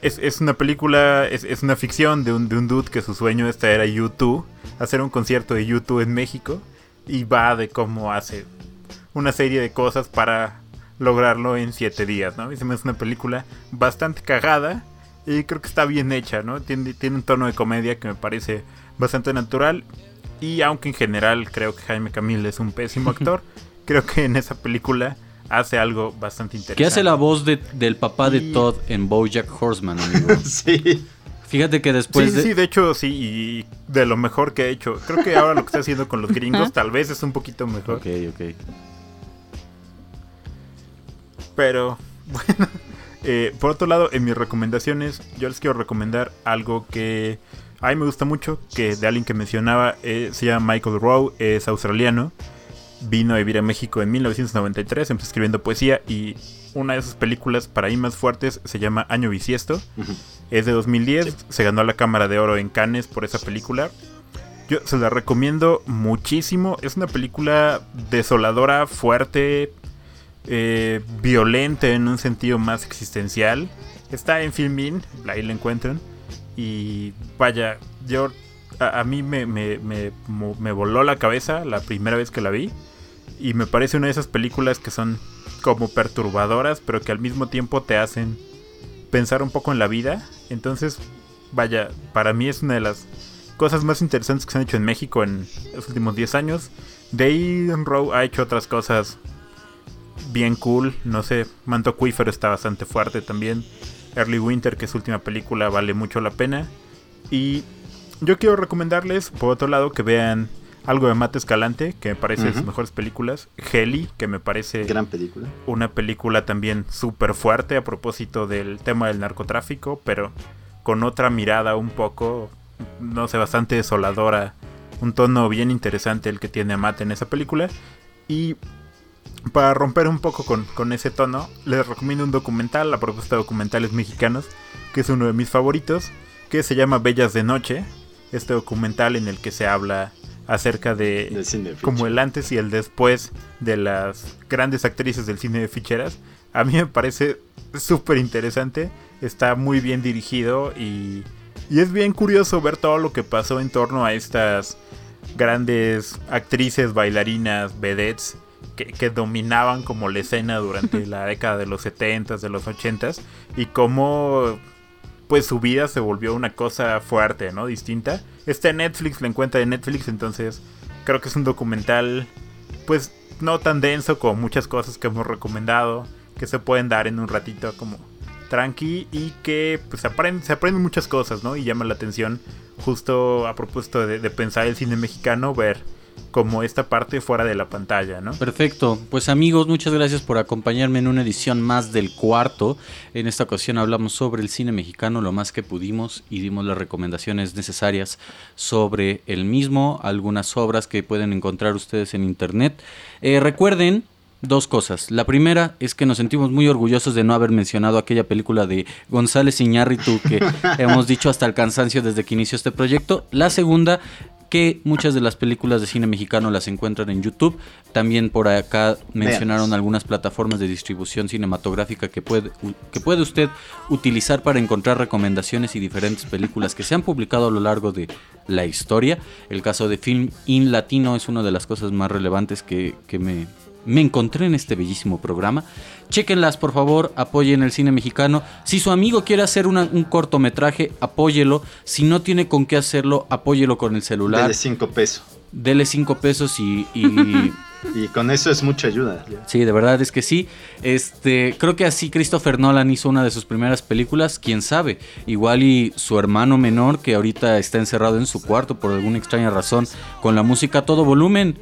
Es, es una película, es, es una ficción de un, de un dude que su sueño esta era YouTube, hacer un concierto de YouTube en México y va de cómo hace una serie de cosas para lograrlo en siete días, ¿no? Y se me hace una película bastante cagada y creo que está bien hecha, ¿no? Tiene, tiene un tono de comedia que me parece bastante natural y aunque en general creo que Jaime Camil es un pésimo (laughs) actor, creo que en esa película hace algo bastante interesante. ¿Qué hace la voz de- del papá de Y- Todd en Bojack Horseman, amigo? (laughs) Sí. Fíjate que después sí, de... sí, de hecho sí, y de lo mejor que ha hecho. Creo que ahora lo que está haciendo con los (laughs) gringos tal vez es un poquito mejor. Ok, ok. Pero (laughs) bueno, eh, por otro lado, en mis recomendaciones, yo les quiero recomendar algo que a mí me gusta mucho, que de alguien que mencionaba, eh, se llama Michael Rowe, es australiano, vino a vivir a México en 1993, empezó escribiendo poesía y una de sus películas para mí más fuertes se llama Año Bisiesto. Es de 2010, Sí. se ganó la Cámara de Oro en Cannes por esa película. Yo se la recomiendo muchísimo. Es una película desoladora, fuerte, eh, violenta en un sentido más existencial. Está en Filmin, ahí la encuentran. Y vaya, yo a, mí me, me, me, me voló la cabeza la primera vez que la vi. Y me parece una de esas películas que son como perturbadoras, pero que al mismo tiempo te hacen pensar un poco en la vida. Entonces, vaya, para mí es una de las cosas más interesantes que se han hecho en México en los últimos 10 años. De ahí Rowe ha hecho otras cosas bien cool. No sé, Manto Acuífero está bastante fuerte también. Early Winter, que es su última película, vale mucho la pena. Y yo quiero recomendarles, por otro lado, que vean algo de Mate Escalante, que me parece de sus mejores películas. Heli, que me parece Gran película. una película también súper fuerte a propósito del tema del narcotráfico, pero con otra mirada un poco, no sé, bastante desoladora. Un tono bien interesante el que tiene Amate en esa película. Y para romper un poco con, con ese tono, les recomiendo un documental, la propuesta de documentales mexicanos, que es uno de mis favoritos, que se llama Bellas de Noche. Este documental en el que se habla acerca de como el antes y el después de las grandes actrices del cine de ficheras. A mí me parece súper interesante, está muy bien dirigido y, y es bien curioso ver todo lo que pasó en torno a estas grandes actrices, bailarinas, vedettes que, que dominaban como la escena durante la (laughs) década de los 70s, de los 80s y cómo pues su vida se volvió una cosa fuerte, ¿no? Distinta. Está en Netflix, la encuentra en Netflix, entonces creo que es un documental pues no tan denso como muchas cosas que hemos recomendado, que se pueden dar en un ratito como tranqui y que pues aprende, se aprenden muchas cosas, ¿no? Y llama la atención justo a propósito de, de pensar el cine mexicano, ver como esta parte fuera de la pantalla, ¿no? Perfecto. Pues amigos, muchas gracias por acompañarme en una edición más del cuarto. En esta ocasión hablamos sobre el cine mexicano lo más que pudimos y dimos las recomendaciones necesarias sobre el mismo, algunas obras que pueden encontrar ustedes en internet. Eh, recuerden dos cosas. La primera es que nos sentimos muy orgullosos de no haber mencionado aquella película de González Iñárritu que (laughs) hemos dicho hasta el cansancio desde que inició este proyecto. La segunda que muchas de las películas de cine mexicano las encuentran en YouTube. También por acá mencionaron algunas plataformas de distribución cinematográfica que puede, que puede usted utilizar para encontrar recomendaciones y diferentes películas que se han publicado a lo largo de la historia. El caso de Film in Latino es una de las cosas más relevantes que, que me, me encontré en este bellísimo programa. Chequenlas, por favor, apoyen el cine mexicano. Si su amigo quiere hacer una- un cortometraje, apóyelo. Si no tiene con qué hacerlo, apóyelo con el celular. Dele 5 pesos. Dele cinco pesos y- y (laughs) Y con eso es mucha ayuda. Sí, de verdad es que sí. Este, creo que así Christopher Nolan hizo una de sus primeras películas, quién sabe. Igual y su hermano menor que ahorita está encerrado en su cuarto por alguna extraña razón con la música a todo volumen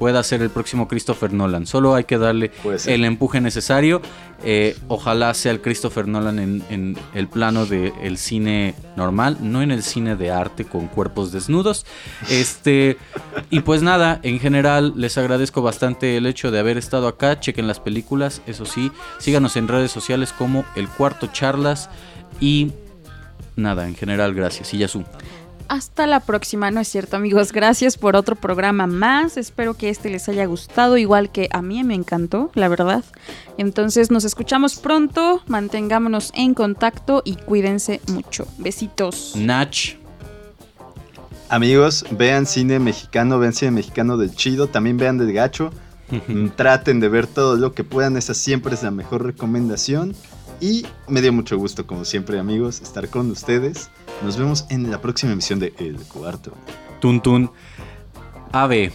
pueda ser el próximo Christopher Nolan. Solo hay que darle el empuje necesario. Eh, ojalá sea el Christopher Nolan en, en el plano del cine normal, no en el cine de arte con cuerpos desnudos. Este, y pues nada, en general les agradezco bastante el hecho de haber estado acá. Chequen las películas, eso sí. Síganos en redes sociales como El Cuarto Charlas. Y nada, en general, gracias. Y Yasu. Hasta la próxima, no es cierto amigos, gracias por otro programa más, espero que este les haya gustado, igual que a mí me encantó, la verdad. Entonces nos escuchamos pronto, mantengámonos en contacto y cuídense mucho. Besitos. Nach. Amigos, vean cine mexicano, vean cine mexicano del chido, también vean del gacho. (laughs) Traten de ver todo lo que puedan, esa siempre es la mejor recomendación. Y me dio mucho gusto, como siempre, amigos, estar con ustedes. Nos vemos en la próxima emisión de El Cuarto. Tun Tun. Ave.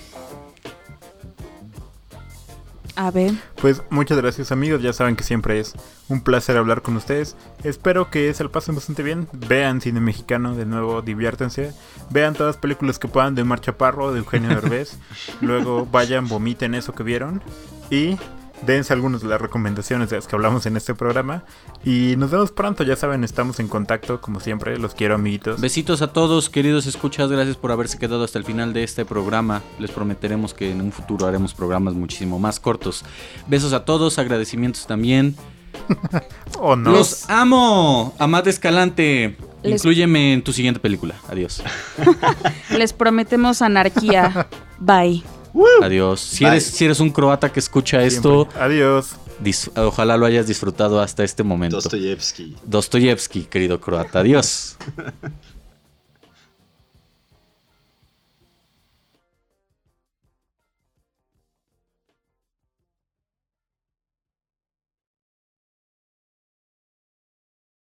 A ver, Pues muchas gracias amigos, ya saben que siempre es un placer hablar con ustedes. Espero que se lo pasen bastante bien. Vean cine mexicano, de nuevo diviértanse. Vean todas las películas que puedan de Mar Chaparro, de Eugenio (laughs) Derbez. Luego vayan, vomiten eso que vieron. Y dense algunas de las recomendaciones de las que hablamos en este programa. Y nos vemos pronto, ya saben, estamos en contacto como siempre. Los quiero amiguitos. Besitos a todos, queridos escuchas. Gracias por haberse quedado hasta el final de este programa. Les prometeremos que en un futuro haremos programas muchísimo más cortos. Besos a todos, agradecimientos también. (laughs) ¿O no? Los amo. Amad Escalante. Les- Inclúyeme en tu siguiente película. Adiós. (laughs) les prometemos anarquía. (laughs) Bye. Adiós. Si eres, si eres un croata que escucha Siempre. esto, Adiós. dis- ojalá lo hayas disfrutado hasta este momento. Dostoyevsky. Dostoyevsky, querido croata. Adiós. (laughs)